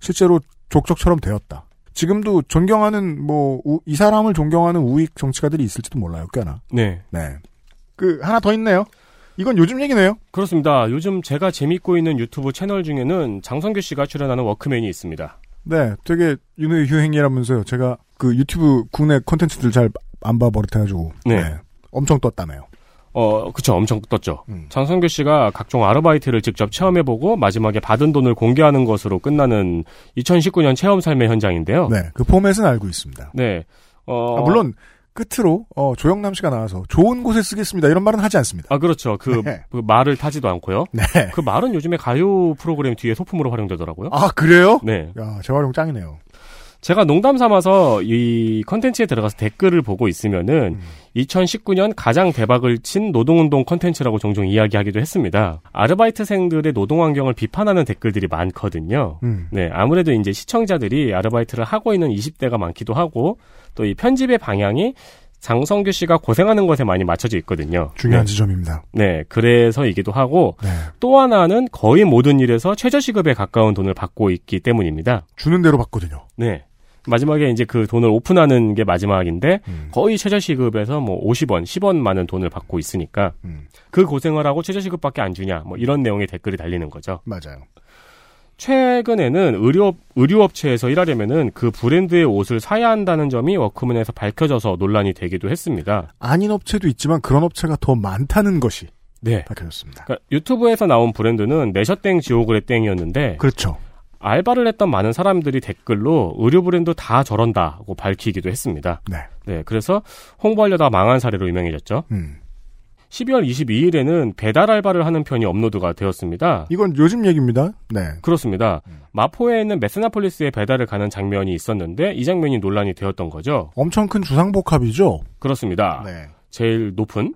실제로 족적처럼 되었다. 지금도 존경하는 뭐 이 사람을 존경하는 우익 정치가들이 있을지도 몰라요, 꽤나. 네. 네. 그 하나 더 있네요. 이건 요즘 얘기네요. 그렇습니다. 요즘 제가 재밌고 있는 유튜브 채널 중에는 장성규 씨가 출연하는 워크맨이 있습니다. 네, 되게 유명의 유행이라면서요. 제가 그 유튜브 국내 콘텐츠들 잘 안 봐 버릇해가지고. 네. 엄청 떴다며요. 어, 그쵸. 엄청 떴죠. 장성규 씨가 각종 아르바이트를 직접 체험해보고 마지막에 받은 돈을 공개하는 것으로 끝나는 2019년 체험 삶의 현장인데요. 네, 그 포맷은 알고 있습니다. 네. 어, 아, 물론 끝으로 어, 조영남 씨가 나와서 좋은 곳에 쓰겠습니다 이런 말은 하지 않습니다. 아, 그렇죠. 그, 네. 그 말을 타지도 않고요. 네. 그 말은 요즘에 가요 프로그램 뒤에 소품으로 활용되더라고요. 아 그래요? 네. 야 재활용 짱이네요. 제가 농담 삼아서 이 컨텐츠에 들어가서 댓글을 보고 있으면은 2019년 가장 대박을 친 노동운동 컨텐츠라고 종종 이야기하기도 했습니다. 아르바이트생들의 노동 환경을 비판하는 댓글들이 많거든요. 음. 네, 아무래도 이제 시청자들이 아르바이트를 하고 있는 20대가 많기도 하고 또 이 편집의 방향이 장성규 씨가 고생하는 것에 많이 맞춰져 있거든요. 중요한 네. 지점입니다. 네, 그래서이기도 하고 네. 또 하나는 거의 모든 일에서 최저시급에 가까운 돈을 받고 있기 때문입니다. 주는 대로 받거든요. 네. 마지막에 이제 그 돈을 오픈하는 게 마지막인데 거의 최저시급에서 뭐 50원, 10원 많은 돈을 받고 있으니까 그 고생을 하고 최저시급밖에 안 주냐 뭐 이런 내용의 댓글이 달리는 거죠. 맞아요. 최근에는 의료 의류업체에서 일하려면은 그 브랜드의 옷을 사야 한다는 점이 워크맨에서 밝혀져서 논란이 되기도 했습니다. 아닌 업체도 있지만 그런 업체가 더 많다는 것이 네. 밝혀졌습니다. 그러니까 유튜브에서 나온 브랜드는 내셔땡 지오그레 땡이었는데 그렇죠. 알바를 했던 많은 사람들이 댓글로 의료 브랜드 다 저런다고 밝히기도 했습니다. 네. 네, 그래서 홍보하려다 망한 사례로 유명해졌죠. 음. 12월 22일에는 배달 알바를 하는 편이 업로드가 되었습니다. 이건 요즘 얘기입니다. 네. 그렇습니다. 마포에 있는 메스나폴리스에 배달을 가는 장면이 있었는데 이 장면이 논란이 되었던 거죠. 엄청 큰 주상복합이죠. 그렇습니다. 네. 제일 높은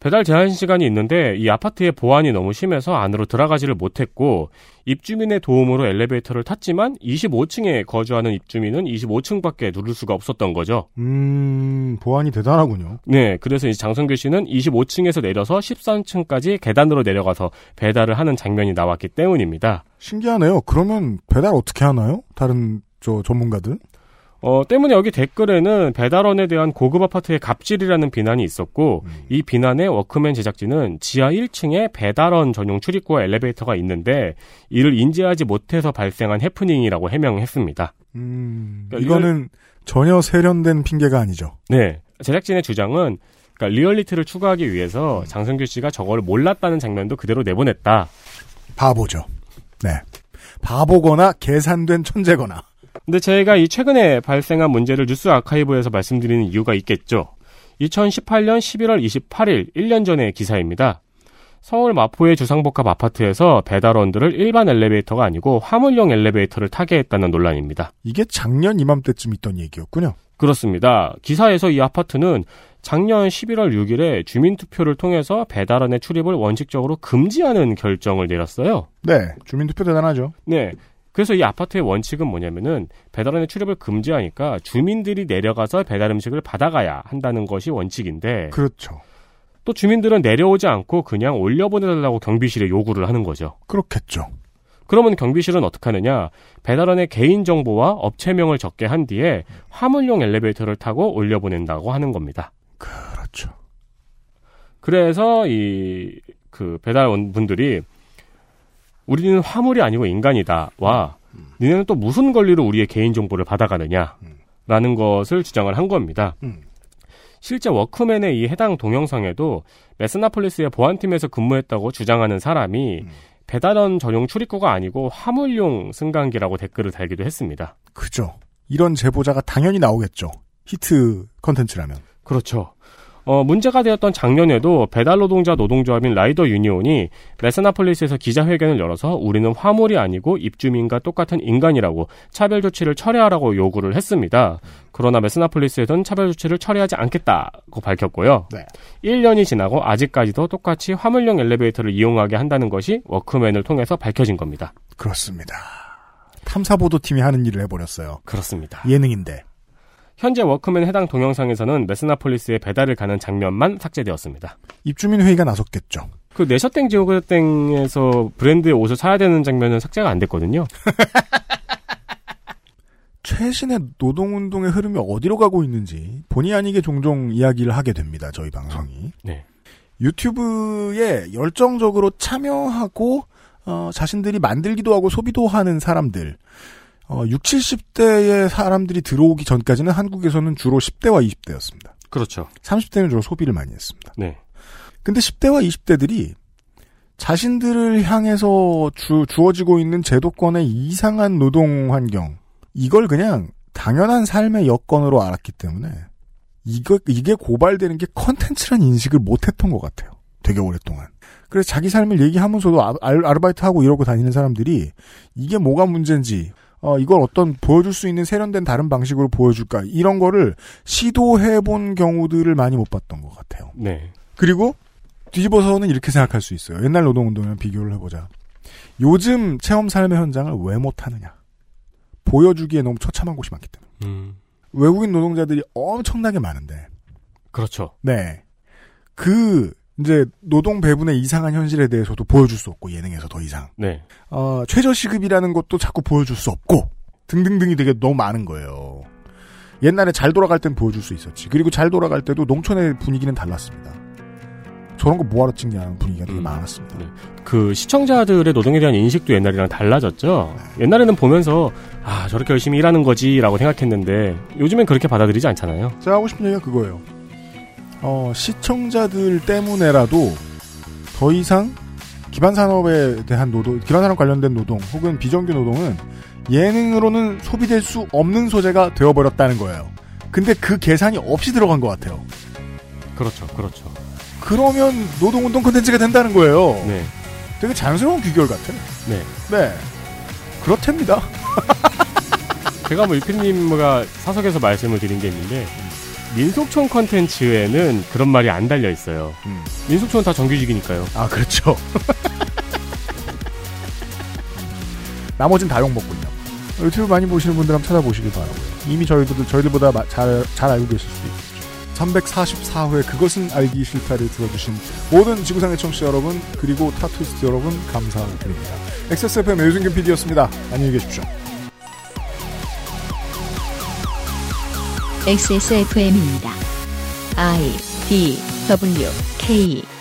배달 제한 시간이 있는데 이 아파트의 보안이 너무 심해서 안으로 들어가지를 못했고 입주민의 도움으로 엘리베이터를 탔지만 25층에 거주하는 입주민은 25층밖에 누를 수가 없었던 거죠. 음, 보안이 대단하군요. 네, 그래서 이제 장성규 씨는 25층에서 내려서 13층까지 계단으로 내려가서 배달을 하는 장면이 나왔기 때문입니다. 신기하네요. 그러면 배달 어떻게 하나요? 다른 저 전문가들? 어, 때문에 여기 댓글에는 배달원에 대한 고급 아파트의 갑질이라는 비난이 있었고, 이 비난에 워크맨 제작진은 지하 1층에 배달원 전용 출입구와 엘리베이터가 있는데, 이를 인지하지 못해서 발생한 해프닝이라고 해명했습니다. 음, 그러니까 이거는 전혀 세련된 핑계가 아니죠. 네. 제작진의 주장은, 그러니까 리얼리티를 추구하기 위해서 장성규 씨가 저걸 몰랐다는 장면도 그대로 내보냈다. 바보죠. 네. 바보거나 계산된 천재거나. 근데 제가 이 최근에 발생한 문제를 뉴스 아카이브에서 말씀드리는 이유가 있겠죠. 2018년 11월 28일, 1년 전의 기사입니다. 서울 마포의 주상복합 아파트에서 배달원들을 일반 엘리베이터가 아니고 화물용 엘리베이터를 타게 했다는 논란입니다. 이게 작년 이맘때쯤 있던 얘기였군요. 그렇습니다. 기사에서 이 아파트는 작년 11월 6일에 주민투표를 통해서 배달원의 출입을 원칙적으로 금지하는 결정을 내렸어요. 네. 주민투표 대단하죠. 네. 그래서 이 아파트의 원칙은 뭐냐면은 배달원의 출입을 금지하니까 주민들이 내려가서 배달 음식을 받아가야 한다는 것이 원칙인데 그렇죠. 또 주민들은 내려오지 않고 그냥 올려보내달라고 경비실에 요구를 하는 거죠. 그렇겠죠. 그러면 경비실은 어떻게 하느냐? 배달원의 개인 정보와 업체명을 적게 한 뒤에 화물용 엘리베이터를 타고 올려보낸다고 하는 겁니다. 그렇죠. 그래서 이 그 배달원 분들이 우리는 화물이 아니고 인간이다와 니네는 또 무슨 권리로 우리의 개인 정보를 받아가느냐라는 것을 주장을 한 겁니다. 실제 워크맨의 이 해당 동영상에도 메스나폴리스의 보안팀에서 근무했다고 주장하는 사람이 배달원 전용 출입구가 아니고 화물용 승강기라고 댓글을 달기도 했습니다. 그죠. 이런 제보자가 당연히 나오겠죠. 히트 컨텐츠라면. 그렇죠. 어, 문제가 되었던 작년에도 배달 노동자 노동조합인 라이더 유니온이 메스나폴리스에서 기자회견을 열어서 우리는 화물이 아니고 입주민과 똑같은 인간이라고 차별 조치를 철회하라고 요구를 했습니다. 그러나 메스나폴리스에서는 차별 조치를 철회하지 않겠다고 밝혔고요. 네. 1년이 지나고 아직까지도 똑같이 화물용 엘리베이터를 이용하게 한다는 것이 워크맨을 통해서 밝혀진 겁니다. 그렇습니다. 탐사보도팀이 하는 일을 해버렸어요. 그렇습니다. 예능인데. 현재 워크맨 해당 동영상에서는 메스나폴리스에 배달을 가는 장면만 삭제되었습니다. 입주민 회의가 나섰겠죠. 그 내셔땡 지오그땡에서 브랜드의 옷을 사야 되는 장면은 삭제가 안 됐거든요. 최신의 노동운동의 흐름이 어디로 가고 있는지 본의 아니게 종종 이야기를 하게 됩니다. 저희 방송이. 네. 유튜브에 열정적으로 참여하고 어, 자신들이 만들기도 하고 소비도 하는 사람들 어, 6, 70대의 사람들이 들어오기 전까지는 한국에서는 주로 10대와 20대였습니다. 그렇죠. 30대는 주로 소비를 많이 했습니다. 네. 근데 10대와 20대들이 자신들을 향해서 주, 주어지고 있는 제도권의 이상한 노동 환경, 이걸 그냥 당연한 삶의 여건으로 알았기 때문에, 이거, 이게 고발되는 게 컨텐츠란 인식을 못 했던 것 같아요. 되게 오랫동안. 그래서 자기 삶을 얘기하면서도 아, 알- 아르바이트 하고 이러고 다니는 사람들이 이게 뭐가 문제인지, 어, 이걸 어떤 보여줄 수 있는 세련된 다른 방식으로 보여줄까, 이런 거를 시도해본 경우들을 많이 못 봤던 것 같아요. 네. 그리고 뒤집어서는 이렇게 생각할 수 있어요. 옛날 노동운동이랑 비교를 해보자. 요즘 체험 삶의 현장을 왜 못하느냐. 보여주기에 너무 처참한 곳이 많기 때문에. 음. 외국인 노동자들이 엄청나게 많은데, 그렇죠. 네. 그, 이제, 노동 배분의 이상한 현실에 대해서도 보여줄 수 없고, 예능에서 더 이상. 네. 어, 최저 시급이라는 것도 자꾸 보여줄 수 없고, 등등등이 되게 너무 많은 거예요. 옛날에 잘 돌아갈 땐 보여줄 수 있었지. 그리고 잘 돌아갈 때도 농촌의 분위기는 달랐습니다. 저런 거 뭐하러 찍냐는 분위기가 되게 많았습니다. 그 시청자들의 노동에 대한 인식도 옛날이랑 달라졌죠. 네. 옛날에는 보면서 아 저렇게 열심히 일하는 거지라고 생각했는데 요즘엔 그렇게 받아들이지 않잖아요. 제가 하고 싶은 얘기가 그거예요. 어, 시청자들 때문에라도 더 이상 기반 산업에 대한 노동, 기반 산업 관련된 노동 혹은 비정규 노동은 예능으로는 소비될 수 없는 소재가 되어버렸다는 거예요. 근데 그 계산이 없이 들어간 것 같아요. 그렇죠, 그렇죠. 그러면 노동운동 콘텐츠가 된다는 거예요. 네. 되게 자연스러운 비결 같아요. 네. 네. 그렇답니다. 제가 뭐 유피님과 사석에서 말씀을 드린 게 있는데 민속촌 컨텐츠에는 그런 말이 안 달려 있어요. 민속촌은 다 정규직이니까요. 아 그렇죠. 나머진 다 욕먹군요. 유튜브 많이 보시는 분들 한번 찾아보시길 바라고요. 이미 저희들, 저희들보다 마- 잘, 잘 알고 계실 수도 있겠죠. 344회 그것은 알기 싫다를 들어주신 모든 지구상의 청취자 여러분 그리고 타투이스트 여러분 감사드립니다. XSFM 유승균 PD였습니다. 안녕히 계십시오. XSFM입니다. I D W K